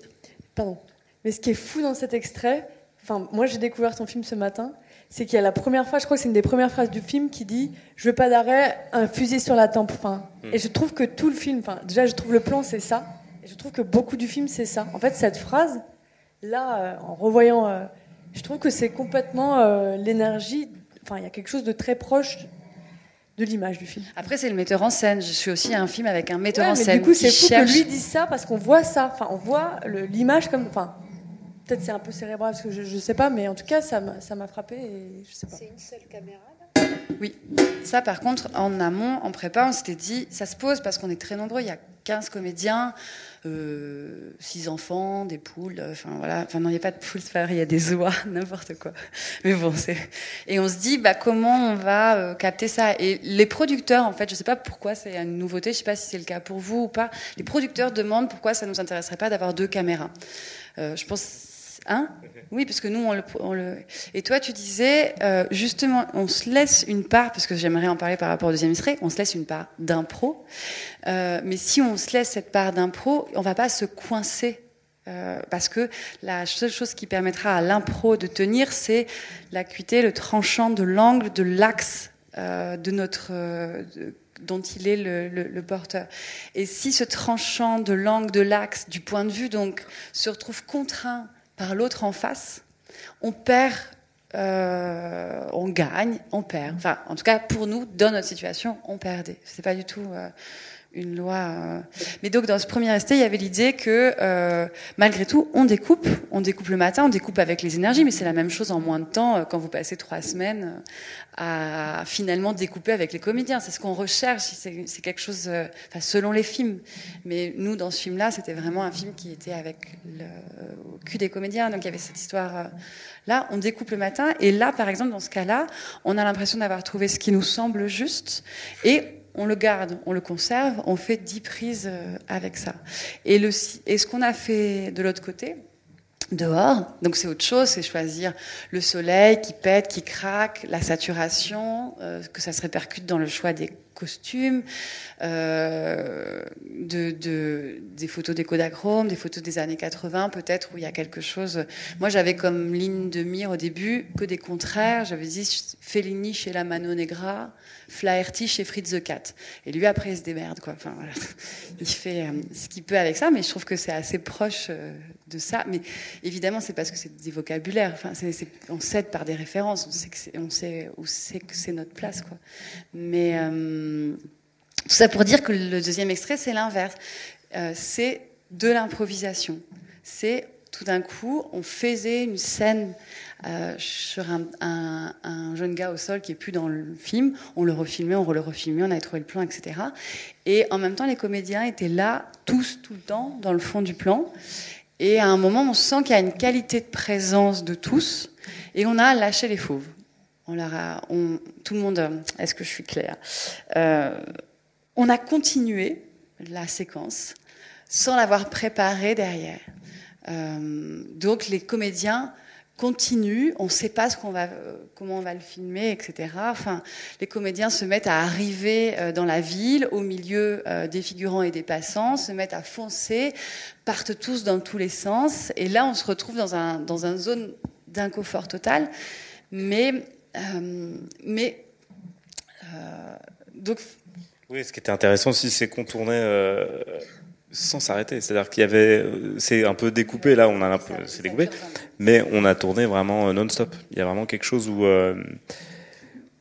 pardon. Mais ce qui est fou dans cet extrait, enfin, moi j'ai découvert ton film ce matin, c'est qu'il y a la première phrase, je crois que c'est une des premières phrases du film qui dit Je veux pas d'arrêt, un fusil sur la tempe. Enfin, Hmm. Et je trouve que tout le film, enfin, déjà je trouve le plan c'est ça, et je trouve que beaucoup du film c'est ça. En fait, cette phrase, là, euh, en revoyant, euh, je trouve que c'est complètement euh, l'énergie, enfin, il y a quelque chose de très proche de l'image du film. Après, c'est le metteur en scène. Je suis aussi un film avec un metteur Ouais, en mais scène. du coup, c'est fou cherche- que lui dise ça parce qu'on voit ça. Enfin, on voit l'image comme. Enfin, peut-être c'est un peu cérébral parce que je, je sais pas, mais en tout cas, ça m'a frappé et je sais pas. C'est une seule caméra Oui. Ça, par contre, en amont, en prépa, on s'était dit, ça se pose parce qu'on est très nombreux. Il y a 15 comédiens, 6 enfants, des poules. euh, Enfin, voilà. Enfin, non, il n'y a pas de poules, c'est il y a des oies, n'importe quoi. Mais bon, c'est. Et on se dit, bah, comment on va euh, capter ça? Et les producteurs, en fait, je sais pas pourquoi c'est une nouveauté, je sais pas si c'est le cas pour vous ou pas. Les producteurs demandent pourquoi ça nous intéresserait pas d'avoir deux caméras. Euh, je pense. Hein oui, parce que nous, on le, Et toi, tu disais, euh, justement, on se laisse une part, parce que j'aimerais en parler par rapport au deuxième extrait, on se laisse une part d'impro. Euh, mais si on se laisse cette part d'impro, on va pas se coincer. euh, parce que la seule chose qui permettra à l'impro de tenir, c'est l'acuité, le tranchant de l'angle, de l'axe de notre, dont il est le, le- le porteur. Et si ce tranchant de l'angle, de l'axe, du point de vue, donc, se retrouve contraint par l'autre en face, on perd, euh, on gagne, on perd. Enfin, en tout cas, pour nous, dans notre situation, on perdait. C'est pas du tout euh, une loi. euh. Mais donc, dans ce premier essai, il y avait l'idée que, euh, malgré tout, on découpe. On découpe le matin, on découpe avec les énergies, mais c'est la même chose en moins de temps euh, quand vous passez trois semaines euh, à finalement découper avec les comédiens. C'est ce qu'on recherche. C'est quelque chose, enfin, selon les films. Mais nous, dans ce film-là, c'était vraiment un film qui était avec le au cul des comédiens. Donc, il y avait cette histoire. Là, on découpe le matin, et là, par exemple, dans ce cas-là, on a l'impression d'avoir trouvé ce qui nous semble juste, et on le garde, on le conserve, on fait dix prises euh, avec ça. Et ce qu'on a fait de l'autre côté, dehors. Donc c'est autre chose, c'est choisir le soleil qui pète, qui craque, la saturation, euh, que ça se répercute dans le choix des costumes, euh, de, de- des photos des des photos des années 80 peut-être où il y a quelque chose. Moi j'avais comme ligne de mire au début que des contraires. J'avais dit Fellini chez la Mano Negra, Flaherty chez Fritz the Cat. Et lui après il se démerde quoi. Enfin il fait euh, ce qu'il peut avec ça, mais je trouve que c'est assez proche euh, de ça. Mais évidemment c'est parce que c'est des vocabulaires. Enfin on s'aide par des références. On sait que où c'est que c'est notre place. Mais euh, tout ça pour dire que le deuxième extrait, c'est l'inverse. Euh, c'est de l'improvisation. C'est tout d'un coup, on faisait une scène euh, sur un jeune gars au sol qui est plus dans le film. On le refilmait, on le refilmait, on avait trouvé le plan, etc. Et en même temps, les comédiens étaient là, tous, tout le temps, dans le fond du plan. Et à un moment, on sent qu'il y a une qualité de présence de tous, et on a lâché les fauves. On leur a, on- tout le monde, euh, est-ce que je suis claire Euh, On a continué la séquence sans l'avoir préparée derrière. Euh, donc les comédiens continuent, on ne sait pas euh, comment on va le filmer, etc. Enfin, les comédiens se mettent à arriver euh, dans la ville, au milieu euh, des figurants et des passants, se mettent à foncer, partent tous dans tous les sens, et là on se retrouve dans un dans une zone d'inconfort total. Mais mais donc Oui, ce qui était intéressant aussi, c'est qu'on tournait sans s'arrêter. C'est-à-dire qu'il y avait, c'est un peu découpé là, on a un peu, c'est découpé, mais on a tourné vraiment euh, non-stop. Il y a vraiment quelque chose où, euh,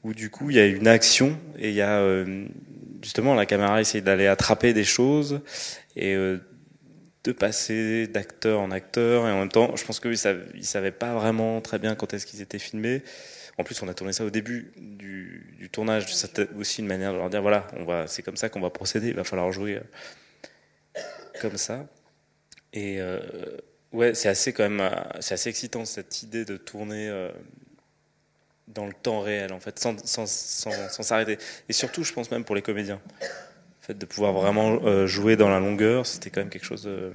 où du coup, il y a une action et il y a euh, justement la caméra essaye d'aller attraper des choses et euh, de passer d'acteur en acteur et en même temps, je pense qu'ils savaient, ils savaient pas vraiment très bien quand est-ce qu'ils étaient filmés. En plus, on a tourné ça au début du, du tournage. C'était aussi une manière de leur dire voilà, on va, c'est comme ça qu'on va procéder. Il va falloir jouer comme ça. Et euh, ouais, c'est assez quand même, euh, c'est assez excitant cette idée de tourner euh, dans le temps réel, en fait, sans sans sans sans s'arrêter. Et surtout, je pense même pour les comédiens, le fait de pouvoir vraiment jouer dans la longueur, c'était quand même quelque chose. De,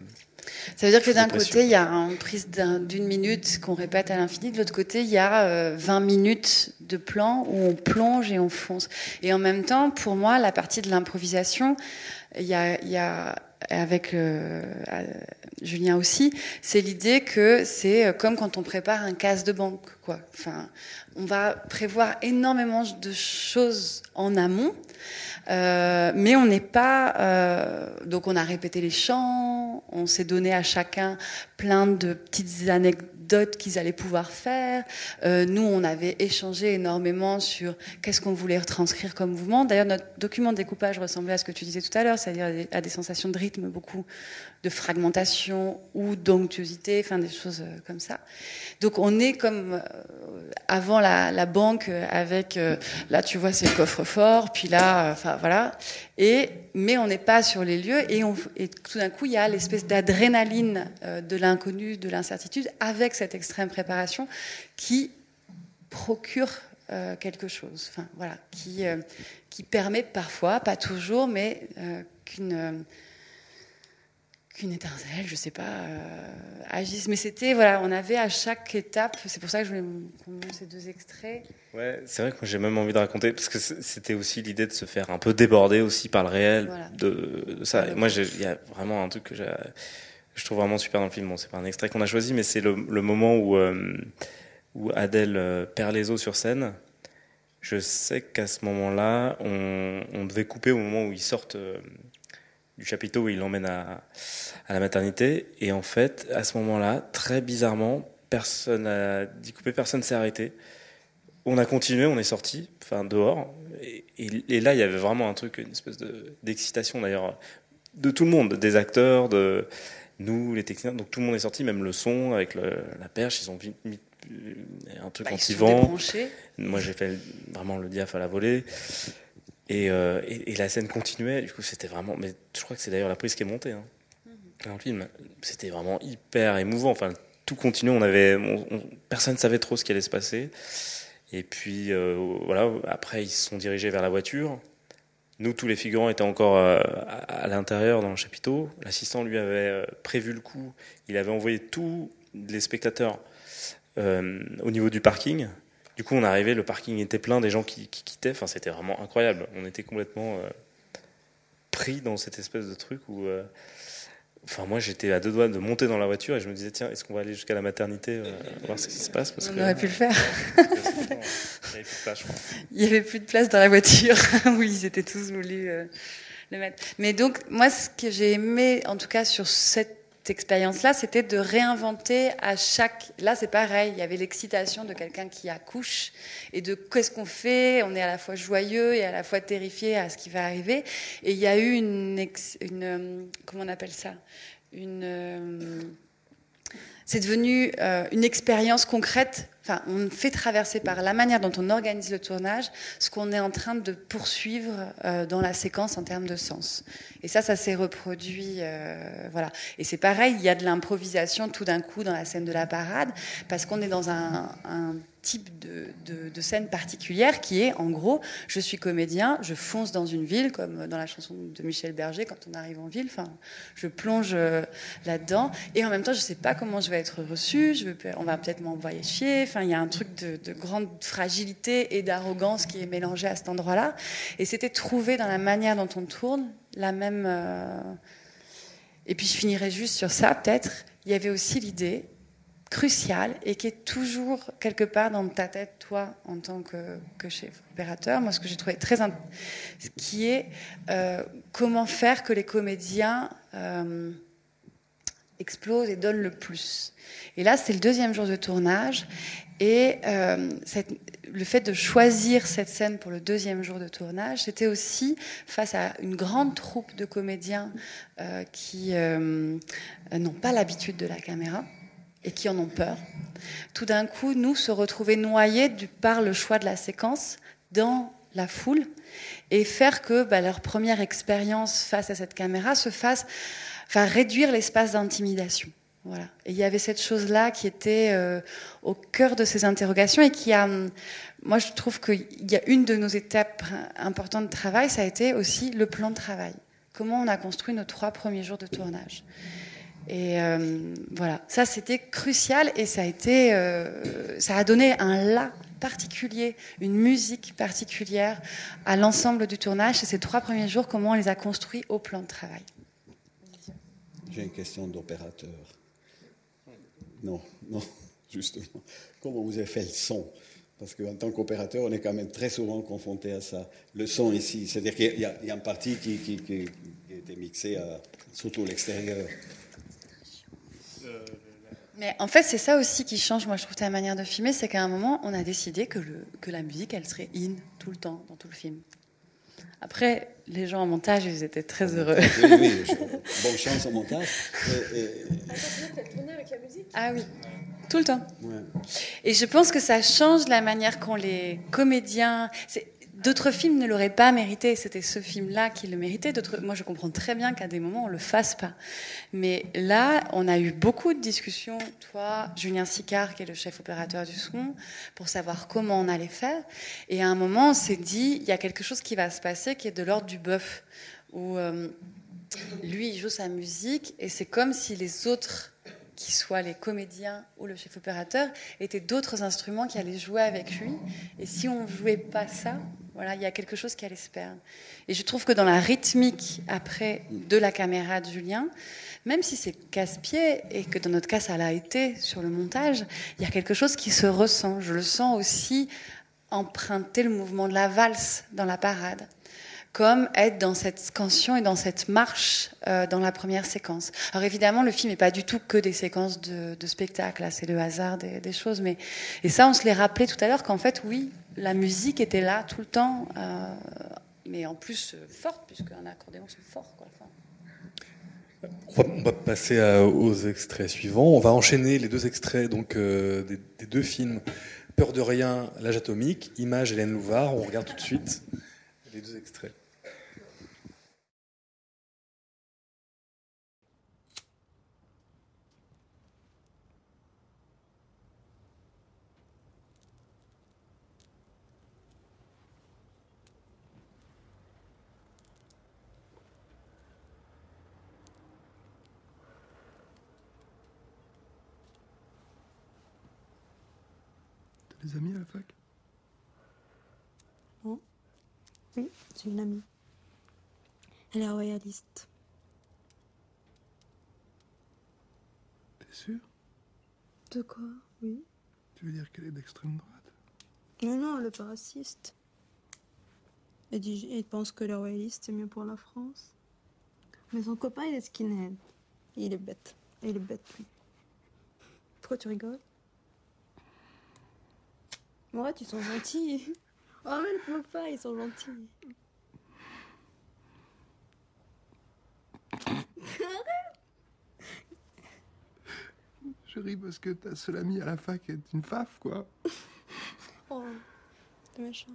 Ça veut dire que d'un côté, il y a une prise d'un- d'une minute qu'on répète à l'infini, de l'autre côté, il y a euh, 20 minutes de plan où on plonge et on fonce. Et en même temps, pour moi, la partie de l'improvisation, il y a, il y a avec euh, Julien aussi, c'est l'idée que c'est euh, comme quand on prépare un casse de banque, quoi. Enfin, on va prévoir énormément de choses en amont. Euh, mais on n'est pas. euh, donc, on a répété les chants, on s'est donné à chacun plein de petites anecdotes qu'ils allaient pouvoir faire. Euh, nous, on avait échangé énormément sur qu'est-ce qu'on voulait retranscrire comme mouvement. D'ailleurs, notre document de découpage ressemblait à ce que tu disais tout à l'heure, c'est-à-dire à des- à des sensations de rythme, beaucoup de fragmentation ou d'onctuosité, enfin des choses euh, comme ça. Donc, on est comme euh, avant la, banque avec euh, là tu vois c'est le coffre-fort puis là enfin voilà. Et mais on n'est pas sur les lieux et, on, tout d'un coup il y a l'espèce d'adrénaline de l'inconnu de l'incertitude avec cette extrême préparation qui procure quelque chose. Enfin voilà. Qui qui permet parfois pas toujours mais qu'une qu'une étincelle, je sais pas, euh, agisse. Mais c'était, voilà, on avait à chaque étape, c'est pour ça que je voulais qu'on montre ces deux extraits. Ouais, c'est vrai que moi j'ai même envie de raconter parce que c'était aussi l'idée de se faire un peu déborder aussi par le réel Voilà. de, de ça. Et moi, il y a vraiment un truc que je trouve vraiment super dans le film. Bon, c'est pas un extrait qu'on a choisi, mais c'est le, le moment où euh, où Adèle euh, perd les os sur scène. Je sais qu'à ce moment-là, on, on devait couper au moment où ils sortent euh, du chapiteau où il l'emmène à, à la maternité. Et en fait, à ce moment-là, très bizarrement, personne a dit couper, personne s'est arrêté. On a continué, on est sorti, enfin dehors. Et, et- et là, il y avait vraiment un truc, une espèce de- d'excitation d'ailleurs, de tout le monde, des acteurs, de nous, les techniciens. Donc tout le monde est sorti, même le son avec le- la perche. Ils ont mis, un truc Bah, anti-vent. Moi, j'ai fait vraiment le diaph à la volée. Et, euh, et, et la scène continuait. Du coup, c'était vraiment. Mais je crois que c'est d'ailleurs la prise qui est montée hein, dans le film. C'était vraiment hyper émouvant. Enfin, tout continuait. On avait, on- on- personne ne savait trop ce qui allait se passer. Et puis, euh, voilà. Après, ils se sont dirigés vers la voiture. Nous, tous les figurants étaient encore euh, à, à l'intérieur dans le chapiteau. L'assistant lui avait prévu le coup. Il avait envoyé tous les spectateurs au niveau du parking. Du coup, on arrivait, le parking était plein, des gens qui, qui quittaient. Enfin, c'était vraiment incroyable. On était complètement euh, pris dans cette espèce de truc où. euh, Enfin, moi, j'étais à deux doigts de monter dans la voiture et je me disais, tiens, est-ce qu'on va aller jusqu'à la maternité, euh, voir ce qui se passe? Parce On que- aurait pu le faire. Il y avait plus de place, avait plus de dans la voiture. oui, ils étaient tous voulu euh, le mettre. Mais donc, moi, ce que j'ai aimé, en tout cas, sur cette expérience-là, c'était de réinventer à chaque. Là, c'est pareil. Il y avait l'excitation de quelqu'un qui accouche et de qu'est-ce qu'on fait. On est à la fois joyeux et à la fois terrifié à ce qui va arriver. Et il y a eu une, une euh, comment on appelle ça, une euh, c'est devenu euh, une expérience concrète. Enfin, on fait traverser par la manière dont on organise le tournage ce qu'on est en train de poursuivre euh, dans la séquence en termes de sens. Et ça, ça s'est reproduit, euh, voilà. Et c'est pareil, il y a de l'improvisation tout d'un coup dans la scène de la parade parce qu'on est dans un, un type de, scène particulière qui est, en gros, je suis comédien, je fonce dans une ville, comme dans la chanson de Michel Berger, quand on arrive en ville, enfin, je plonge euh, là-dedans, et en même temps, je ne sais pas comment je vais être reçu, on va peut-être m'envoyer chier, enfin, il y a un truc de, de grande fragilité et d'arrogance qui est mélangé à cet endroit-là, et c'était trouver dans la manière dont on tourne la même... euh, Et puis je finirai juste sur ça, peut-être, il y avait aussi l'idée cruciale et qui est toujours quelque part dans ta tête, toi, en tant que, chef opérateur. Moi, ce que j'ai trouvé très ce qui est euh, comment faire que les comédiens euh, explosent et donnent le plus. Et là, c'est le deuxième jour de tournage et euh, le fait de choisir cette scène pour le deuxième jour de tournage, c'était aussi face à une grande troupe de comédiens qui n'ont pas l'habitude de la caméra et qui en ont peur. Tout d'un coup, nous se retrouver noyés par le choix de la séquence dans la foule et faire que bah, leur première expérience face à cette caméra se fasse, enfin réduire l'espace d'intimidation. Voilà. Et il y avait cette chose-là qui était euh, au cœur de ces interrogations et qui a, moi je trouve qu'il y a une de nos étapes importantes de travail, ça a été aussi le plan de travail. Comment on a construit nos trois premiers jours de tournage. Et euh, voilà, ça c'était crucial et ça a euh, donné un là particulier, une musique particulière à l'ensemble du tournage. Et ces trois premiers jours, comment on les a construits au plan de travail. J'ai une question d'opérateur. Non, non, justement. Comment vous avez fait le son? Parce qu'en tant qu'opérateur, on est quand même très souvent confronté à ça. Le son ici, c'est-à-dire qu'il y, a une partie qui, qui, qui, a été mixée à, surtout l'extérieur. Mais en fait, c'est ça aussi qui change, moi, je trouve, ta manière de filmer, c'est qu'à un moment, on a décidé que, le, que la musique, elle serait in tout le temps, dans tout le film. Après, les gens en montage, ils étaient très heureux. Oui, oui, bonne chance au montage. avec la musique Ah oui, tout le temps. Et je pense que ça change la manière qu'ont les comédiens. D'autres films ne l'auraient pas mérité. C'était ce film-là qui le méritait. Moi, je comprends très bien qu'à des moments, on le fasse pas. Mais là, on a eu beaucoup de discussions, toi, Julien Sicard, qui est le chef opérateur du son, pour savoir comment on allait faire. Et à un moment, on s'est dit, il y a quelque chose qui va se passer qui est de l'ordre du bœuf, où euh, lui, il joue sa musique, et c'est comme si les autres qui soient les comédiens ou le chef opérateur, étaient d'autres instruments qui allaient jouer avec lui. Et si on ne jouait pas ça, voilà, il y a quelque chose qui allait se perdre. Et je trouve que dans la rythmique après de la caméra de Julien, même si c'est casse-pied et que dans notre cas ça l'a été sur le montage, il y a quelque chose qui se ressent. Je le sens aussi emprunter le mouvement de la valse dans la parade comme être dans cette scansion et dans cette marche euh, dans la première séquence. Alors évidemment, le film n'est pas du tout que des séquences de, spectacle, c'est le hasard des, choses, mais et ça, on se l'est rappelé tout à l'heure qu'en fait, oui, la musique était là tout le temps, euh, mais en plus euh, forte, puisqu'un accordéon c'est fort. On, va, passer aux extraits suivants. On va enchaîner les deux extraits donc des, des, deux films Peur de rien, L'âge atomique, Image Hélène Louvard. On regarde tout de suite les deux extraits. Des amis à la fac? Non. Oui, j'ai une amie. Elle est royaliste. T'es sûr? De quoi? Oui. Tu veux dire qu'elle est d'extrême droite? Mais non, elle est pas raciste. Elle, dit, elle pense que les royalistes, c'est mieux pour la France. Mais son copain, il est skinhead. Il est bête. Il est bête, lui. Pourquoi tu rigoles? Ouais, ils sont gentils. Oh, mais pleure pas, ils sont gentils. Je ris parce que ta seule amie à la fac est une faf, quoi. oh, t'es méchant.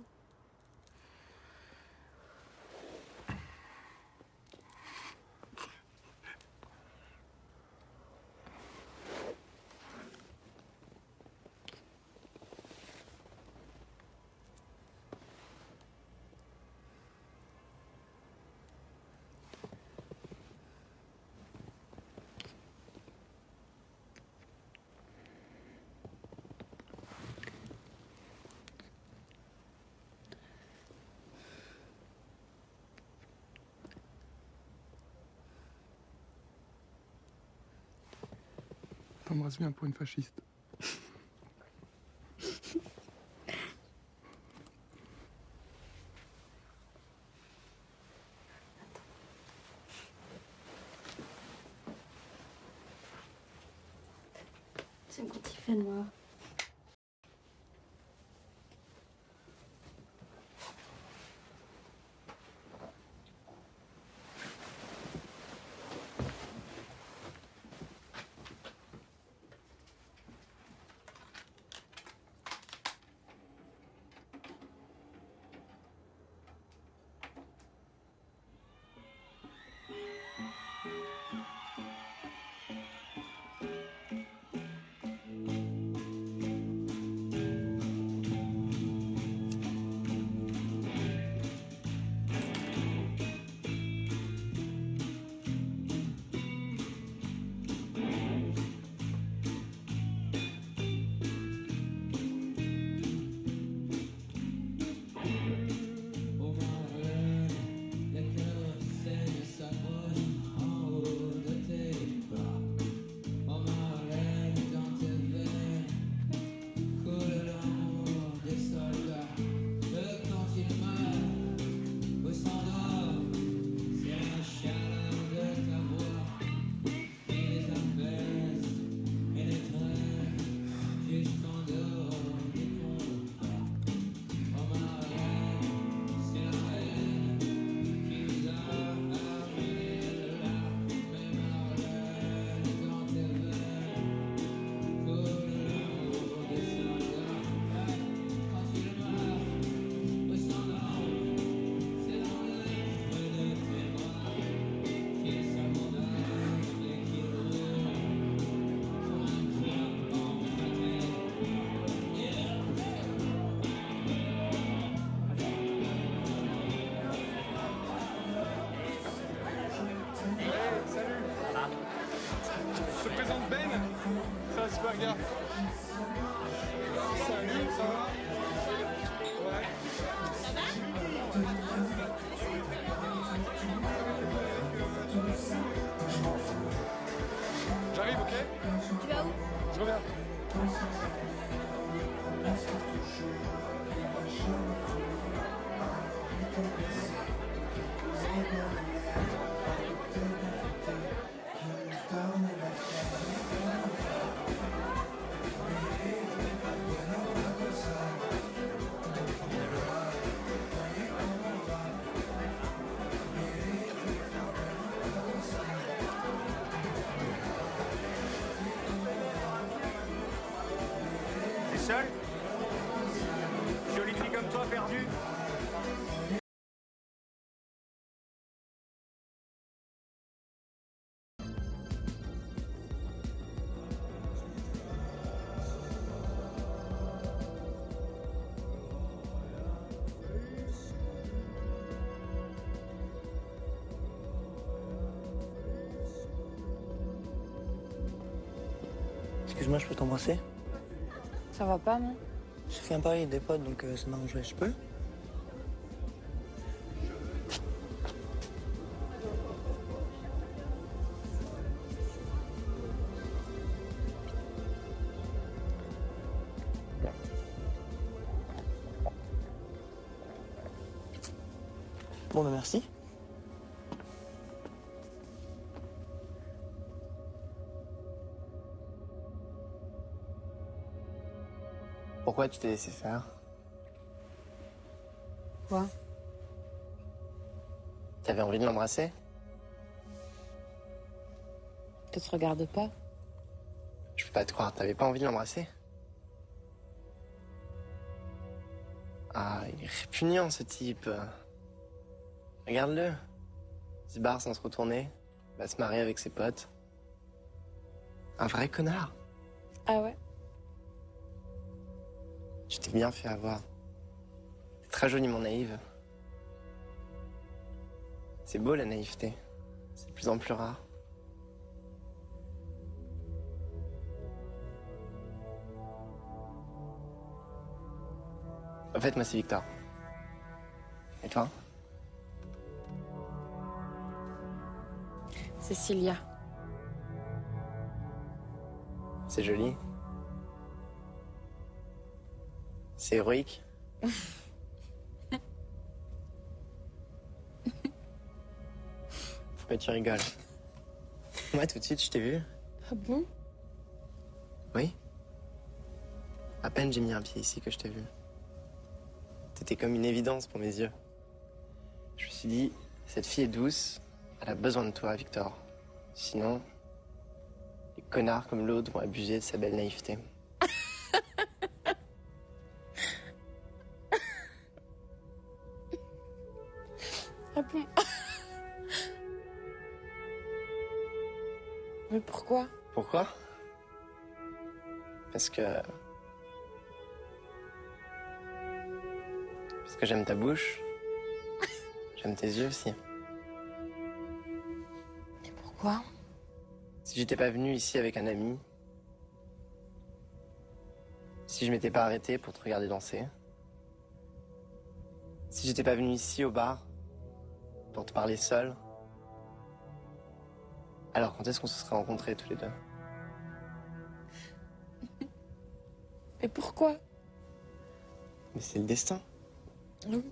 T'embrasses bien pour une fasciste. C'est quand il fait noir. Ok Tu vas où? Je reviens. Seul. Jolie comme toi perdue Excuse-moi, je peux t'embrasser? Ça va pas, non? Fait un pari avec des potes, donc euh, ça m'arrangerait, je peux? Pourquoi tu t'es laissé faire Quoi? T'avais envie de l'embrasser? Tu te regardes pas Je peux pas te croire, t'avais pas envie de l'embrasser? Ah, il est répugnant ce type. Regarde-le. Il se barre sans se retourner, va se marier avec ses potes. Un vrai connard. Ah ouais? Bien fait avoir. T'es très joliment naïve. C'est beau la naïveté. C'est de plus en plus rare. En fait, moi, c'est Victor. Et toi? Cécilia. C'est joli. C'est héroïque. Pourquoi tu rigoles Moi, tout de suite, je t'ai vu. Ah bon? Oui. À peine j'ai mis un pied ici que je t'ai vu. T'étais comme une évidence pour mes yeux. Je me suis dit, cette fille est douce, elle a besoin de toi, Victor. Sinon, les connards comme l'autre vont abuser de sa belle naïveté. Pourquoi? Parce que. Parce que j'aime ta bouche. J'aime tes yeux aussi. Pourquoi? Si j'étais pas venu ici avec un ami. Si je m'étais pas arrêté pour te regarder danser. Si j'étais pas venu ici au bar pour te parler seul. Alors quand est-ce qu'on se serait rencontrés tous les deux? Mais pourquoi? Mais c'est le destin. Oui.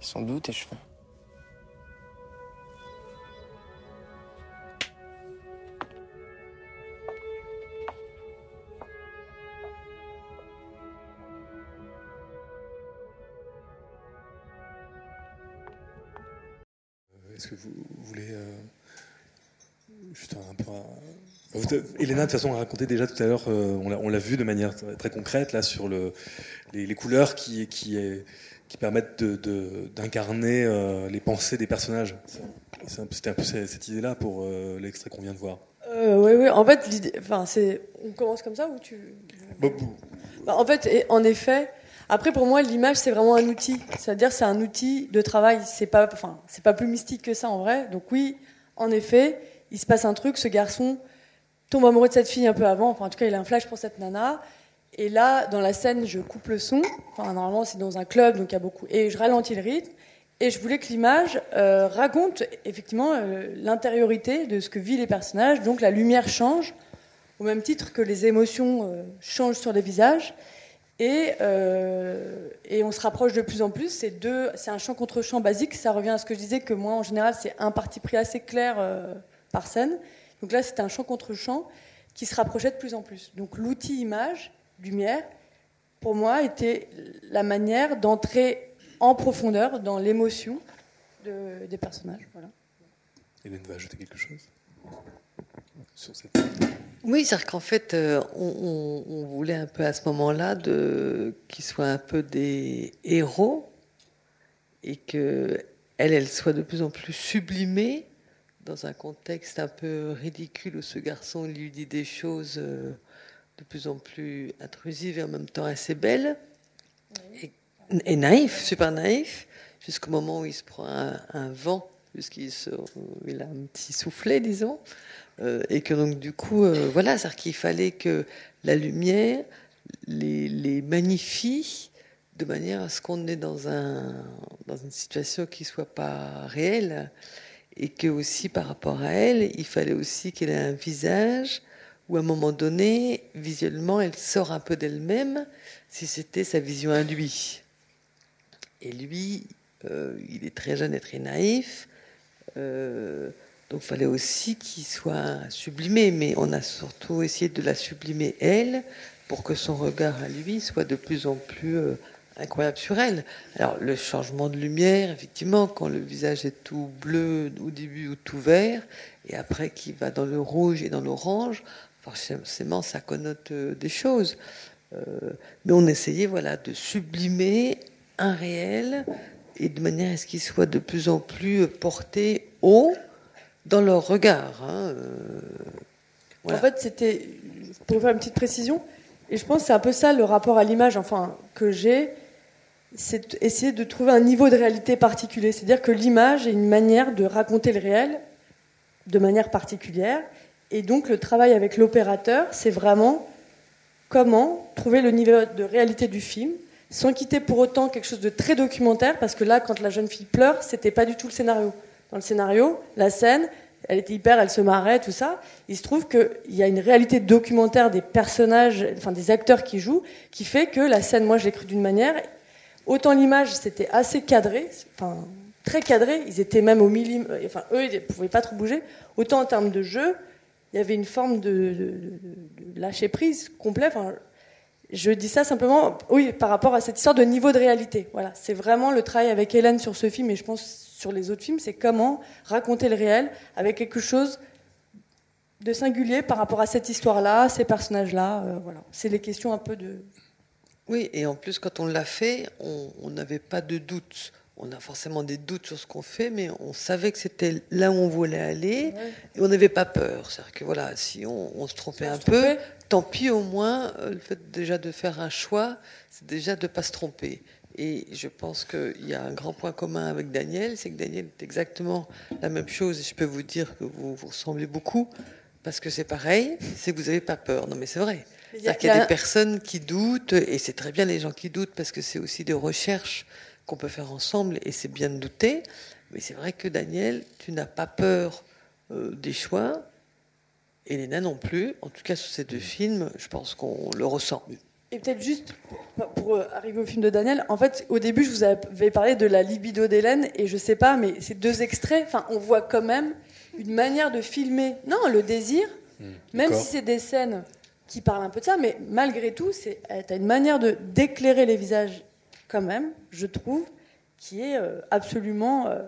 Ils sont doux tes cheveux. Elena, de toute façon, a raconté déjà tout à l'heure, euh, on l'a- on vu de manière très concrète là sur le, les, les couleurs qui, qui, est- qui permettent de- de- d'incarner euh, les pensées des personnages. C'était un peu cette idée-là pour euh, l'extrait qu'on vient de voir. Euh, oui, oui. En fait, l'idée, enfin, c'est, on commence comme ça ou tu Bon, Bah, En fait, et- en effet, Après, pour moi, l'image, c'est vraiment un outil. C'est-à-dire, c'est un outil de travail. C'est pas, enfin, c'est pas plus mystique que ça en vrai. Donc oui, en effet, il se passe un truc. Ce garçon tombe amoureux de cette fille un peu avant. Enfin, en tout cas, il a un flash pour cette nana. Et là, dans la scène, je coupe le son. Enfin, normalement, c'est dans un club, donc il y a beaucoup. Et je ralentis le rythme. Et je voulais que l'image euh, raconte effectivement euh, l'intériorité de ce que vivent les personnages. Donc la lumière change, au même titre que les émotions euh, changent sur les visages. Et, et on se rapproche de plus en plus. C'est deux, c'est un champ contre champ basique. Ça revient à ce que je disais que moi, en général, c'est un parti pris assez clair par scène. Donc là, c'était un champ contre champ qui se rapprochait de plus en plus. Donc l'outil image, lumière, pour moi, était la manière d'entrer en profondeur dans l'émotion de- des personnages. Voilà. Hélène va ajouter quelque chose sur cette. Oui, c'est-à-dire qu'en fait, euh, on, on- on voulait un peu à ce moment-là de qu'ils soient un peu des héros et que elle, elle soit de plus en plus sublimée dans un contexte un peu ridicule où ce garçon lui dit des choses euh, de plus en plus intrusives et en même temps assez belles. Et, et naïf, super naïf, jusqu'au moment où il se prend un, un vent, puisqu'il il a un petit soufflet, disons. Euh, et que donc du coup, euh, voilà, c'est-à-dire qu'il fallait que la lumière les, les magnifie de manière à ce qu'on est dans, un, dans une situation qui soit pas réelle, et que aussi par rapport à elle, il fallait aussi qu'elle ait un visage où à un moment donné, visuellement, elle sort un peu d'elle-même, si c'était sa vision à lui. Et lui, euh, il est très jeune et très naïf. euh, donc fallait aussi qu'il soit sublimé, mais on a surtout essayé de la sublimer elle pour que son regard à lui soit de plus en plus euh, incroyable sur elle. Alors le changement de lumière, effectivement, quand le visage est tout bleu au début ou tout vert, et après qui va dans le rouge et dans l'orange, forcément ça connote euh, des choses. Euh, mais on essayait voilà de sublimer un réel et de manière à ce qu'il soit de plus en plus porté haut dans leur regard. hein, euh. En fait, c'était pour faire une petite précision. Et je pense que c'est un peu ça le rapport à l'image, enfin que j'ai, c'est essayer de trouver un niveau de réalité particulier. C'est-à-dire que l'image est une manière de raconter le réel de manière particulière. Et donc le travail avec l'opérateur, c'est vraiment comment trouver le niveau de réalité du film sans quitter pour autant quelque chose de très documentaire, parce que là, quand la jeune fille pleure, c'était pas du tout le scénario. Dans le scénario, la scène, elle était hyper, elle se marrait, tout ça. Il se trouve qu'il y a une réalité documentaire des personnages, enfin des acteurs qui jouent, qui fait que la scène, moi, je l'ai cru d'une manière. Autant l'image, c'était assez cadré, enfin très cadré. Ils étaient même au millimètre, enfin eux, ils ne pouvaient pas trop bouger. Autant en termes de jeu, il y avait une forme de, lâcher prise complet. Enfin, je dis ça simplement, oui, par rapport à cette histoire de niveau de réalité. Voilà, c'est vraiment le travail avec Hélène sur ce film et je pense sur les autres films, c'est comment raconter le réel avec quelque chose de singulier par rapport à cette histoire-là, ces personnages-là. euh, voilà, c'est les questions un peu de. Oui, et en plus, quand on l'a fait, on n'avait pas de doute. On a forcément des doutes sur ce qu'on fait, mais on savait que c'était là où on voulait aller, et on n'avait pas peur. C'est-à-dire que voilà, si on, on se trompait un peu, tant pis au moins, euh, le fait déjà de faire un choix, c'est déjà de ne pas se tromper. Et je pense qu'il y a un grand point commun avec Daniel, c'est que Daniel est exactement la même chose, et je peux vous dire que vous vous ressemblez beaucoup, parce que c'est pareil, c'est que vous n'avez pas peur. Non mais c'est vrai. Il y a- C'est-à-dire qu'il y a il y a des un- personnes qui doutent, et c'est très bien les gens qui doutent, parce que c'est aussi des recherches qu'on peut faire ensemble, et c'est bien de douter. Mais c'est vrai que Daniel, tu n'as pas peur euh, des choix, Elena non plus. En tout cas, sur ces deux films, je pense qu'on le ressent. Et peut-être juste pour, euh, arriver au film de Daniel, en fait, au début, je vous avais parlé de la libido d'Hélène, et je sais pas, mais ces deux extraits, enfin, on voit quand même une manière de filmer, non, le désir, même d'accord. si c'est des scènes qui parlent un peu de ça, mais malgré tout, c'est, t'as une manière de d'éclairer les visages, quand même, je trouve, qui est euh, absolument. euh,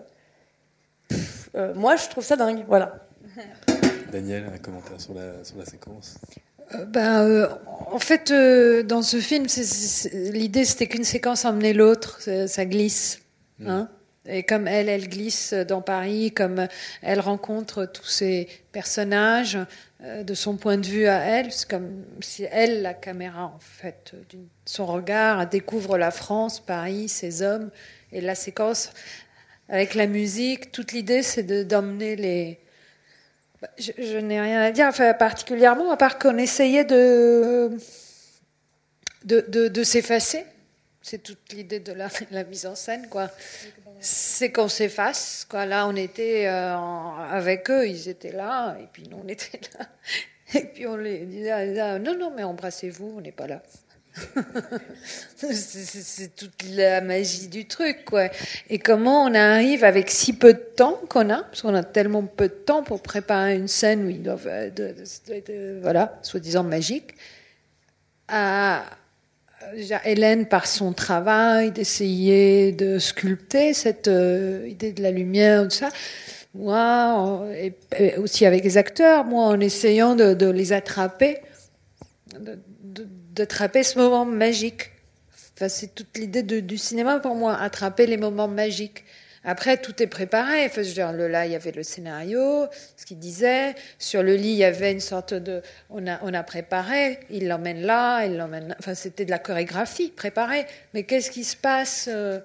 pff, euh, moi, je trouve ça dingue, voilà. Daniel, un commentaire sur la, sur la séquence? Ben, euh, en fait, euh, dans ce film, c'est- c'est- c'est- l'idée c'était qu'une séquence emmenait l'autre, ça, glisse. Hein Et comme elle, elle glisse dans Paris, comme elle rencontre tous ces personnages de son point de vue à elle, c'est comme si elle, la caméra, en fait, d'une- son regard, découvre la France, Paris, ses hommes, et la séquence avec la musique, toute l'idée, c'est de- d'emmener les. Bah, Je, n'ai rien à dire, particulièrement, à part qu'on essayait de s'effacer. C'est toute l'idée de la, la mise en scène, quoi. C'est qu'on s'efface, quoi. Là, on était euh, avec eux, ils étaient là, et puis nous, on était là. Et puis on les disait, non, non, mais embrassez-vous, on n'est pas là. C'est- toute la magie du truc, quoi. Et comment on arrive avec si peu de temps qu'on a, parce qu'on a tellement peu de temps pour préparer une scène où ils doivent, euh, voilà, soi-disant magique, à Hélène par son travail d'essayer de sculpter cette euh, idée de la lumière, tout ça. Moi, en- et, aussi avec les acteurs, moi en essayant de, les attraper, d'attraper ce moment magique. C'est toute l'idée du cinéma pour moi, attraper les moments magiques. Après, tout est préparé. Enfin, je veux dire, le- là, il y avait le scénario, ce qu'il disait. Sur le lit, il y avait une sorte de. On a, on a préparé. Il l'emmène là, il l'emmène. Enfin, c'était de la chorégraphie préparée. Mais qu'est-ce qui se passe euh,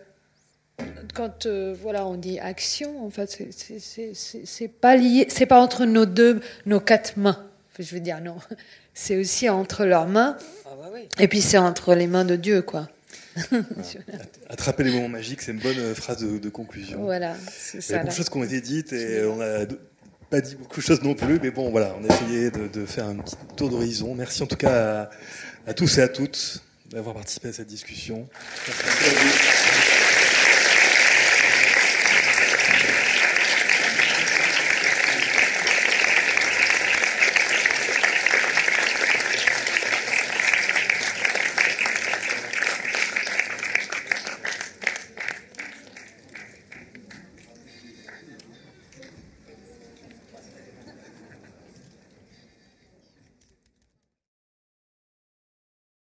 quand, euh, voilà, on dit action? En fait, c'est- pas lié. C'est pas entre nos deux, nos quatre mains. Enfin, je veux dire, non. C'est aussi entre leurs mains. Et puis c'est entre les mains de Dieu, quoi. Attraper les moments magiques, c'est une bonne euh, phrase de, de conclusion. Voilà, c'est Il y ça, a beaucoup de choses qui ont été dites et on a d- pas dit beaucoup de choses non plus, mais bon, voilà, on a essayé de, de faire un petit tour d'horizon. Merci en tout cas à, à tous et à toutes d'avoir participé à cette discussion. Merci à vous.